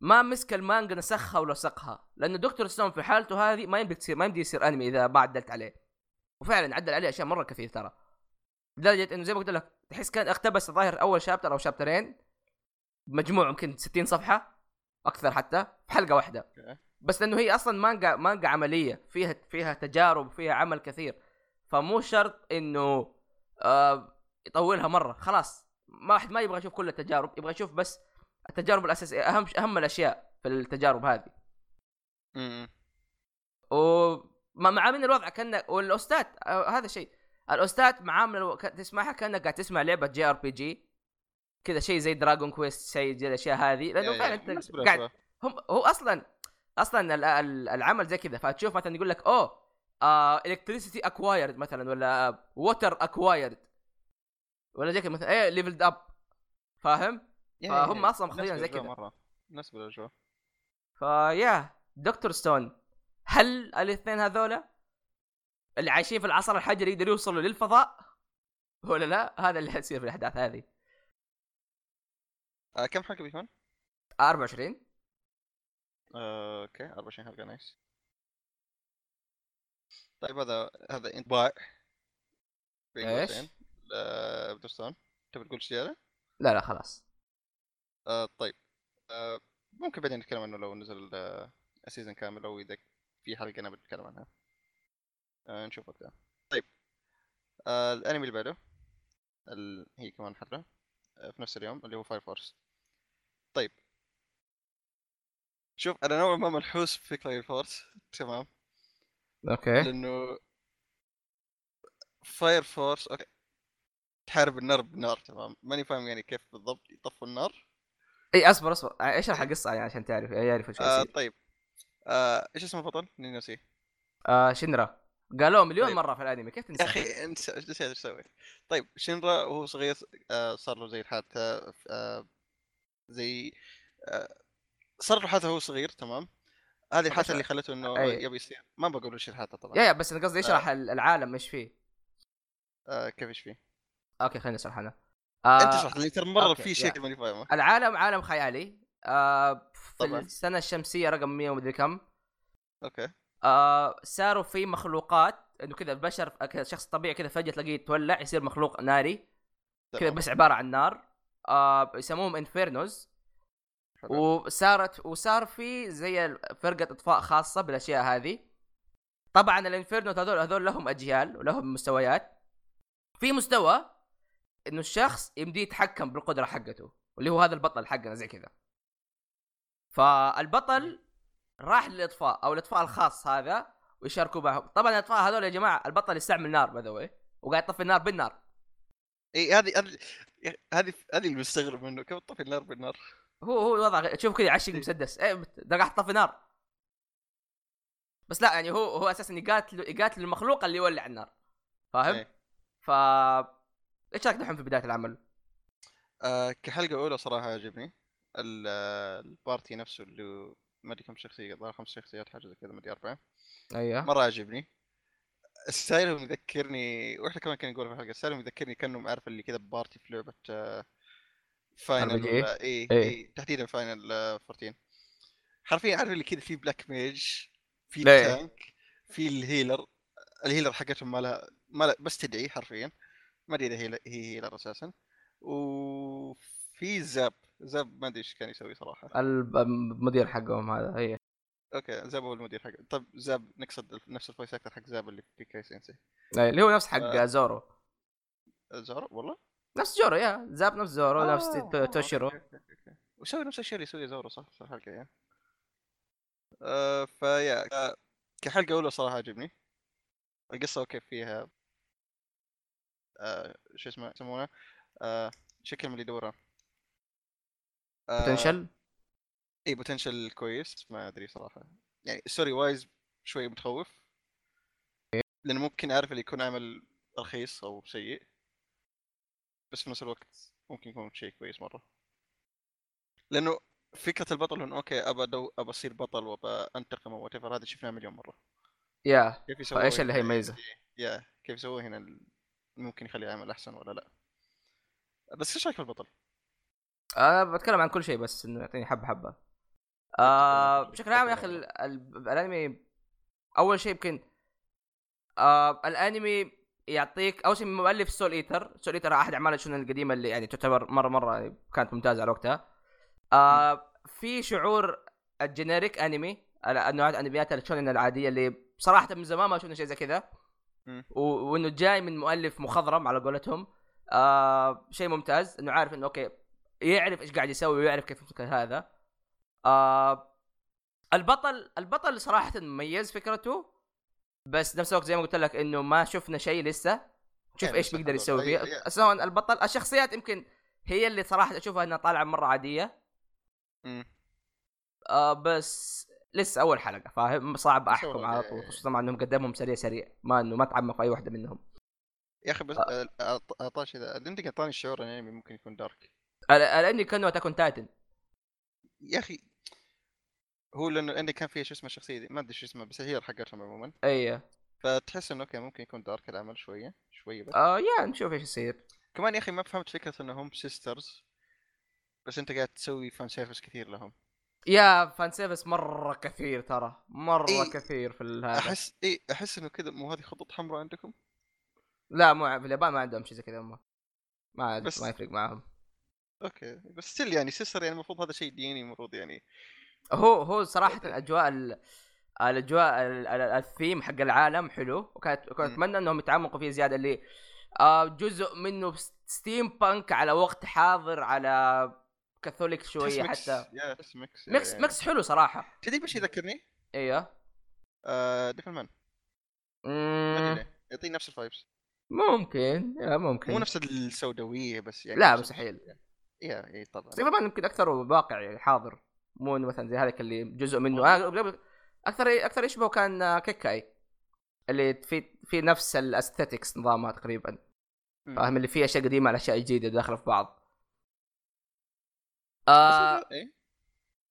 ما مسك المانجا نسخها ولصقها لأنه دكتور ستون في حالته هذه ما يمدي تصير ما يمدي يصير أنمي إذا ما عدلت عليه وفعلا عدل عليه أشياء مرة كثير ترى لدرجة إنه زي ما قلت لك تحس كان اقتبس الظاهر أول شابتر أو شابترين مجموع يمكن 60 صفحة أكثر حتى في حلقة واحدة. بس لأنه هي أصلا مانجا مانجا علمية. فيها فيها تجارب فيها عمل كثير. فمو شرط إنه آه يطولها مرة. خلاص ما واحد ما يبغى يشوف كل التجارب. يبغى يشوف بس التجارب الأساسية. أهم أهم الأشياء في التجارب هذه. أمم. ومع مع من الوضع؟ كأن وال OST ات آه هذا الشيء ال OST ات معامله الو- تسمعها كأنك قاعد تسمع لعبة JRPG. كذا شيء زي Dragon Quest شيء زي الأشياء هذه. لأنه فعلا أنت قاعد. هم هو أصلا أصلا ال- ال- العمل زي كذا فتشوف مثلا يقول لك أوه electricity acquired مثلا ولا water acquired ولا زي كذا مثلا إيه leveled up فاهم؟ فهم نفس مخلينها زي كذا. مرة نفس بالاجواء فيا Dr. Stone هل الاثنين هذولا اللي عايشين في العصر الحجري يقدروا يوصلوا للفضاء ولا لا؟ هذا اللي حيصير في الأحداث هذه آه كم حلقة بيكون؟ 24 آه، okay 24 حلقة nice. طيب هذا هذا انطباع آه، ب Dr. Stone تبي تقول شيء زيادة؟ لا لا خلاص. آه طيب. آه ممكن بعدين نتكلم عنه لو نزل آه ال season كامل أو إذا في حلقة أنا بتكلم عنها. آه نشوف وقتها. طيب. آه الأنمي اللي بعده ال... هي كمان حلقة. آه في نفس اليوم اللي هو Fire Force طيب. شوف أنا نوعا ما منحوس في Fire Force تمام؟ okay. لأنه Fire Force okay. تحارب النار بنار تمام؟ ماني فاهم يعني كيف بالضبط يطفوا النار. إي أصبر أصبر. إيش راح القصة يعني عشان تعرف يعرف إيش آه طيب. آه إيش اسمه البطل؟ اني ناسيه آه شنرا قالوه مليون طيب. مرة في الأنمي كيف تنسى؟ يا أخي انت إيش نسيت إيش سويت؟ طيب شينرا وهو صغير آه صار له زي الحادثة آه زي آه صار له حادثه وهو صغير تمام هذه الحادثة اللي خلته إنه أي. يبي يصير ما بقول إيش الحادثة طبعا يا يا بس أنا قصدي اشرح العالم إيش فيه آه كيف إيش فيه؟ okay خليني اشرح أنا آه انت اشرح لي ترى مرة في. شيء ماني فاهمه العالم عالم خيالي آه في طبعاً. السنة الشمسية رقم 100 ومدري كم okay آه صاروا في مخلوقات إنه كذا البشر كذا شخص طبيعي كذا فجأة تلاقيه يتولع يصير مخلوق ناري كذا. بس عبارة عن نار آه يسموهم infernos. وصارت وصار في زي فرقة أطفاء خاصة بالأشياء هذه. طبعا ال inferno هذول هذول لهم أجيال ولهم مستويات. في مستوى إنه الشخص يمديه يتحكم بالقدرة حقته واللي هو هذا البطل حقنا زي كذا. فالبطل راح للأطفاء أو الأطفاء الخاص هذا ويشاركوا معهم. طبعا الأطفاء هذول يا جماعة البطل يستعمل نار باي وقاعد يطفي النار بالنار. إي هذه هذه هذه هذه اللي مستغرب منه كيف تطفي النار بالنار؟ هو هو الوضع تشوف كذا يعشق مسدس. إيه ده قاعد يطفي نار. بس لا يعني هو هو أساسا يقاتل يقاتل المخلوق اللي يولع النار. فاهم؟ إيه. ف إيش رايك دحين في بداية العمل؟ آه كحلقة أولى صراحة عجبني. ال- آه، ال party نفسه اللي ما أدري كم شخصية ظهر خمس شخصيات حاجة زي كذا ما أدري أربعة. أيوه. مرة عجبني. style هم يذكرني وإحنا كمان كنا نقول في الحلقة style هم يذكرني كانهم عارف اللي كذا party في لعبة Final؟ ولا اي إيه. اي تحديدا Final 14 حرفيا عارف اللي كذا في black mage في؟ tank في ال healer ال healer حقتهم ما لها ما لها بس تدعي حرفيا. ما أدري إذا هي هي healer أساسا. وفي زاب زاب ما أدري إيش كان يسوي صراحة. المدير حقهم هذا هي okay زاب هو المدير حقه. طب زاب نقصد نفس ال voice actor حق زاب اللي في كي أي، اللي هو نفس حق آه. زورو زارو والله؟ نفس زورو يا. زاب نفس زورو نفس آه، تو- توشيرو. okay، okay، okay. وسوي نفس الشيء اللي يسويه زورو صح؟ في الحلقة يعني آه فيا كحلقة أولى صراحة عجبني. القصة okay فيها آه شو اسمه يسمونه؟ آه شكل من اللي يدورها؟ آه potential إي potential كويس ما أدري صراحة. يعني story wise شوي متخوف. لأنه ممكن أعرف اللي يكون عمل رخيص أو سيء. بس في نفس الوقت ممكن يكون شيء كويس مرة لأنه فكرة البطل إنه okay أبى دو أبى أصير بطل وأبى أنتقم أو whatever هذا شفناه مليون مرة يا كيف يسووه فإيش اللي؟ هيميزه؟ يا كيف يسووه هنا ممكن يخلي العمل أحسن ولا لا بس إيش رأيك في البطل؟ أنا بتكلم عن كل شيء بس إنه يعطيني حبة حبة آه بشكل عام يا أخي ال- ال- الأنمي أول شيء يمكن آه الأنمي يعطيك أول شيء من مؤلف Soul Eater. Soul Eater أحد أعمال الشونن القديمة اللي يعني تعتبر مرة مرة كانت ممتازة على وقتها. آه في شعور ال generic أنمي انواع أنميات الشونن العادية اللي بصراحه من زمان ما شفنا شيء زي كذا. وإنه جاي من مؤلف مخضرم على قولتهم. آه شيء ممتاز. إنه عارف إنه okay يعرف إيش قاعد يسوي ويعرف كيف يمسك هذا. آه البطل البطل صراحة مميز فكرته. بس نفس الوقت زي ما قلت لك إنه ما شفنا شيء لسه شوف يعني إيش بيقدر. يسوي فيه أي. سواء البطل الشخصيات يمكن هي اللي صراحة أشوفها إنها طالعة مرة عادية مم. آه بس لسه أول حلقة فاهم صعب أحكم على إيه. طول خصوصا مع إنهم قدمهم سريع سريع ما إنه ما تعمق في أي واحدة منهم يا أخي بس آه. آه، اعطاش إذا عندك أعطاني الشعور إن الأنمي ممكن يكون دارك ال- لاني كأنه Attack Titan يا أخي هو لأنه عندي كان فيها شو اسمه الشخصية دي ما أدري شو اسمها بس هي حقتهم عموما. اي فتحس إنه okay ممكن يكون dark العمل شوية شوية بس. آه يا نشوف إيش يصير. كمان يا أخي ما فهمت فكرة إنهم sisters بس أنت قاعد تسوي fan service كثير لهم. يا fan service مرة كثير ترى مرة إيه. كثير في هذا. أحس إي أحس إنه كذا مو هذه خطوط حمراء عندكم؟ لا مو في اليابان ما عندهم شيء زي كذا هم. ما بس- ما يفرق معهم okay بس still يعني سيستر يعني المفروض هذا شيء ديني المفروض يعني هو هو صراحة الأجواء ال- الأجواء ال- ال- الثيم حق العالم حلو. وكانت كنت. اتمنى إنهم يتعمقوا فيه زيادة. اللي آه جزء منه steampunk على وقت حاضر على كاثوليك شوية حتى. mix mix يعني. mix حلو صراحة. تدري إيش يذكرني؟ أيوه آه Devilman يعطيني نفس ال vibes ممكن. ممكن. مو نفس السوداوية بس يعني لا مستحيل يا إي طبعا. طبعا يمكن أكثر واقعي حاضر. مو إنه مثلا زي هذاك اللي جزء منه. آه قبل- أكثر أكثر يشبه كان آه، كيكاي. اللي في في نفس ال aesthetics نظامها تقريبا. فاهم؟ اللي فيه أشياء قديمة على أشياء جديدة داخله في بعض. بس آه إيه؟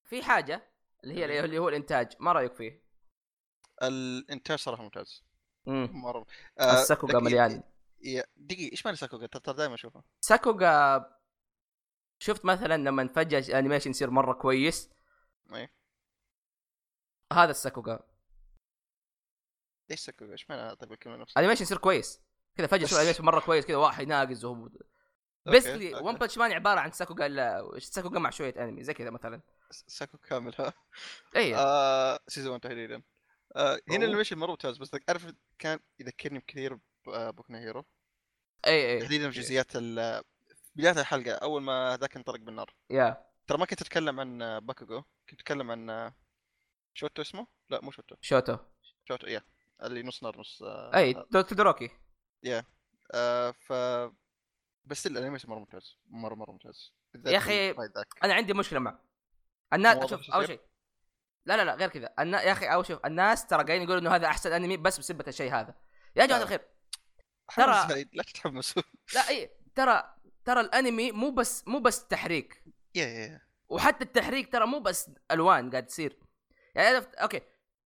في حاجة اللي هي اللي هو الإنتاج. ما رأيك فيه؟ الإنتاج صراحة ممتاز. مم. مرة. ال sakuga لكن- مليان. يا دقيقة إيش معنى sakuga؟ ترى دائما اشوفه sakuga شفت مثلا لما فجاه ال animation يصير مرة كويس؟ إيه. هذا ال sakuga إيش sakuga إيش معنى طيب الكلمة نفسها؟ ال animation يصير كويس. كذا فجأة يصير ال animation مرة كويس كذا واحد ناقز وهو basically. One Punch Man عبارة عن sakuga إلا sakuga مع شوية انمي زي كذا مثلا. sakuga كامل ها؟ اي آه season 1 تحديدا. آه هنا. ال animation مرة ممتاز بس تعرف كان يذكرني بكثير Boku no Hero. اي اي تحديدا في جزئيات ال- بداية الحلقة أول ما هذاك انطلق بالنار. yeah ترى ما كنت أتكلم عن آه، باكوغو كنت أتكلم عن آه، شوتو اسمه؟ لا مو شوتو. شوتو. شوتو يا اللي نص نار نص آه أي آه، تو- تودوروكي. آه ف بس ال animation مرة ممتاز مرة مرة ممتاز. yeah ذاك. أنا عندي مشكلة معه. الناس شوف أول؟ شيء. لا لا لا غير كذا. النا... يا أخي أول شوف الناس ترى قاعدين يقولوا إنه هذا أحسن أنمي بس بسبة الشيء هذا. يا جماعة لا. الخير. ترى- لا تتحمسوا. لا اي ترى ترى الأنمي مو بس مو بس تحريك. yeah yeah yeah. وحتى التحريك ترى مو بس ألوان قاعد تصير. يعني عرفت؟ okay.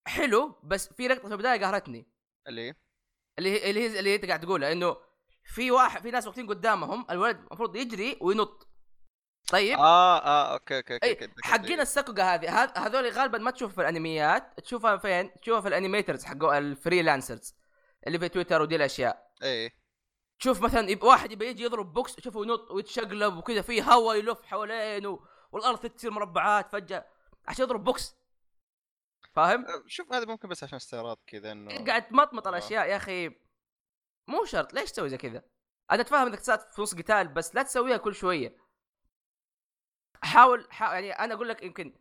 حلو بس في لقطة في البداية قهرتني. اللي اللي هي اللي هي اللي أنت قاعد تقولها إنه في واحد في ناس واقفين قدامهم الولد المفروض يجري وينط. طيب؟ آه آه okay okay okay إي okay، حقين إيه. ال sakuga هذه. هذ- هذول غالبا ما تشوفها في الأنميات. تشوفها فين؟ تشوفها في ال animators حقو ال freelancers اللي في تويتر ودي الأشياء. إيه. تشوف مثلا يب- واحد يبي يجي يضرب بوكس تشوفه ينط ويتشقلب وكذا في هواء يلف حوالينه والأرض تصير مربعات فجأة عشان يضرب بوكس فاهم؟ شوف هذا ممكن بس عشان استعراض كذا إنه قاعد تمطمط آه. الأشياء يا أخي مو شرط ليش تسوي زي كذا؟ أنا اتفاهم إنك تساعد في نص قتال بس لا تسويها كل شوية حاول, حاول يعني أنا أقول لك يمكن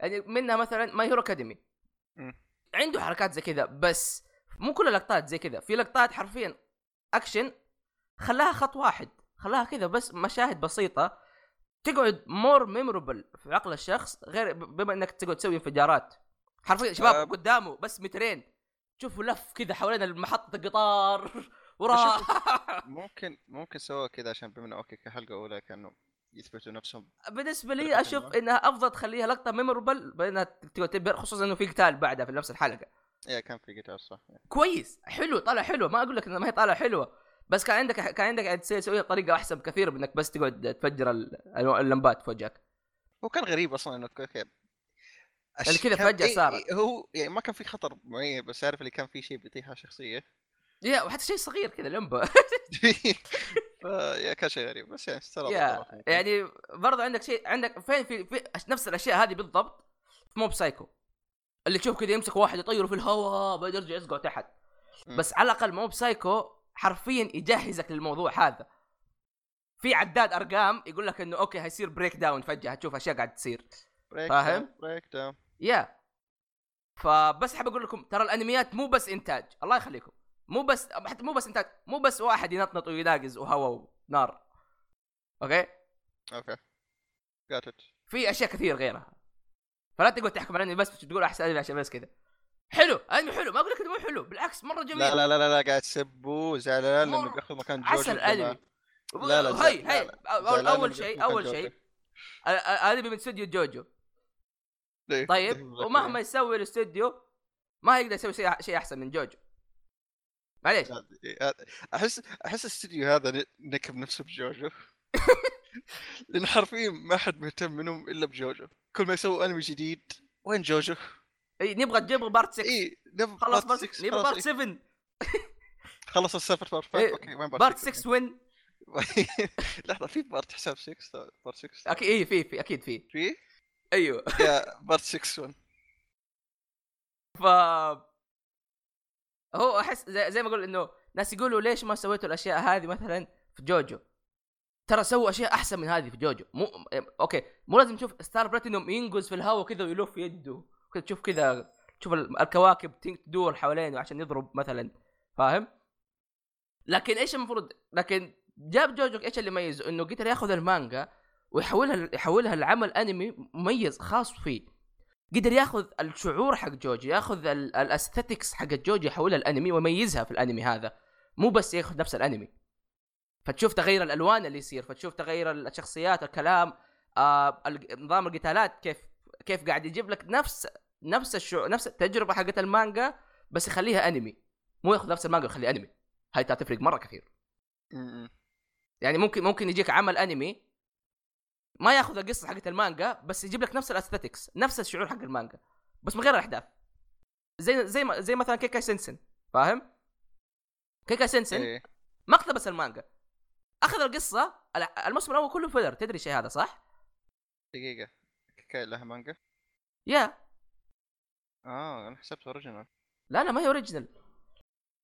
يعني منها مثلا My Hero Academia. عنده حركات زي كذا بس مو كل اللقطات زي كذا في لقطات حرفيا اكشن خلاها خط واحد خلاها كذا بس مشاهد بسيطة تقعد more memorable في عقل الشخص غير بما إنك تقعد تسوي انفجارات. حرفيا شباب آه. قدامه بس مترين. شوفوا لف كذا حوالين محطه القطار وراه. ممكن ممكن سووا كذا عشان بما okay كحلقة أولى كانوا يثبتوا نفسهم بالنسبة لي أشوف. إنها أفضل تخليها لقطة memorable بأنها تقعد تبر خصوصا إنه في قتال بعدها في نفس الحلقة. إيه كان في قتال صح. كويس حلو طالع حلو. ما أقول لك انها ما هي طالع حلوة. بس كان عندك كان عندك تسويها بطريقة أحسن بكثير من انك بس تقعد تفجر ال- اللمبات في وجهك هو كان غريب أصلا إنه okay أش- اللي كذا فجأة إيه- صارت. إيه، هو يعني ما كان في خطر معين بس عارف اللي كان في شيء بيطيح على الشخصيه yeah وحتى شيء صغير كذا لمبة ف- yeah كان شيء غريب بس يعني استغرب. يعني برضه عندك شيء عندك فين في, في نفس الأشياء هذه بالضبط في Mob Psycho اللي تشوف كذا يمسك واحد يطيره في الهواء بعدين يرجع يسقط تحت. بس على الأقل Mob Psycho حرفيا يجهزك للموضوع هذا. في عداد أرقام يقول لك إنه okay هيصير breakdown فجأة. هتشوف أشياء قاعد تصير. break فاهم؟ down breakdown yeah فبس حاب أقول لكم ترى الأنميات مو بس إنتاج. الله يخليكم. مو بس حتى مو بس إنتاج مو بس واحد ينطنط ويناقز وهواء ونار. okay؟ okay. got it في أشياء كثير غيرها. فلا تقعد تحكم على بس تقول أحسن أنمي عشان بس كذا. حلو انمي حلو ما أقول لك إنه مو حلو بالعكس مرة جميل. لا لا لا لا, لا قاعد تسبه زعلان لأنه مرة بياخذ مكان جوجو عسل. انمي لا لا هي هي أول شيء أول شيء انمي من استوديو جوجو. إيه، طيب. ومهما يسوي الاستوديو ما يقدر يسوي شيء شيء أحسن من جوجو. معليش. إيه، أحس أحس الاستديو هذا نكب نفسه بجوجو. لأنه حرفيا ما حد مهتم منهم إلا بجوجو. كل ما يسووا أنمي جديد وين جوجو؟ إي، نبغى نبغى part 6 اي نبغى خلاص part part 6 نبغى part إيه. 7 خلص السالفه part 5 إيه، okay وين part 6 وين لحظة في part حساب 6 part 6 أكيد اي في في أكيد في. في؟ أيوه. yeah part 6 1 ف هو أحس زي, زي ما أقول إنه ناس يقولوا ليش ما سويتوا الأشياء هذه مثلا في جوجو؟ ترى سووا أشياء أحسن من هذه في جوجو. مو okay مو لازم تشوف Star Platinum ينقز في الهواء كذا ويلف يده. كذا تشوف كذا تشوف ال- الكواكب تدور حوالينه عشان يضرب مثلا فاهم؟ لكن إيش المفروض؟ لكن جاب جوجو إيش اللي يميزه؟ إنه قدر ياخذ المانجا ويحولها يحولها لعمل أنمي مميز خاص فيه. قدر ياخذ الشعور حق جوجو ياخذ ال aesthetics حق جوجو يحولها الانمي ويميزها في الأنمي هذا. مو بس ياخذ نفس الأنمي. فتشوف تغير الألوان اللي يصير فتشوف تغير الشخصيات الكلام آه نظام القتالات كيف كيف قاعد يجيب لك نفس نفس الشعور نفس التجربة حقت المانجا بس يخليها أنمي. مو ياخذ نفس المانجا ويخليه أنمي. هاي تفرق مرة كثير. يعني ممكن ممكن يجيك عمل أنمي ما ياخذ القصة حقت المانجا بس يجيب لك نفس ال aesthetics نفس الشعور حق المانجا بس من غير الأحداث. زي زي ما زي مثلا Kekkai Sensen فاهم؟ Kekkai Sensen إيه. ما اقتبس المانجا. أخذ القصة ال- الموسم الأول كله filler تدري الشيء هذا صح؟ دقيقة. كاي لها مانجا؟ yeah. آه أنا حسبت original لا لا ما هي original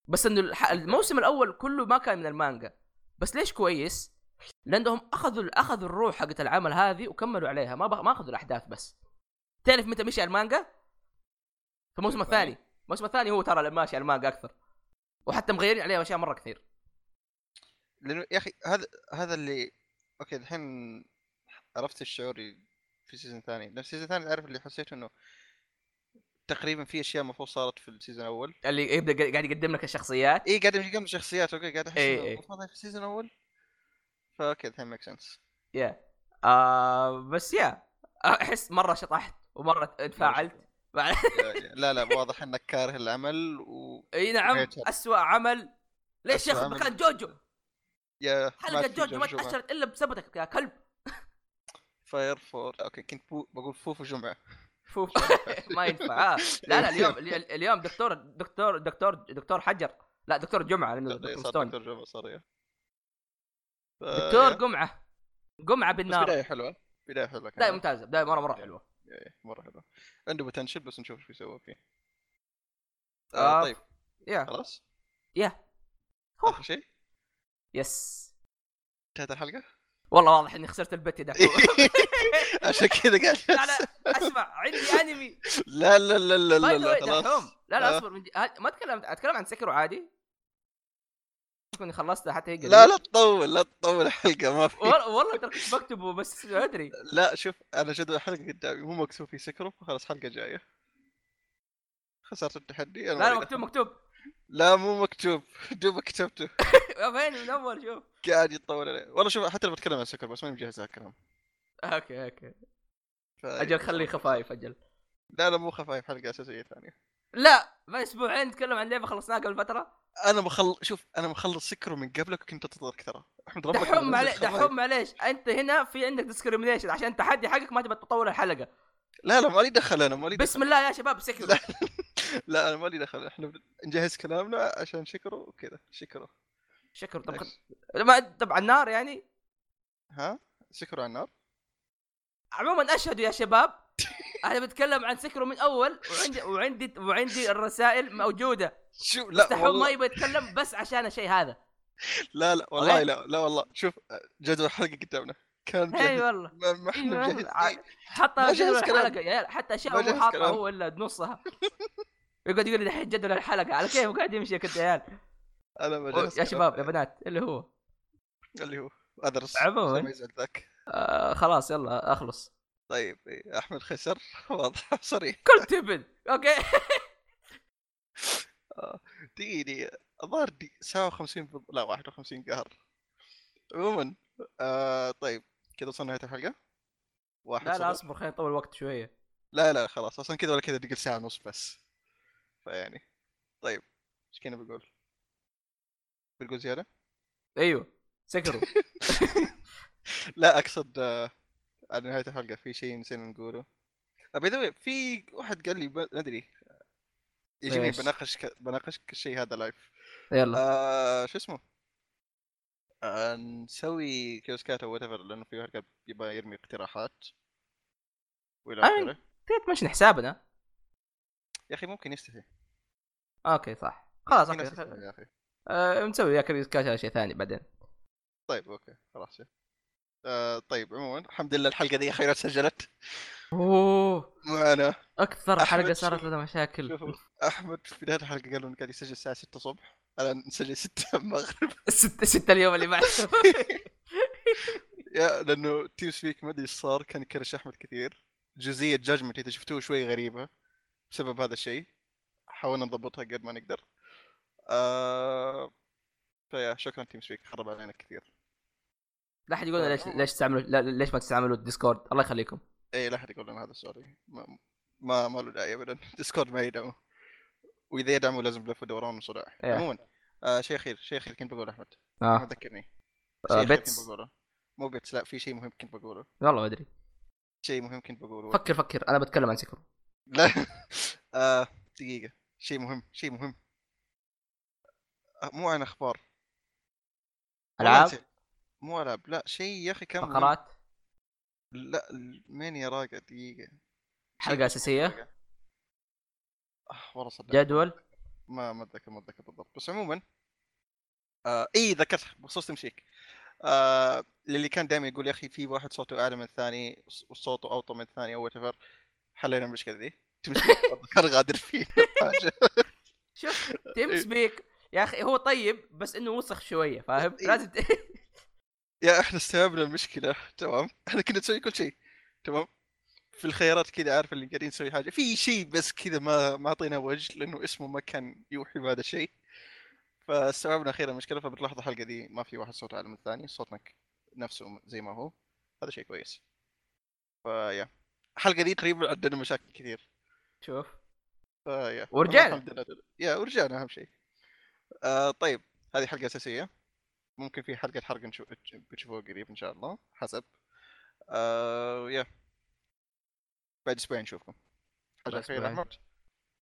بس إنه الموسم الأول كله ما كان من المانجا. بس ليش كويس؟ لأنهم أخذوا أخذوا الروح حقت العمل هذه وكملوا عليها. ما. ما أخذوا الأحداث بس. تعرف متى مشي على المانجا؟ في الموسم أيوة. الثاني. الموسم الثاني هو ترى اللي ماشي على المانجا أكثر. وحتى مغيرين عليها أشياء مرة كثير. لأنه يا أخي هذا هذا اللي okay الحين عرفت الشعور في ال season الثاني لأن ال season الثاني عارف اللي حسيت إنه تقريبا في أشياء المفروض صارت في ال season الأول اللي يبدأ قاعد يقدم لك الشخصيات. اي قاعد يقدم شخصيات. okay قاعد أحس إيه، إنه إيه. المفروض في ال season الأول ف okay الحين make sense yeah بس yeah أحس مرة شطحت ومرة تفاعلت. لا لا واضح إنك كاره العمل و إي نعم. اسوء عمل. ليش ياخذ عامل- مكان جوجو. يا حلقه جوجو ما تاشرت إلا بسببك يا كلب؟ فاير فور. أوكي كنت بو... بقول فوفو جمعه فوف. ما ينفع. آه. لا لا اليوم اليوم دكتور دكتور دكتور دكتور حجر. لا دكتور جمعة لأنه دكتور ستون. دكتور جمعة صار يا. ف- دكتور جمعة بس بالنار. بداية حلوة. بداية حلوة بدايه كانت. ممتازة. بداية مرة مرة حلوة. مرة حلوة. عنده potential بس نشوف إيش بيسوي فيه. آه. آه طيب. yeah. خلاص. yeah. آخر شيء؟ yes انتهت الحلقة؟ والله واضح إني خسرت ال bet ده. عشان كذا قاعد لا لا أسمع عندي أنمي. لا لا لا لا لا, لا خلاص. لا لا آه. أصبر من ما أتكلم أتكلم عن Sekiro عادي؟ كني خلصت حتى هي لا لا تطول لا تطول الحلقة ما في. والله ترى كنت بكتبه بس أدري. لا شوف أنا جدول الحلقة قدامي مو مكتوب في Sekiro خلاص حلقة جاية. خسرت التحدي لا لا مكتوب مكتوب. لا مو مكتوب. دوب كتبته. فين من أول شوف. قاعد يتطور عليه. والله شوف حتى لو بتكلم عن Sekiro بس ماني مجهز الكلام okay okay. ف... أجل خليه خفايف أجل. لا لا مو خفايف حلقة أساسية ثانية. لا ما أسبوعين نتكلم عن لعبة خلصناها قبل فترة. أنا مخل شوف أنا مخلص Sekiro من قبلك وكنت انتظرك ترى أحمد ربك دحوم معليش. دحوم معليش. أنت هنا في عندك discrimination عشان التحدي حقك ما تبى تطول الحلقة. لا لا مالي دخل أنا مالي دخل. بسم الله يا شباب Sekiro. لا. لا أنا مالي دخل. إحنا نجهز كلامنا عشان Sekiro وكذا. Sekiro. شكر طب nice. ما طبعا النار يعني؟ ها؟ Sekiro على النار. عموما اشهدوا يا شباب أنا بتكلم عن سكرو من أول وعندي وعندي وعندي الرسائل موجودة. شوف لا لا ما يبغى يتكلم بس عشان الشيء هذا. لا لا والله. لا لا والله. شوف جدول الحلقة قدامنا. كان إي والله. ما إحنا مجهزين. حتى جدول. الحلقة حتى اشياء مو حاطها كلام. هو إلا نصها. يقعد يقول لي دحين جدول الحلقة. على كيف؟ قاعد يمشي كنت يا عيال. أنا جهزت يا. شباب يا بنات اللي هو؟ اللي هو أدرس عموماً. ذاك آه خلاص يلا أخلص. طيب إيه، أحمد خسر واضح. صريح كل تبن أوكي. دقيقة دقيقة. الظاهر وخمسين بض... لا واحد وخمسين قهر. عموما آه طيب كذا وصلنا نهاية الحلقة. واحد لا لا. أصبر خلينا نطول وقت شوية. لا لا خلاص أصلا كذا ولا كذا دقيقة ساعة ونص بس. فيعني طيب إيش كنا بقول؟ بنقول زيادة؟ أيوه Sekiro لا أقصد آه على نهاية الحلقة في شيء نسينا نقوله by the في واحد قال لي. ما أدري يجيني؟ بناقش ك... بناقش الشيء هذا live يلا آه شو اسمه؟ آه نسوي Curious Cat أو whatever لأنه في واحد يبغى يرمي اقتراحات وإلى. آخره تمشي حسابنا يا أخي ممكن يستفي okay صح خلاص okay يا أخي آه نسوي يا Curious شيء ثاني بعدين. طيب okay خلاص آه طيب عموما الحمد لله الحلقة دي أخيرا سجلت. أوه. معنا أكثر حلقة صارت لها مشاكل. أحمد في بداية الحلقة قالوا إنه قاعد يسجل الساعة 6 الصبح الان نسجل 6 المغرب ست ست اليوم اللي بعده. yeah لأنه TeamSpeak ما أدري إيش صار كان يكرش أحمد كثير. جزئية judgment إذا شفتوه شوي غريبة بسبب هذا الشيء. حاولنا نضبطها قد ما نقدر. آه... فيا شكرا TeamSpeak خرب علينا كثير لا أحد يقول لنا ليش ليش تستعملوا ليش ما تستعملوا الديسكورد الله يخليكم. اي لا أحد يقول لنا هذا السؤال ما ما, ما له داعي ابدا. ديسكورد ما يدعمه. وإذا يدعموا لازم لف دوران وصداع. إيه. عموما آه شيء اخير شيء أخير كنت بقول أحمد. آه, ما ذكرني. آه bets مو bets لا في شيء مهم كنت بقوله. والله ما أدري. شيء مهم كنت بقوله. فكر فكر. أنا بتكلم عن Sekiro لا. آه دقيقة. شيء مهم شيء مهم. آه مو عن أخبار. ألعاب. مو ألعاب لا شيء يا أخي كان. فقرات؟ لا مين يا راقة؟ دقيقة. حلقة أساسية؟ آه والله صدق. جدول؟ ما ما أتذكر ما أتذكر بالضبط. بس عموما آه إي ذكرت بخصوص تمشيك. آه اللي كان دائما يقول يا أخي في واحد صوته أعلى من الثاني وصوته أوطى من الثاني أو whatever حلينا المشكلة ذي. تمشيك غادر فيه. شوف تيم. سبيك يا أخي هو طيب بس إنه وسخ شوية فاهم؟ إيه. لازم. يا إحنا استوعبنا المشكلة تمام؟ إحنا كنا نسوي كل شيء تمام؟ في الخيارات كذا عارف اللي قاعدين نسوي حاجة. في شيء بس كذا ما ما أعطينا وجه لأنه اسمه ما كان يوحي بهذا الشيء. فاستوعبنا أخيرا المشكلة فبتلاحظ الحلقة دي ما في واحد صوته أعلى من الثاني صوتنا نفسه زي ما هو. هذا شيء كويس. فيا الحلقة دي تقريبا عندنا مشاكل كثير. شوف. فيا ورجعنا. يا ورجعنا أهم شيء. آه طيب هذه حلقة أساسية. ممكن في حلقة حرق نشوف بتشوفوها قريب إن شاء الله حسب. آه يا. بعد أسبوعين نشوفكم. حاجة اخيره. أحمد.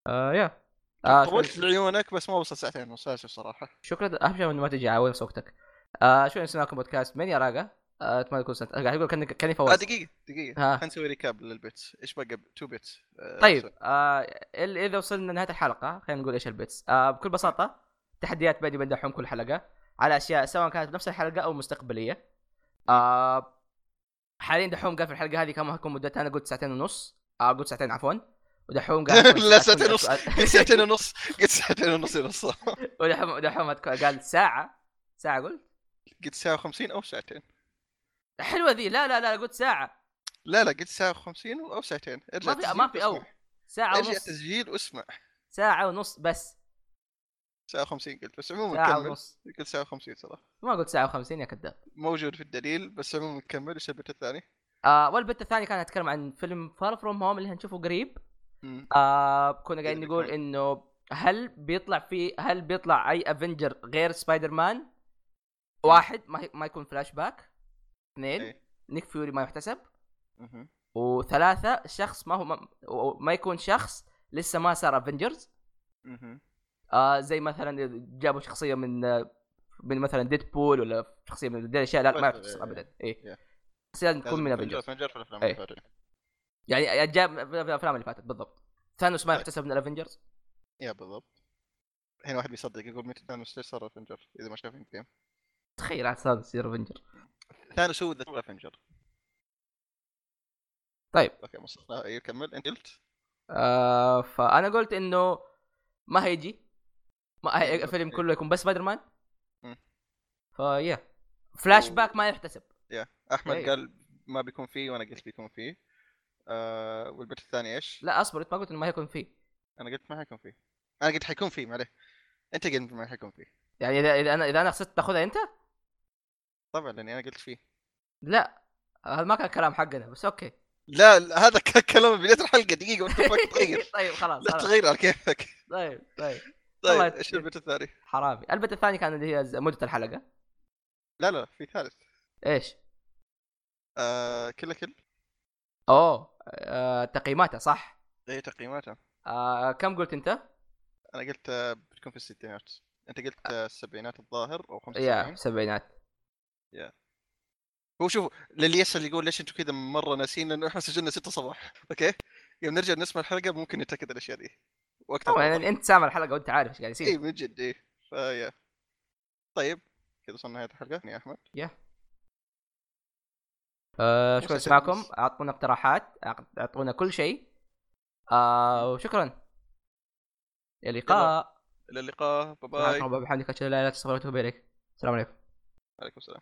آه يا. آه طولت شكراً- لعيونك بس ما وصل ساعتين ونص اسف صراحة شكرا. أهم شيء انه ما تجي على نفس وقتك آه شو نسمعكم بودكاست؟ من يا راقه آه أتمنى تكون سنت قاعد يقول كاني كأني آه فوز دقيقة دقيقة. ها. خلينا نسوي ريكاب للبيتس إيش بقى؟ 2 بيتس آه طيب. آه إل- إذا وصلنا نهايه الحلقة خلينا نقول إيش البيتس. آه بكل بساطة تحديات بيني وبين دحوم كل حلقة على أشياء سواء كانت بنفس الحلقة أو مستقبلية. آه حاليا دحوم قال في الحلقة هذه كم هتكون مدتها أنا قلت ساعتين ونص. آه قلت ساعتين عفوا. ودحوم قال لا ساعتين ونص. قلت ساعتين ونص. قلت ساعتين ونص ونص ودحوم دحوم قال ساعة. ساعة قلت؟ قلت ساعة و50 أو ساعتين. حلوة ذي. لا لا لا قلت ساعة. لا لا قلت ساعة و50 أو ساعتين. ارجع ما في ما في أو. ساعة ارجع ونص. تسجيل واسمع ساعة ونص بس. ساعه و50 قلت بس عموما ساعه كمل. ونص. قلت ساعه و50 صراحة. ما قلت ساعه و50 يا كذاب. موجود في الدليل بس عموما كمل. إيش ال bet الثاني؟ آه وال bet الثاني كان يتكلم عن فيلم Far From Home اللي هنشوفه قريب. مم. آه كنا قاعدين نقول إنه هل بيطلع في هل بيطلع أي Avenger غير سبايدر مان واحد ما, ما يكون فلاش باك اثنين إيه. نيك فيوري ما يحتسب. وثلاثة شخص ما هو ما, ما يكون شخص لسه ما صار افنجرز. آه زي مثلا جابوا شخصية من آه، من مثلا ديدبول ولا شخصية من دي الأشياء. لا ما يحتسب ابدا. إيه. Yeah. بس لازم تكون من فنجر افنجرز فنجر في الأفلام إيه. اللي فاتت. يعني جاب في الأفلام اللي فاتت بالضبط. ثانوس ما طيب. يحتسب من الافنجرز يا بالضبط. هنا واحد بيصدق يقول متى ثانوس ليش صار افنجر إذا ما شاف جيم تخيل عاد ثانوس يصير Avenger ثانوس هو ذا Avenger طيب. okay مصر. أيوه كمل. أنت قلت؟ آه فأنا قلت إنه ما هيجي. ما إيه. كله يكون بس سبايدر مان. فيا فلاش باك ما يحتسب. يا أحمد إيه. قال ما بيكون فيه وأنا قلت بيكون فيه. آه وال bet الثاني إيش؟ لا أصبر أنت ما قلت إنه ما يكون فيه. أنا قلت ما حيكون فيه. أنا قلت حيكون فيه معليه أنت قلت ما حيكون فيه. يعني إذا إذا أنا إذا أنا خسرت تاخذها أنت؟ طبعا لأني أنا قلت فيه. لا. هذا ما كان كلام حقنا بس أوكي. لا, لا هذا ك- كلام بدايه الحلقة. دقيقة وأنت طيب خلاص لا. تغير على كيفك. طيب طيب. طيب إيش يت- البيت الثاني؟ حرامي. البت الثاني كان اللي هي مده الحلقة. لا لا في ثالث. إيش؟ آه كله كل؟ أوه آه تقييماتها صح؟ إيه تقييماتها. آه كم قلت أنت؟ أنا قلت آه، بتكون في الستينات. أنت قلت آه، السبعينات الظاهر أو يا 75 سبعينات. هو شوفوا للي يسال يقول ليش أنتم كذا مرة ناسين لأنه إحنا سجلنا 6 صباح. أوكي؟ يوم نرجع نسمع الحلقة ممكن نتأكد الأشياء دي. وقتها طبعا. يعني أنت سامع الحلقة وأنت عارف إيش قاعد اي يصير من جد اي فيا طيب كذا وصلنا نهايه الحلقة يا أحمد. يا. آه شكرا لسماعكم. أعطونا اقتراحات أعطونا كل شيء. آه وشكرا. إلى اللقاء. إلى اللقاء. باي باي وبحمدك أشهد أن لا إله إلا أنت أستغفرك وأتوب إليك. السلام عليكم. عليكم السلام.